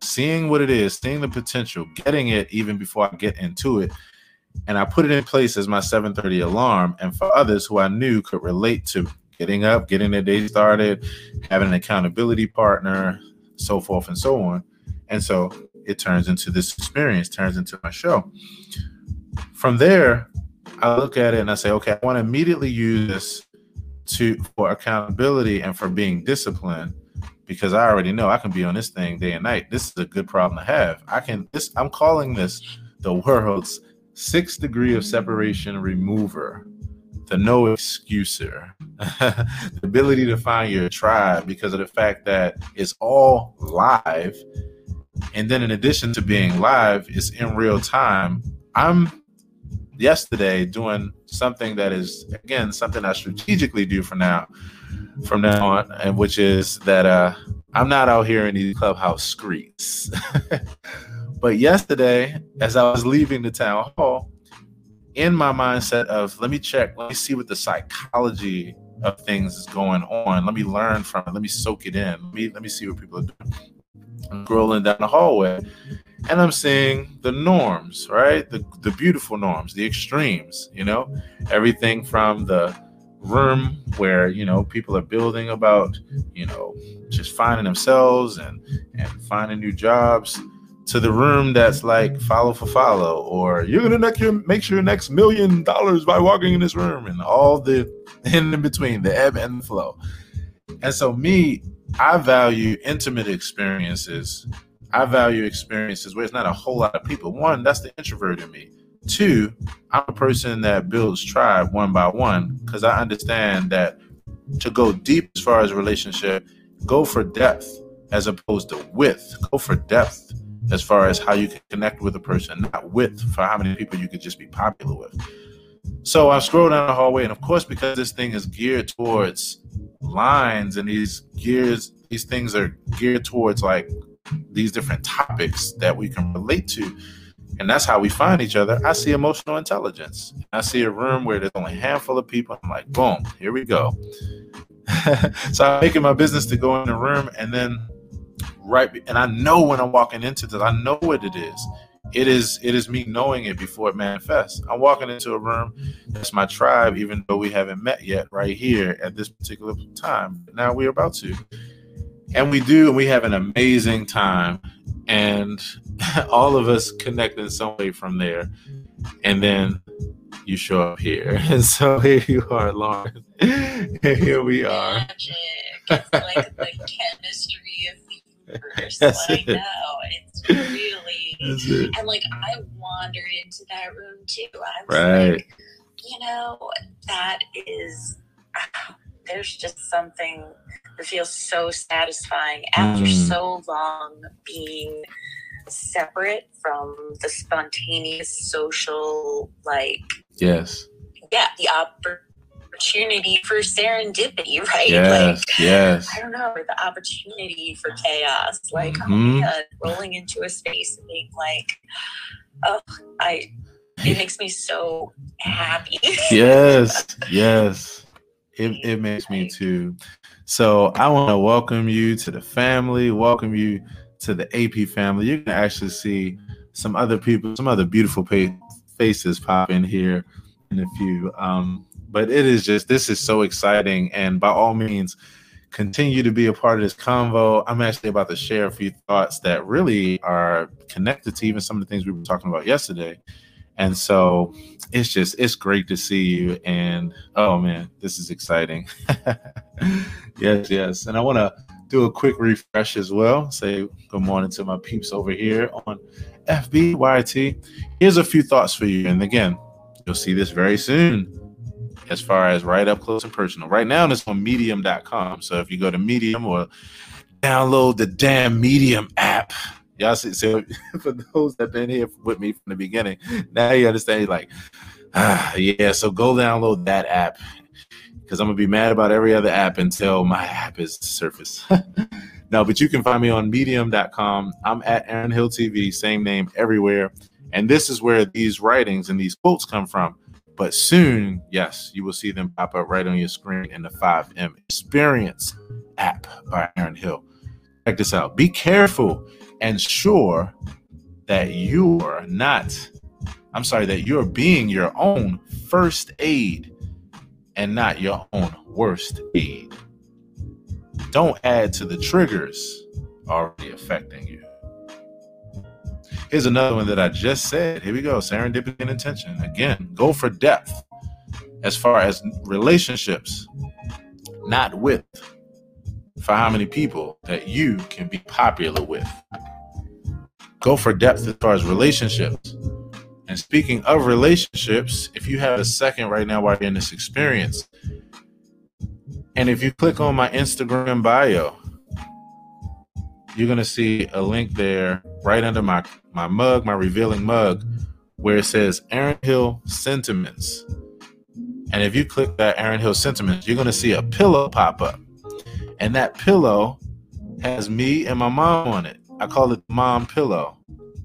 seeing what it is, seeing the potential, getting it even before I get into it. And I put it in place as my 7:30 alarm. And for others who I knew could relate to getting up, getting their day started, having an accountability partner, so forth and so on. And so it turns into this experience, turns into my show. From there, I look at it and I say, okay, I want to immediately use this to for accountability and for being disciplined because I already know I can be on this thing day and night. This is a good problem to have. I can this I'm calling this the world's sixth degree of separation remover the no excuser, the ability to find your tribe because of the fact that it's all live. And then, in addition to being live, it's in real time. I'm yesterday doing something that is, again, something I strategically do from now, from now on, and which is that uh, I'm not out here in these clubhouse streets. but yesterday, as I was leaving the town hall, in my mindset of let me check, let me see what the psychology of things is going on. Let me learn from it. Let me soak it in. Let me let me see what people are doing. I'm scrolling down the hallway and I'm seeing the norms, right? The the beautiful norms, the extremes, you know, everything from the room where you know people are building about you know just finding themselves and and finding new jobs to the room that's like follow for follow, or you're make your make your next million dollars by walking in this room, and all the in between, the ebb and the flow. And so, me, I value intimate experiences. I value experiences where it's not a whole lot of people. One, that's the introvert in me. Two, I'm a person that builds tribe one by one because I understand that to go deep as far as relationship, go for depth as opposed to width. Go for depth as far as how you can connect with a person, not width for how many people you could just be popular with. So I scroll down the hallway, and of course, because this thing is geared towards lines and these gears, these things are geared towards like these different topics that we can relate to. And that's how we find each other. I see emotional intelligence. I see a room where there's only a handful of people. I'm like, boom, here we go. so I'm making my business to go in the room and then right and i know when i'm walking into this i know what it is it is it is me knowing it before it manifests. I'm walking into a room that's my tribe even though we haven't met yet right here at this particular time now we're about to. And we do and we have an amazing time and all of us connect in some way from there. And then you show up here. And so here you are lauren. And here we are. Magic. It's like the chemistry of the universe. That's I know. Really it. and like I wandered into that room too. I was right. like, you know, that is there's just something that feels so satisfying after mm. so long being separate from the spontaneous social like yes yeah the opportunity opportunity for serendipity, right? Yes, like, yes. I don't know, the opportunity for chaos. Like, oh mm-hmm. oh man, rolling into a space and being like, oh, I, it makes me so happy. yes, yes. It, it makes me too. So I want to welcome you to the family, welcome you to the AP family. You can actually see some other people, some other beautiful faces pop in here in a few. Um, but it is just this is so exciting, and by all means, continue to be a part of this convo. I'm actually about to share a few thoughts that really are connected to even some of the things we were talking about yesterday. And so it's just it's great to see you and oh man, this is exciting. yes, yes. And I want to do a quick refresh as well. Say good morning to my peeps over here on FBYT. Here's a few thoughts for you. And again, you'll see this very soon as far as right up close and personal. Right now, it's on medium.com. So if you go to Medium or download the damn Medium app, y'all see. So for those that been here with me from the beginning, now you understand, you're like, ah, yeah. So go download that app because I'm gonna be mad about every other app until my app is surface. no, but you can find me on medium.com. I'm at Aaron Hill TV, same name everywhere. And this is where these writings and these quotes come from. But soon, yes, you will see them pop up right on your screen in the 5M Experience app by Aaron Hill. Check this out. Be careful and sure that you're not, I'm sorry, that you're being your own first aid and not your own worst aid. Don't add to the triggers already affecting you. Here's another one that I just said. Here we go. Serendipity and intention. Again, go for depth as far as relationships, not with, For how many people that you can be popular with. Go for depth as far as relationships. And speaking of relationships, if you have a second right now while you're in this experience, and if you click on my Instagram bio, you're gonna see a link there right under my my mug, my revealing mug, where it says Aaron Hill Sentiments. And if you click that Aaron Hill Sentiments, you're gonna see a pillow pop up. And that pillow has me and my mom on it. I call it mom pillow.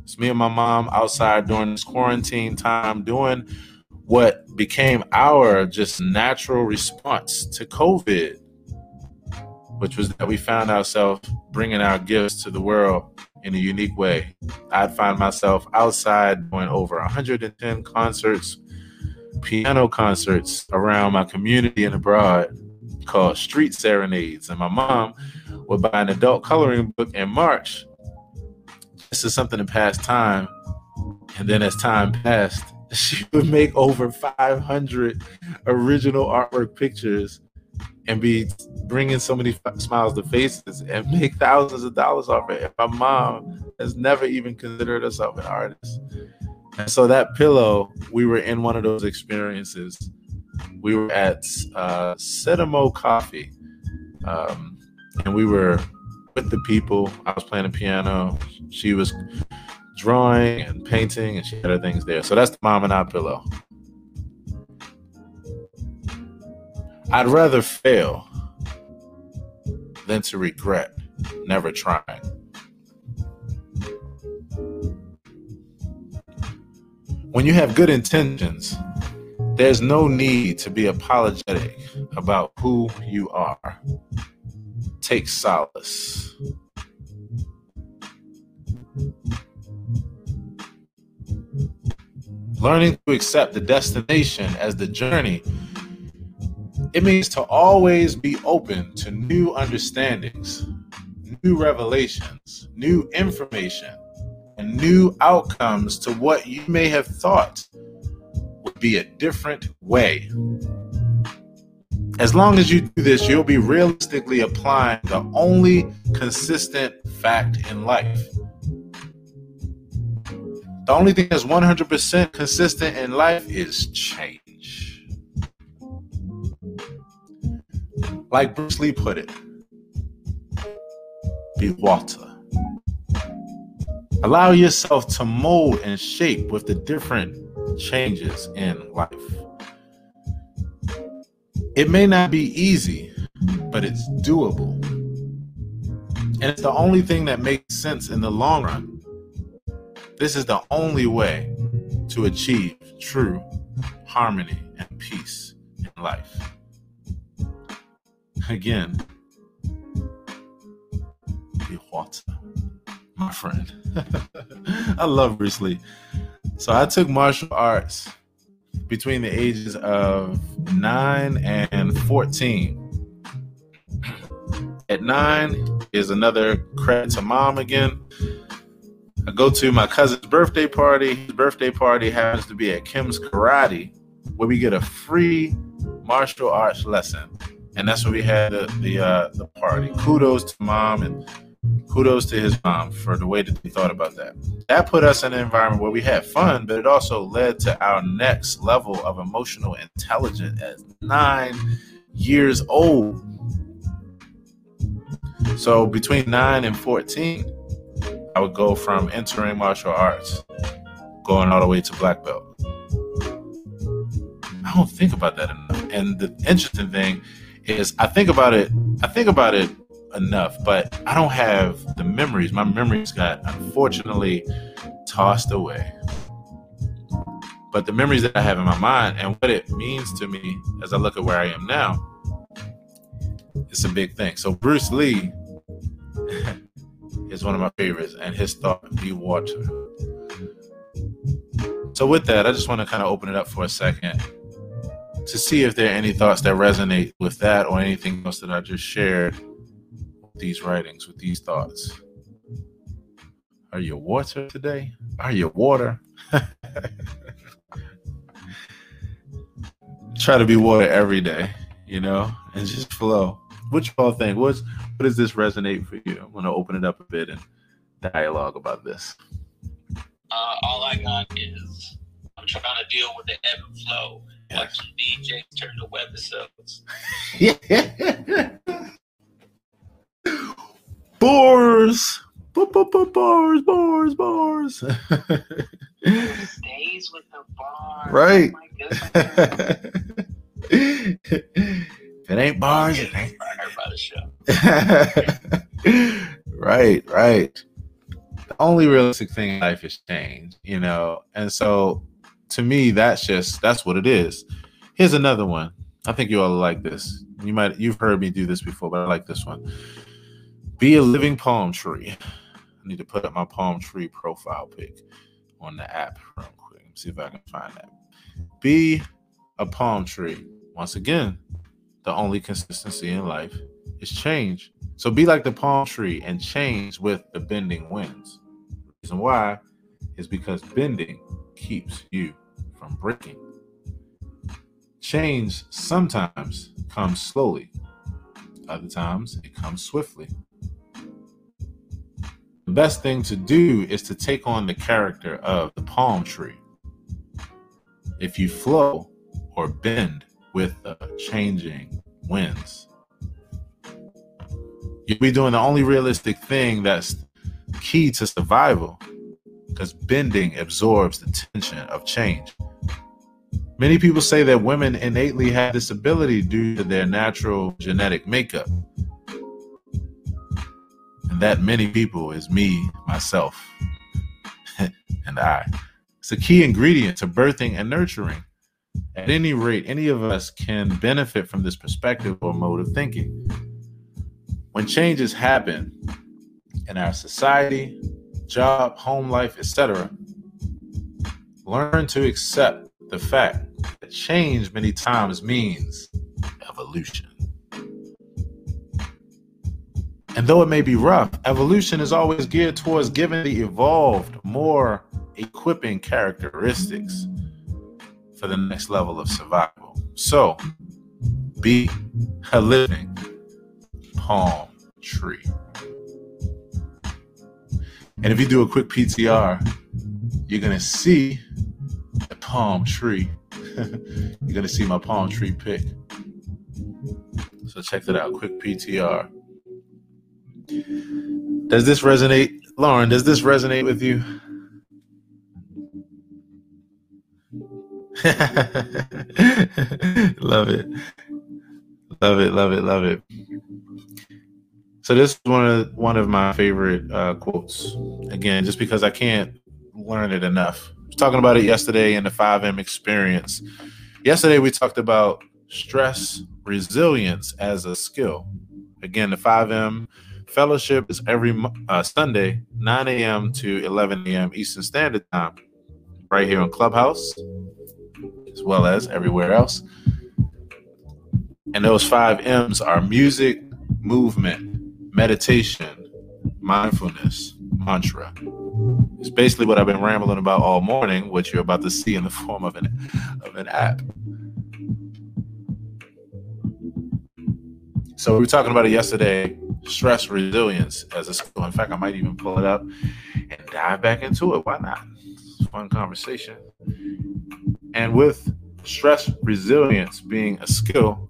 It's me and my mom outside during this quarantine time doing what became our just natural response to COVID which was that we found ourselves bringing our gifts to the world in a unique way. I'd find myself outside doing over 110 concerts, piano concerts around my community and abroad called Street Serenades. And my mom would buy an adult coloring book in March. This is something to pass time. And then as time passed, she would make over 500 original artwork pictures and be bringing so many smiles to faces and make thousands of dollars off it. And my mom has never even considered herself an artist. And so that pillow, we were in one of those experiences. We were at uh, Cinemo Coffee, um, and we were with the people. I was playing the piano. She was drawing and painting, and she had her things there. So that's the mom and I pillow. I'd rather fail than to regret never trying. When you have good intentions, there's no need to be apologetic about who you are. Take solace. Learning to accept the destination as the journey it means to always be open to new understandings, new revelations, new information, and new outcomes to what you may have thought would be a different way. As long as you do this, you'll be realistically applying the only consistent fact in life. The only thing that's 100% consistent in life is change. Like Bruce Lee put it, be water. Allow yourself to mold and shape with the different changes in life. It may not be easy, but it's doable. And it's the only thing that makes sense in the long run. This is the only way to achieve true harmony and peace in life again. What, my friend. I love Bruce Lee. So I took martial arts between the ages of 9 and 14. At 9 is another credit to mom again. I go to my cousin's birthday party. His birthday party happens to be at Kim's Karate, where we get a free martial arts lesson, and that's where we had the the, uh, the party. Kudos to mom and kudos to his mom for the way that he thought about that. That put us in an environment where we had fun, but it also led to our next level of emotional intelligence at nine years old. So between nine and 14, I would go from entering martial arts, going all the way to black belt. I don't think about that enough. And the interesting thing is I think about it, I think about it enough, but I don't have the memories. My memories got unfortunately tossed away. But the memories that I have in my mind and what it means to me as I look at where I am now, it's a big thing. So Bruce Lee is one of my favorites, and his thought be water. So with that, I just want to kind of open it up for a second to see if there are any thoughts that resonate with that or anything else that I just shared these writings, with these thoughts. Are you water today? Are you water? Try to be water every day, you know, and just flow. What you all think? What's what does this resonate for you? I'm gonna open it up a bit and dialogue about this. Uh, all I got is I'm trying to deal with the ebb and flow. Yes. Watching DJs turn to webisodes. Yeah. Bars. Bars, bars, bars. Stays with the bars. Oh right. Oh it ain't bars, it ain't right, right. The only realistic thing in life is change, you know. And so to me, that's just that's what it is. Here's another one. I think you all like this. You might you've heard me do this before, but I like this one. Be a living palm tree. I need to put up my palm tree profile pic on the app real quick. See if I can find that. Be a palm tree. Once again, the only consistency in life is change. So be like the palm tree and change with the bending winds. The reason why is because bending keeps you from breaking. Change sometimes comes slowly, other times it comes swiftly. The best thing to do is to take on the character of the palm tree. If you flow or bend, with the changing winds. You'll be doing the only realistic thing that's key to survival because bending absorbs the tension of change. Many people say that women innately have this ability due to their natural genetic makeup. And that many people is me, myself, and I. It's a key ingredient to birthing and nurturing. At any rate, any of us can benefit from this perspective or mode of thinking. When changes happen in our society, job, home life, etc., learn to accept the fact that change many times means evolution. And though it may be rough, evolution is always geared towards giving the evolved more equipping characteristics for the next level of survival. So, be a living palm tree. And if you do a quick PTR, you're going to see the palm tree. you're going to see my palm tree pick. So check that out. Quick PTR. Does this resonate? Lauren, does this resonate with you? love it. Love it, love it, love it. So this is one of one of my favorite uh, quotes. Again, just because I can't learn it enough. I was talking about it yesterday in the 5M experience. Yesterday we talked about stress resilience as a skill. Again, the 5M fellowship is every uh, Sunday, 9 a.m. to 11 a.m. Eastern Standard Time, right here on Clubhouse. as well as everywhere else. And those five M's are music, movement, meditation, mindfulness, mantra. It's basically what I've been rambling about all morning, which you're about to see in the form of an of an app. So we were talking about it yesterday, stress resilience as a skill. In fact, I might even pull it up and dive back into it. Why not? It's fun conversation. And with stress resilience being a skill,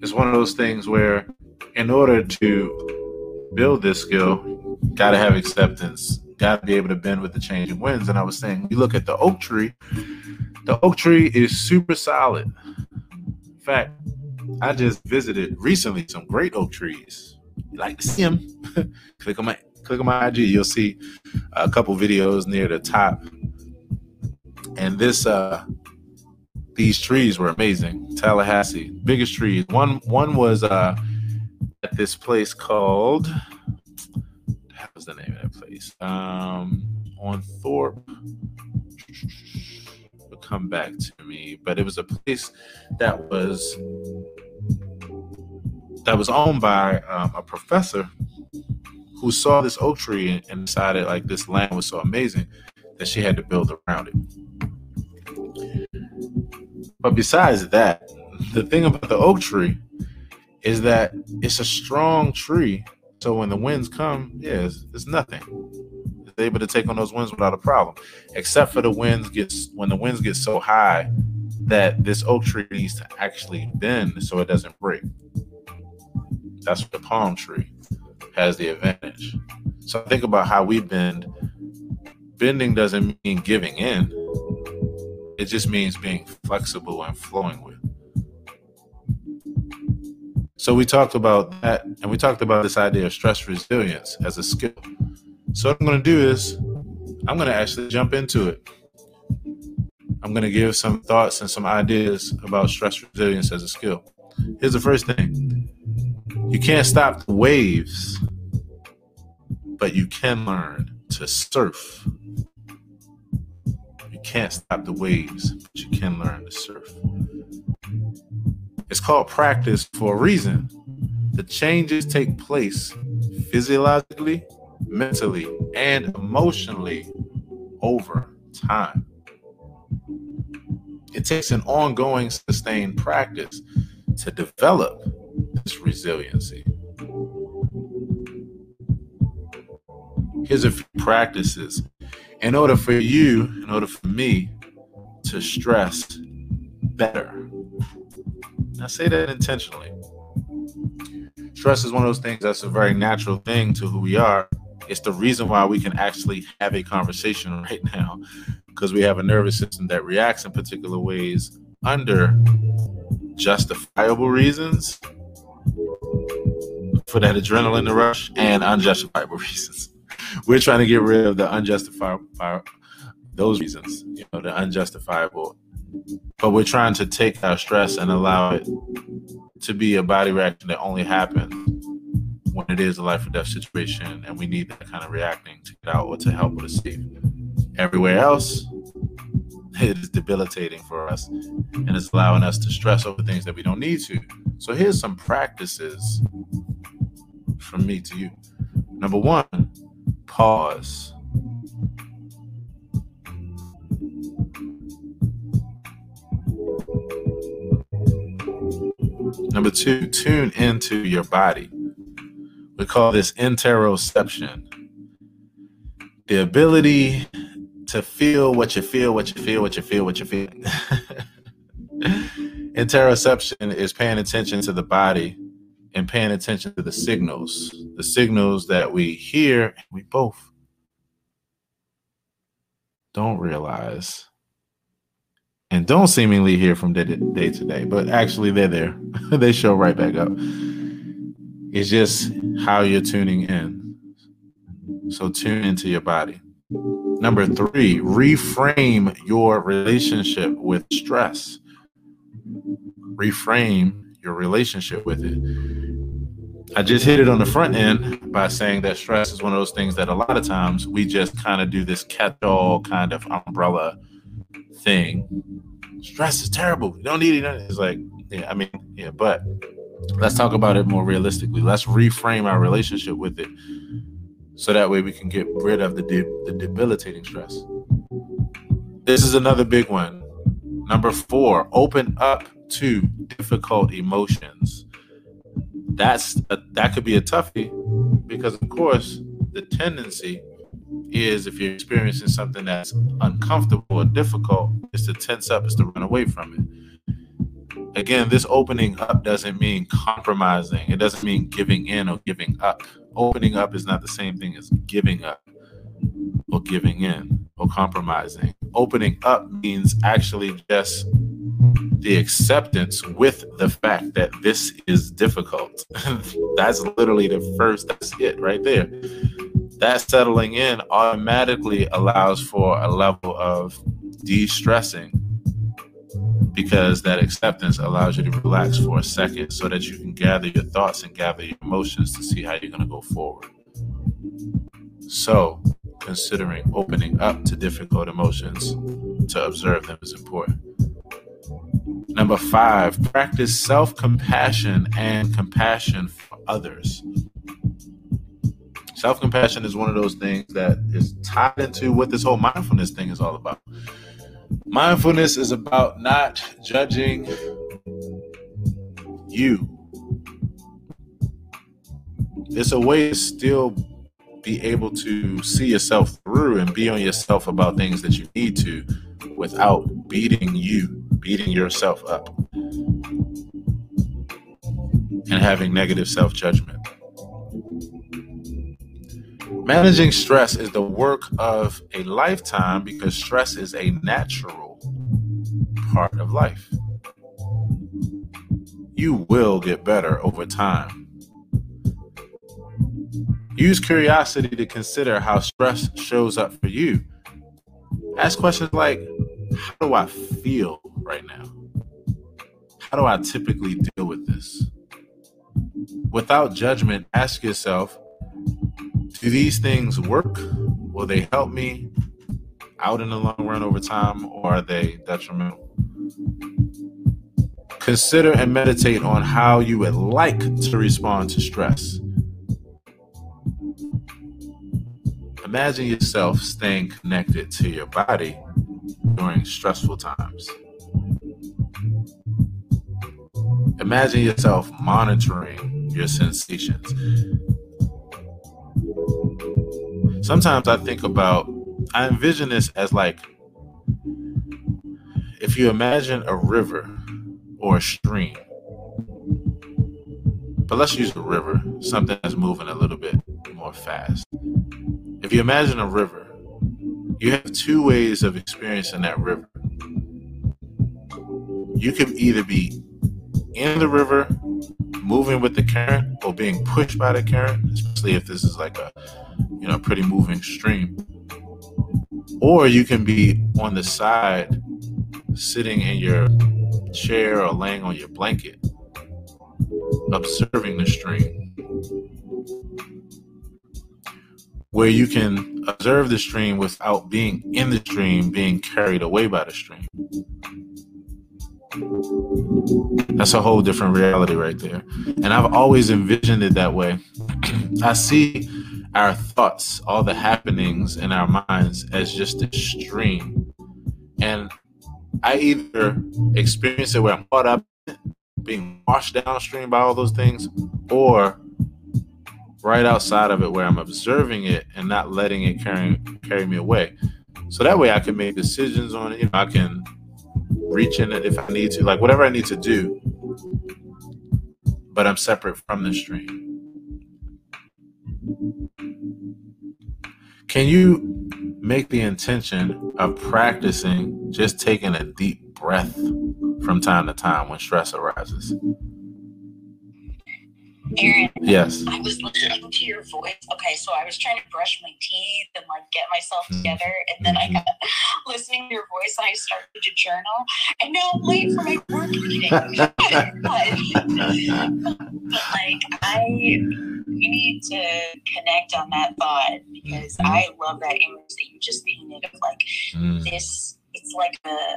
it's one of those things where in order to build this skill, gotta have acceptance, gotta be able to bend with the changing winds. And I was saying, you look at the oak tree, the oak tree is super solid In fact, I just visited recently some great oak trees. You like to see them? click on my click on my IG. You'll see a couple videos near the top. And this uh these trees were amazing. Tallahassee, biggest trees. One one was uh at this place called what was the name of that place? Um on Thorpe come back to me, but it was a place that was that was owned by um, a professor who saw this oak tree and decided like this land was so amazing that she had to build around it. But besides that, the thing about the oak tree is that it's a strong tree. So when the winds come, yeah, it's, it's nothing It's able to take on those winds without a problem, except for the winds gets when the winds get so high that this oak tree needs to actually bend so it doesn't break. That's the palm tree has the advantage. So think about how we bend. Bending doesn't mean giving in. It just means being flexible and flowing with. So we talked about that, and we talked about this idea of stress resilience as a skill. So what I'm going to do is I'm going to actually jump into it. I'm going to give some thoughts and some ideas about stress resilience as a skill. Here's the first thing you can't stop the waves, but you can learn to surf. You can't stop the waves, but you can learn to surf. It's called practice for a reason. The changes take place physiologically mentally, and emotionally over time. It takes an ongoing, sustained practice to develop this resiliency. Here's a few practices in order for you, in order for me to stress better. I say that intentionally. Stress is one of those things that's a very natural thing to who we are, it's the reason why we can actually have a conversation right now because we have a nervous system that reacts in particular ways under justifiable reasons for that adrenaline rush and unjustifiable reasons. We're trying to get rid of the unjustifiable those reasons, you know, the unjustifiable. But we're trying to take our stress and allow it to be a body reaction that only happens when it is a life or death situation and we need that kind of reacting to get out or to help or to save. Everywhere else, it is debilitating for us and it's allowing us to stress over things that we don't need to. So here's some practices from me to you. Number one, pause. Number two, tune into your body. We call this interoception. The ability to feel what you feel, what you feel, what you feel, what you feel. interoception is paying attention to the body and paying attention to the signals, the signals that we hear, we both don't realize and don't seemingly hear from day to day, to day but actually they're there. they show right back up. It's just how you're tuning in. So tune into your body. Number three, reframe your relationship with stress. Reframe your relationship with it. I just hit it on the front end by saying that stress is one of those things that a lot of times we just kind of do this catch-all kind of umbrella thing. Stress is terrible. You don't need it. It's like, yeah, I mean, yeah, but let's talk about it more realistically. Let's reframe our relationship with it so that way we can get rid of the, de- the debilitating stress. This is another big one. Number four, open up to difficult emotions. That's a, that could be a toughie because, of course, the tendency is if you're experiencing something that's uncomfortable or difficult, is to tense up, is to run away from it. Again, this opening up doesn't mean compromising. It doesn't mean giving in or giving up. Opening up is not the same thing as giving up or giving in or compromising. Opening up means actually just the acceptance with the fact that this is difficult. that's literally the first, that's it right there. That settling in automatically allows for a level of de stressing because that acceptance allows you to relax for a second so that you can gather your thoughts and gather your emotions to see how you're going to go forward. So, considering opening up to difficult emotions to observe them is important. Number five, practice self compassion and compassion for others. Self compassion is one of those things that is tied into what this whole mindfulness thing is all about. Mindfulness is about not judging you. It's a way to still be able to see yourself through and be on yourself about things that you need to without beating you, beating yourself up, and having negative self judgment. Managing stress is the work of a lifetime because stress is a natural part of life. You will get better over time. Use curiosity to consider how stress shows up for you. Ask questions like How do I feel right now? How do I typically deal with this? Without judgment, ask yourself do these things work? Will they help me out in the long run over time, or are they detrimental? Consider and meditate on how you would like to respond to stress. Imagine yourself staying connected to your body during stressful times. Imagine yourself monitoring your sensations sometimes I think about, I envision this as like, if you imagine a river or a stream, but let's use a river, something that's moving a little bit more fast. If you imagine a river, you have two ways of experiencing that river. You can either be in the river, moving with the current, or being pushed by the current, especially if this is like a you know, pretty moving stream. Or you can be on the side, sitting in your chair or laying on your blanket, observing the stream. Where you can observe the stream without being in the stream, being carried away by the stream. That's a whole different reality right there. And I've always envisioned it that way. I see our thoughts, all the happenings in our minds as just a stream. And I either experience it where I'm caught up being washed downstream by all those things, or right outside of it where I'm observing it and not letting it carry carry me away. So that way I can make decisions on it. You know, I can reach in it if I need to, like whatever I need to do. But I'm separate from the stream. Can you make the intention of practicing just taking a deep breath from time to time when stress arises? Aaron. Yes. I was listening to your voice. Okay, so I was trying to brush my teeth and like get myself mm-hmm. together, and then mm-hmm. I got listening to your voice and I started to journal, and now I'm late for my work meeting. but, but like I, we need to connect on that thought because mm-hmm. I love that image that you just painted of like mm. this. It's like a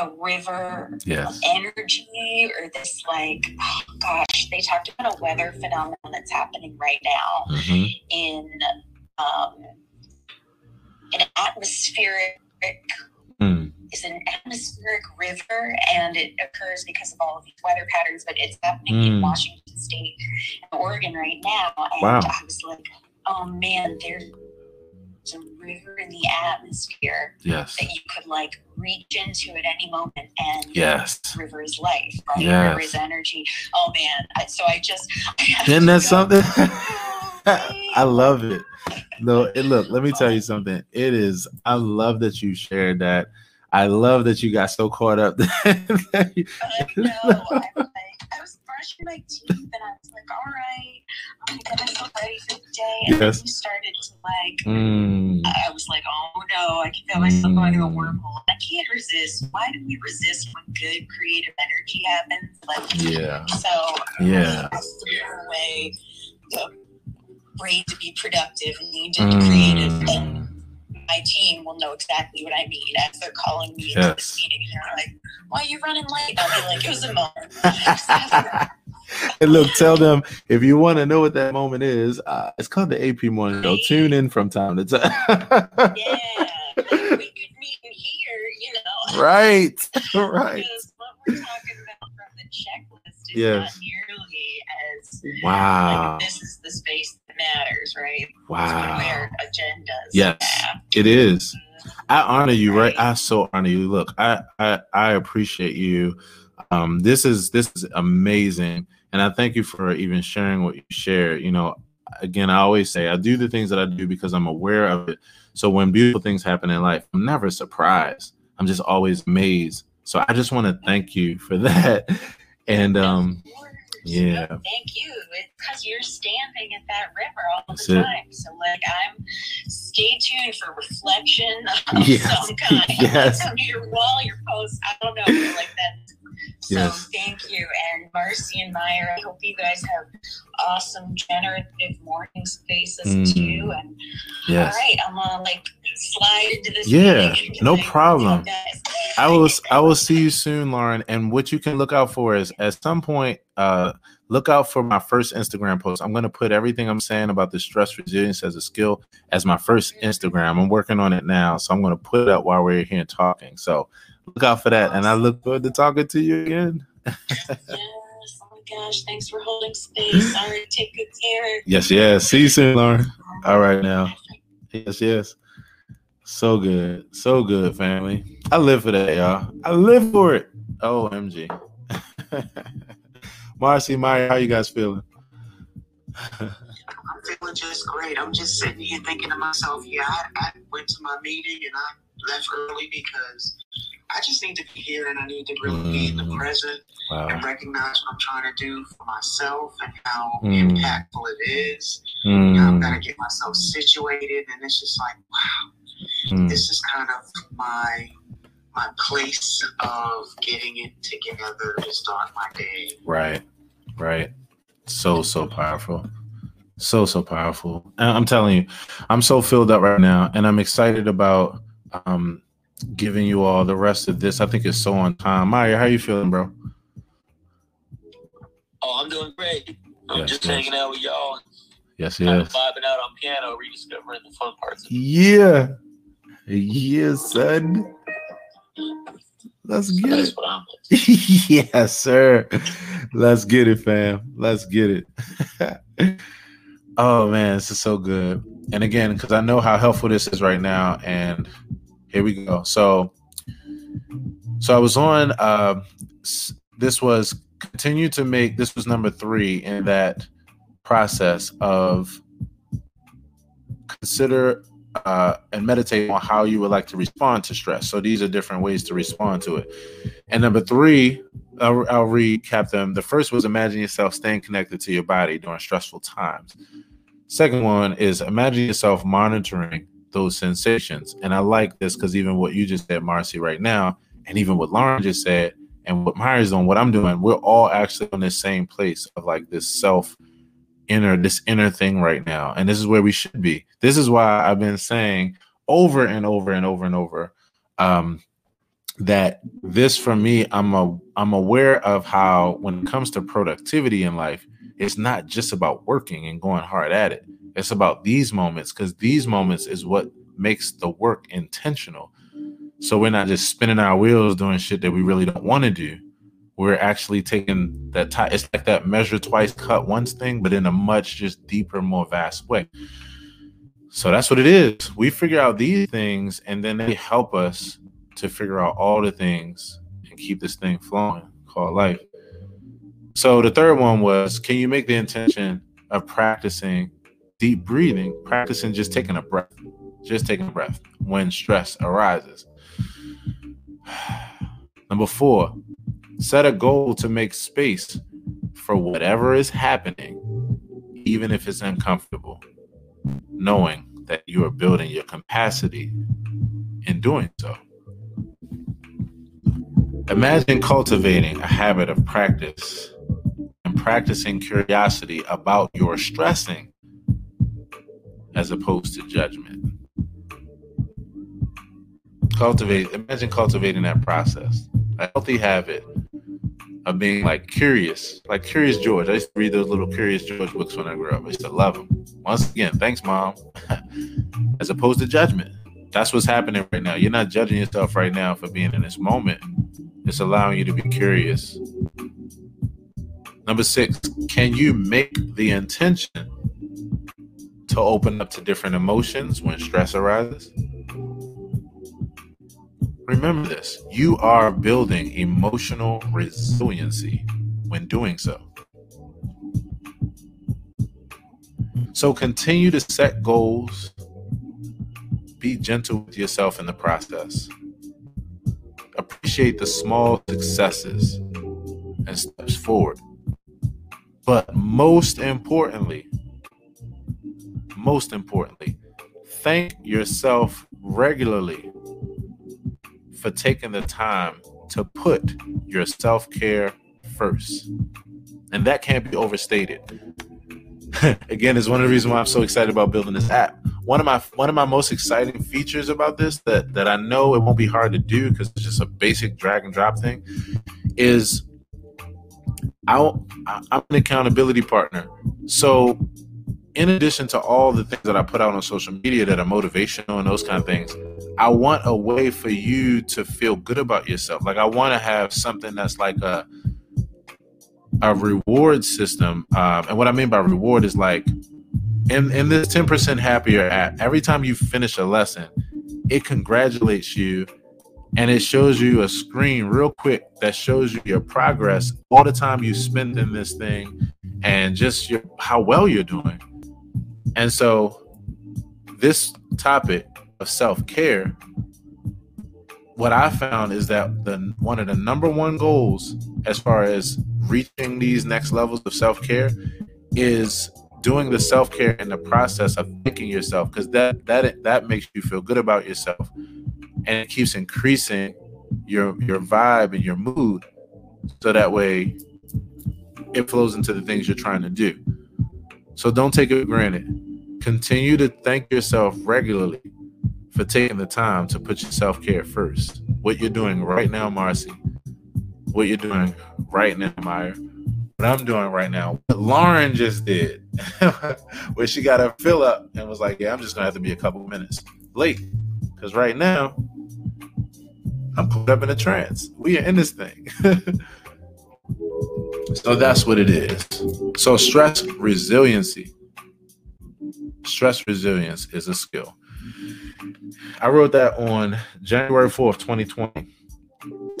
a river yes. of energy or this like oh gosh they talked about a weather phenomenon that's happening right now mm-hmm. in um, an atmospheric mm. is an atmospheric river and it occurs because of all of these weather patterns but it's happening mm. in washington state and oregon right now and wow. i was like oh man there's a river in the atmosphere yes. that you could like reach into at any moment and yes. river is life right? Yes. river is energy. Oh man. I, so i just isn't that something? I love it. No it, look let me tell you something. It is i love that you shared that. I love that you got so caught up I know. I, I was brushing my teeth and i was like all right I'm gonna get myself ready for the day. And yes. then you started to like, mm. I was like, oh no, I can feel myself mm. going through a wormhole. I can't resist. Why do we resist when good creative energy happens? Like, yeah. So, yeah. That's the way the brain to be productive and to be mm. creative. And my team will know exactly what I mean as they're calling me yes. into this meeting. And they're like, why are you running late? I'll be like, it was a moment. and look, tell them if you want to know what that moment is. Uh, it's called the AP Morning Show. Tune in from time to time. yeah, we could meet in here, you know. Right, right. Because what we're talking about from the checklist is yes. not nearly as wow. Like, this is the space matters, right? Wow. Agendas. Yes, it is. I honor you, right? I so honor you. Look, I I, I appreciate you. Um, this is this is amazing and I thank you for even sharing what you share. You know, again, I always say I do the things that I do because I'm aware of it. So when beautiful things happen in life, I'm never surprised. I'm just always amazed. So I just want to thank you for that. And um yeah. thank you. Because you're standing at that river all That's the time. It. So like I'm stay tuned for reflection of yes. some kind. Yes. Like, your wall, your post. I don't know. Like that so yes. thank you. And Marcy and Meyer, I hope you guys have awesome generative morning spaces mm. too. And yes. all right, I'm gonna like slide into this. Yeah, no problem. I will I will see you soon, Lauren. And what you can look out for is at some point, uh, look out for my first Instagram post. I'm gonna put everything I'm saying about the stress resilience as a skill as my first Instagram. I'm working on it now, so I'm gonna put it up while we're here talking. So look out for that. And I look forward to talking to you again. yes. Oh my gosh. Thanks for holding space. All right. Take good care. Yes, yes. See you soon, Lauren. All right now. Yes, yes. So good. So good, family. I live for that, y'all. I live for it. OMG. Marcy, Maya, how you guys feeling? I'm feeling just great. I'm just sitting here thinking to myself, yeah, I, I went to my meeting and I left early because I just need to be here and I need to really mm. be in the mm. present wow. and recognize what I'm trying to do for myself and how mm. impactful it is. Mm. You know, I've got to get myself situated, and it's just like, wow, mm. this is kind of my my place of getting it together to start my day. Right, right. So so powerful. So so powerful. I'm telling you, I'm so filled up right now, and I'm excited about um giving you all the rest of this. I think it's so on time. Maya, how you feeling, bro? Oh, I'm doing great. I'm yes, just yes. hanging out with y'all. Yes, yes. Vibing out on piano, rediscovering the fun parts. yeah, yeah, son. Let's get That's it. yes, sir. Let's get it, fam. Let's get it. oh man, this is so good. And again, because I know how helpful this is right now, and here we go. So, so I was on. Uh, this was continue to make. This was number three in that process of consider uh, and meditate on how you would like to respond to stress. So these are different ways to respond to it. And number three, I'll, I'll recap them. The first was imagine yourself staying connected to your body during stressful times. Second one is imagine yourself monitoring those sensations. And I like this because even what you just said, Marcy, right now, and even what Lauren just said, and what Myers on what I'm doing, we're all actually on the same place of like this self inner, this inner thing right now. And this is where we should be. This is why I've been saying over and over and over and over um, that this for me, I'm a I'm aware of how when it comes to productivity in life, it's not just about working and going hard at it. It's about these moments because these moments is what makes the work intentional. So we're not just spinning our wheels doing shit that we really don't want to do. We're actually taking that time. It's like that measure twice, cut once thing, but in a much just deeper, more vast way. So that's what it is. We figure out these things and then they help us to figure out all the things and keep this thing flowing called life. So the third one was can you make the intention of practicing deep breathing, practicing just taking a breath, just taking a breath when stress arises. Number four, set a goal to make space for whatever is happening, even if it's uncomfortable, knowing that you are building your capacity in doing so. Imagine cultivating a habit of practice and practicing curiosity about your stressing as opposed to judgment. Cultivate, imagine cultivating that process, a healthy habit of being like curious, like Curious George. I used to read those little Curious George books when I grew up. I used to love them. Once again, thanks, mom. as opposed to judgment. That's what's happening right now. You're not judging yourself right now for being in this moment. It's allowing you to be curious. Number six, can you make the intention to open up to different emotions when stress arises? Remember this you are building emotional resiliency when doing so. So continue to set goals, be gentle with yourself in the process appreciate the small successes and steps forward. But most importantly, most importantly, thank yourself regularly for taking the time to put your self care first. And that can't be overstated. Again, is one of the reasons why I'm so excited about building this app one of my one of my most exciting features about this that that I know it won't be hard to do because it's just a basic drag and drop thing is I'll, I'm an accountability partner. So in addition to all the things that I put out on social media that are motivational and those kind of things, I want a way for you to feel good about yourself. Like I want to have something that's like a a reward system. Um, and what I mean by reward is like in in this 10% happier app, every time you finish a lesson, it congratulates you and it shows you a screen real quick that shows you your progress all the time you spend in this thing and just your, how well you're doing. And so this topic of self-care what I found is that the one of the number one goals as far as reaching these next levels of self-care is doing the self care in the process of thinking yourself because that that that makes you feel good about yourself, and it keeps increasing your your vibe and your mood, so that way it flows into the things you're trying to do. So don't take it granted. Continue to thank yourself regularly for taking the time to put your self care first. What you're doing right now, Marcy. What you're doing right now, Meyer what I'm doing right now, what Lauren just did, where she got her fill up and was like, Yeah, I'm just gonna have to be a couple minutes late. Cause right now I'm put up in a trance. We are in this thing. so that's what it is. So stress resiliency. Stress resilience is a skill. I wrote that on January 4th, 2020.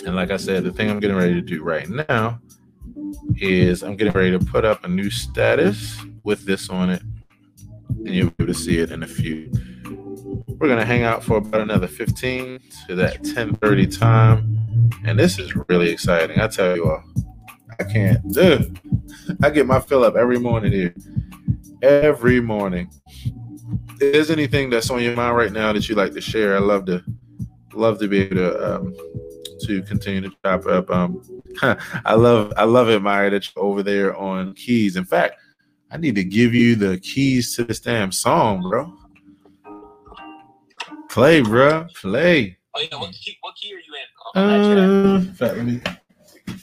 And like I said, the thing I'm getting ready to do right now is I'm getting ready to put up a new status with this on it, and you'll be able to see it in a few. We're gonna hang out for about another 15 to that 10:30 time, and this is really exciting. I tell you all, I can't. Dude, I get my fill up every morning here. Every morning. If there's anything that's on your mind right now that you like to share, I love to love to be able to um, to continue to chop up. Um, I love I love it, Meyer, that you're over there on keys. In fact, I need to give you the keys to this damn song, bro. Play, bro. Play. Oh yeah, what key, what key are you in? Uh, in fact, let me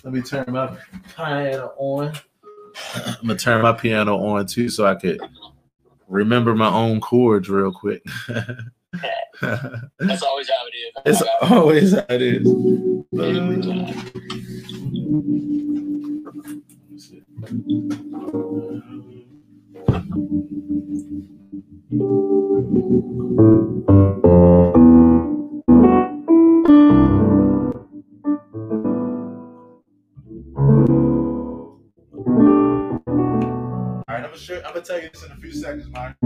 let me turn my piano on. I'm gonna turn my piano on too, so I could remember my own chords real quick. That's always how it is. It's always how it is. All right, I'm gonna, show, I'm gonna tell you this in a few seconds, Mark.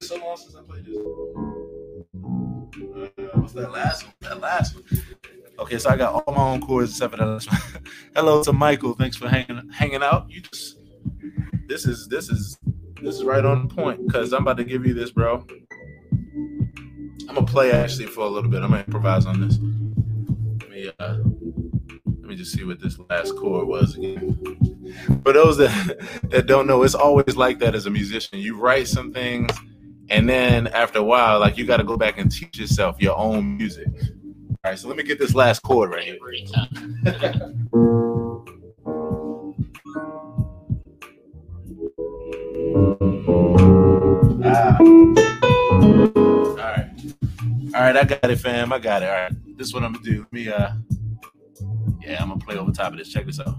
so long since I played this. Uh, what's that last one? That last one. Okay, so I got all my own chords except for that last one. Hello to Michael. Thanks for hanging hanging out. You just this is this is this is right on point because I'm about to give you this, bro. I'm gonna play actually for a little bit. I'm gonna improvise on this. Let me uh, let me just see what this last chord was again. For those that that don't know, it's always like that as a musician. You write some things, and then after a while, like you got to go back and teach yourself your own music. All right, so let me get this last chord right here. All right. All right, I got it, fam. I got it. All right. This is what I'm gonna do. Let me uh yeah, I'm gonna play over top of this. Check this out.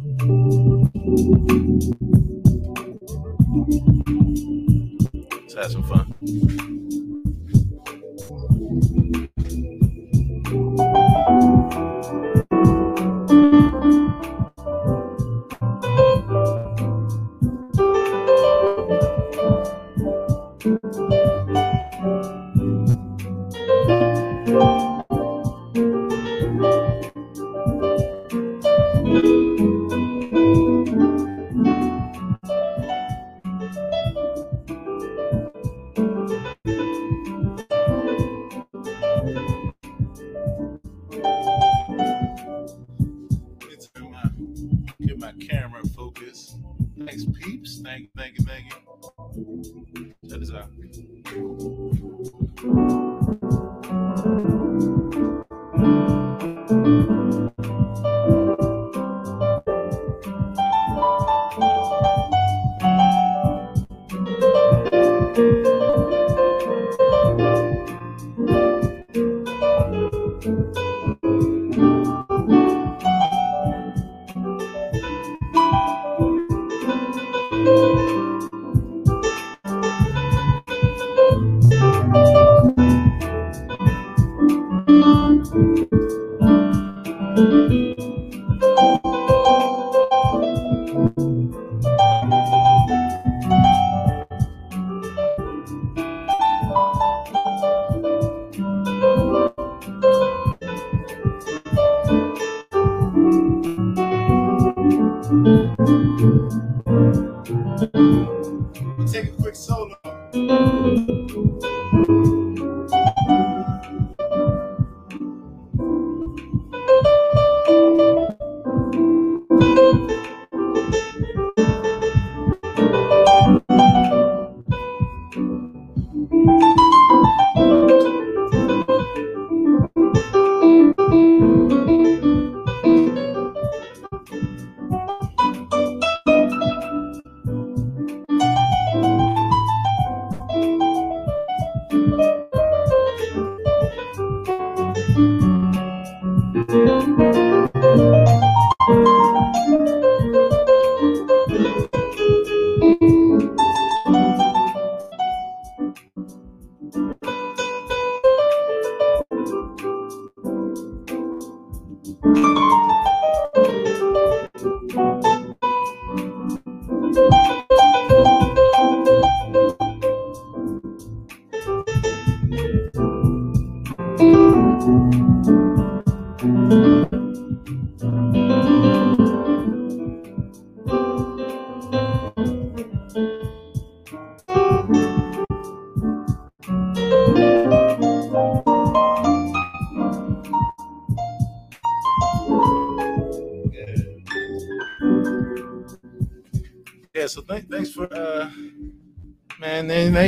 Let's have some fun.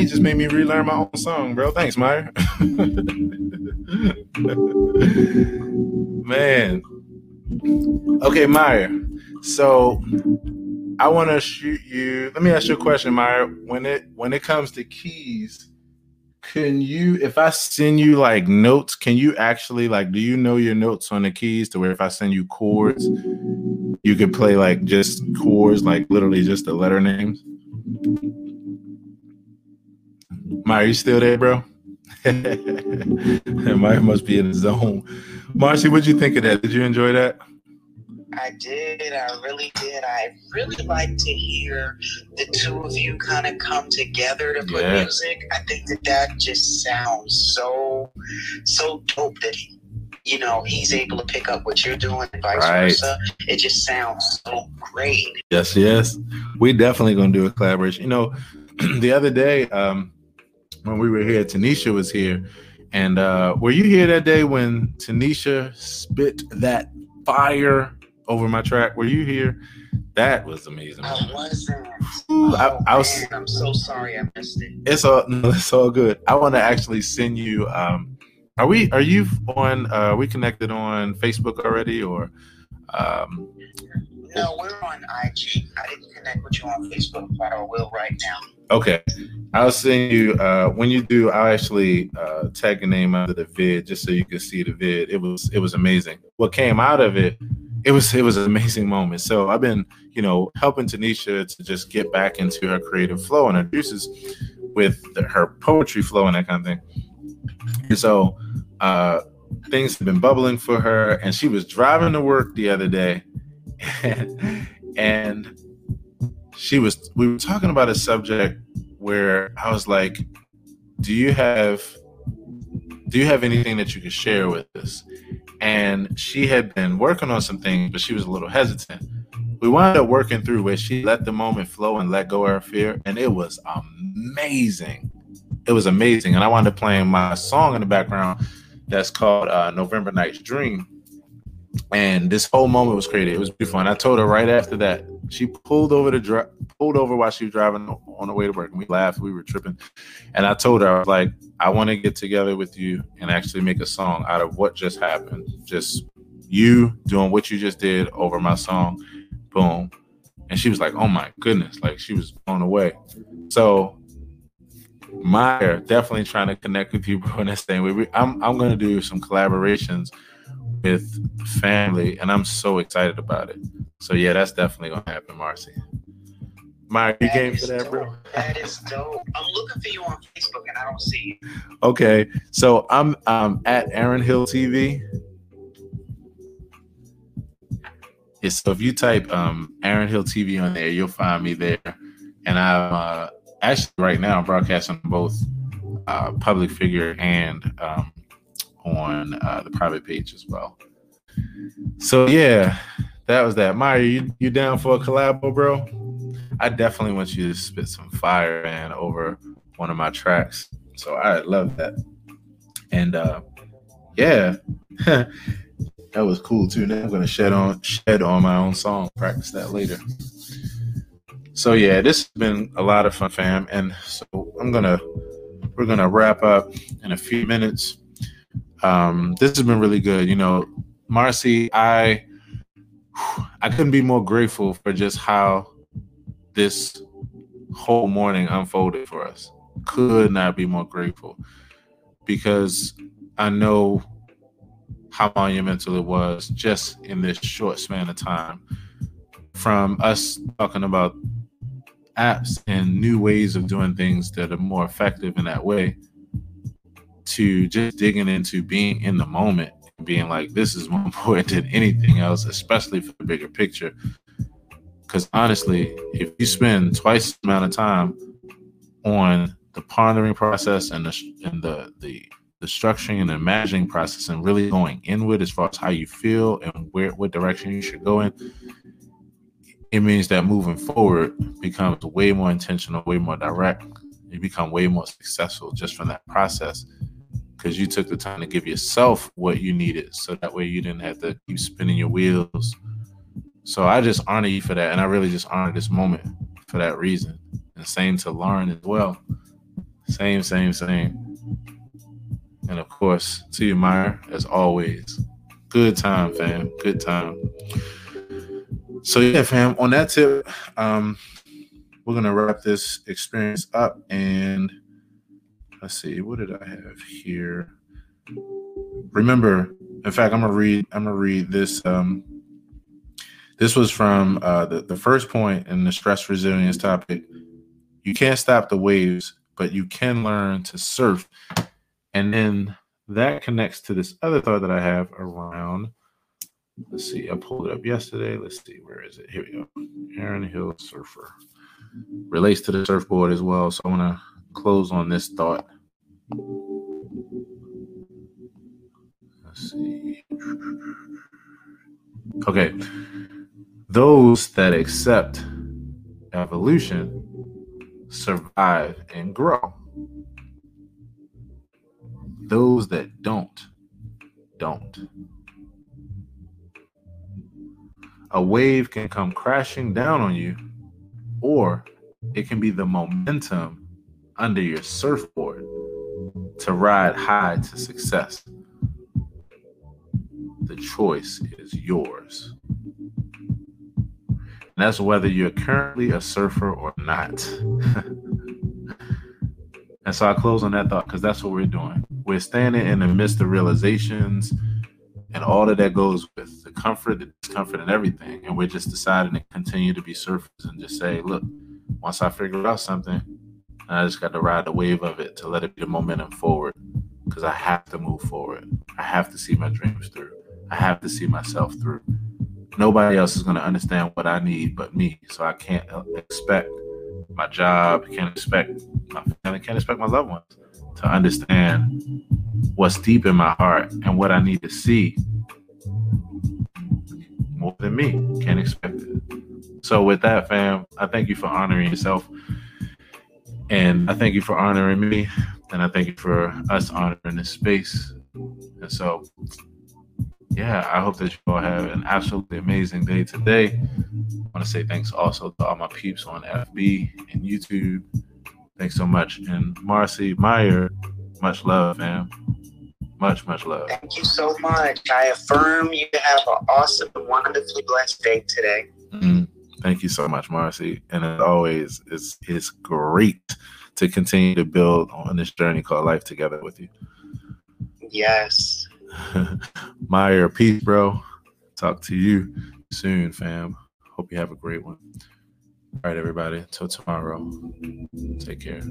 Just made me relearn my own song, bro. Thanks, Meyer. man. Okay, Meyer. So I want to shoot you. Let me ask you a question, Meyer. When it when it comes to keys, can you if I send you like notes, can you actually like do you know your notes on the keys to where if I send you chords, you could play like just chords, like literally just the letter names? Meyer, you still there, bro? Meyer must be in the zone. Marcy, what'd you think of that? Did you enjoy that? I did. I really did. I really like to hear the two of you kind of come together to put yeah. music. I think that that just sounds so, so dope that he, you know, he's able to pick up what you're doing and vice right. versa. It just sounds so great. Yes, yes. We definitely gonna do a collaboration. You know, the other day, um, when we were here, Tanisha was here. And uh, were you here that day when Tanisha spit that fire over my track? Were you here? That was amazing. I wasn't. Oh, I, I, was. Man, I'm so sorry I missed it. It's all. No, it's all good. I want to actually send you. Um, are we? Are you on? Uh, we connected on Facebook already, or? Um, no, we're on IG. I didn't connect with you on Facebook, but I will right now. Okay, I'll send you uh, when you do. I'll actually uh, tag a name under the vid just so you can see the vid. It was it was amazing. What came out of it, it was it was an amazing moment. So I've been you know helping Tanisha to just get back into her creative flow and her juices with the, her poetry flow and that kind of thing. And so uh, things have been bubbling for her, and she was driving to work the other day, and, and she was we were talking about a subject where I was like, "Do you have do you have anything that you could share with us?" And she had been working on some things, but she was a little hesitant. We wound up working through where she let the moment flow and let go of her fear, and it was amazing. It was amazing, and I wound up playing my song in the background that's called uh, "November Night's Dream." And this whole moment was created. It was beautiful. And I told her right after that, she pulled over the dri- pulled over while she was driving on the way to work, and we laughed. We were tripping, and I told her I was like, I want to get together with you and actually make a song out of what just happened. Just you doing what you just did over my song, boom. And she was like, "Oh my goodness!" Like she was blown away. So Meyer definitely trying to connect with you, bro. And this thing, we, I'm I'm gonna do some collaborations with family, and I'm so excited about it. So yeah, that's definitely gonna happen, Marcy. Meyer, you game for that, dope. bro? That is dope. I'm looking for you on Facebook, and I don't see you. Okay, so I'm um at Aaron Hill TV. Yeah, so if you type um Aaron Hill TV on there, you'll find me there. And I'm uh, actually right now I'm broadcasting both uh, public figure and um, on uh, the private page as well. So yeah, that was that. Meyer, you you down for a collabo, bro? I definitely want you to spit some fire man over one of my tracks. So I love that. And uh yeah. that was cool too. Now I'm gonna shed on shed on my own song, practice that later. So yeah, this has been a lot of fun, fam. And so I'm gonna we're gonna wrap up in a few minutes um, this has been really good. You know, Marcy, I I couldn't be more grateful for just how this whole morning unfolded for us. Could not be more grateful because I know how monumental it was just in this short span of time. From us talking about apps and new ways of doing things that are more effective in that way to just digging into being in the moment being like, this is more important than anything else, especially for the bigger picture. Because honestly, if you spend twice the amount of time on the pondering process and the and the the the structuring and the imagining process and really going inward as far as how you feel and where what direction you should go in, it means that moving forward becomes way more intentional, way more direct. You become way more successful just from that process because you took the time to give yourself what you needed so that way you didn't have to keep spinning your wheels so i just honor you for that and i really just honor this moment for that reason. And same to Lauren as well. Same, same, same. And of course, to you, Meyer, as always. Good time, fam. Good time. So yeah, fam. On that tip, um, we're gonna wrap this experience up and let's see, what did I have here? Remember, in fact, I'm gonna read. I'm gonna read this. Um, this was from uh, the the first point in the stress resilience topic. You can't stop the waves, but you can learn to surf. And then that connects to this other thought that I have around. Let's see, I pulled it up yesterday. Let's see, where is it? Here we go. Aaron Hill Surfer relates to the surfboard as well. So I want to close on this thought. Let's see. Okay. Those that accept evolution survive and grow. Those that don't, don't. A wave can come crashing down on you, or it can be the momentum under your surfboard to ride high to success. The choice is yours. And that's whether you're currently a surfer or not. and so I close on that thought because that's what we're doing. We're standing in the midst of realizations and all of that goes with the comfort, the discomfort, and everything. And we're just deciding to continue to be surfers and just say, look, once I figure out something, I just got to ride the wave of it to let it be the momentum forward because I have to move forward. I have to see my dreams through. I have to see myself through nobody else is going to understand what I need but me. So I can't uh, expect my job, can't expect my family, can't expect my loved ones to understand what's deep in my heart and what I need to see more than me. Can't expect it. So with that, fam, I thank you for honoring yourself. And I thank you for honoring me. And I thank you for us honoring this space. And so yeah, I hope that you all have an absolutely amazing day today. I want to say thanks also to all my peeps on FB and YouTube. Thanks so much. And Marcy Meyer, much love, fam. Much, much love. Thank you so much. I affirm you have an awesome, wonderfully blessed day today. Mm-hmm. Thank you so much, Marcy. And as always, it's it's great to continue to build on this journey called life together with you. Yes. Meyer, peace, bro. Talk to you soon, fam. Hope you have a great one. All right, everybody. Till tomorrow. Take care.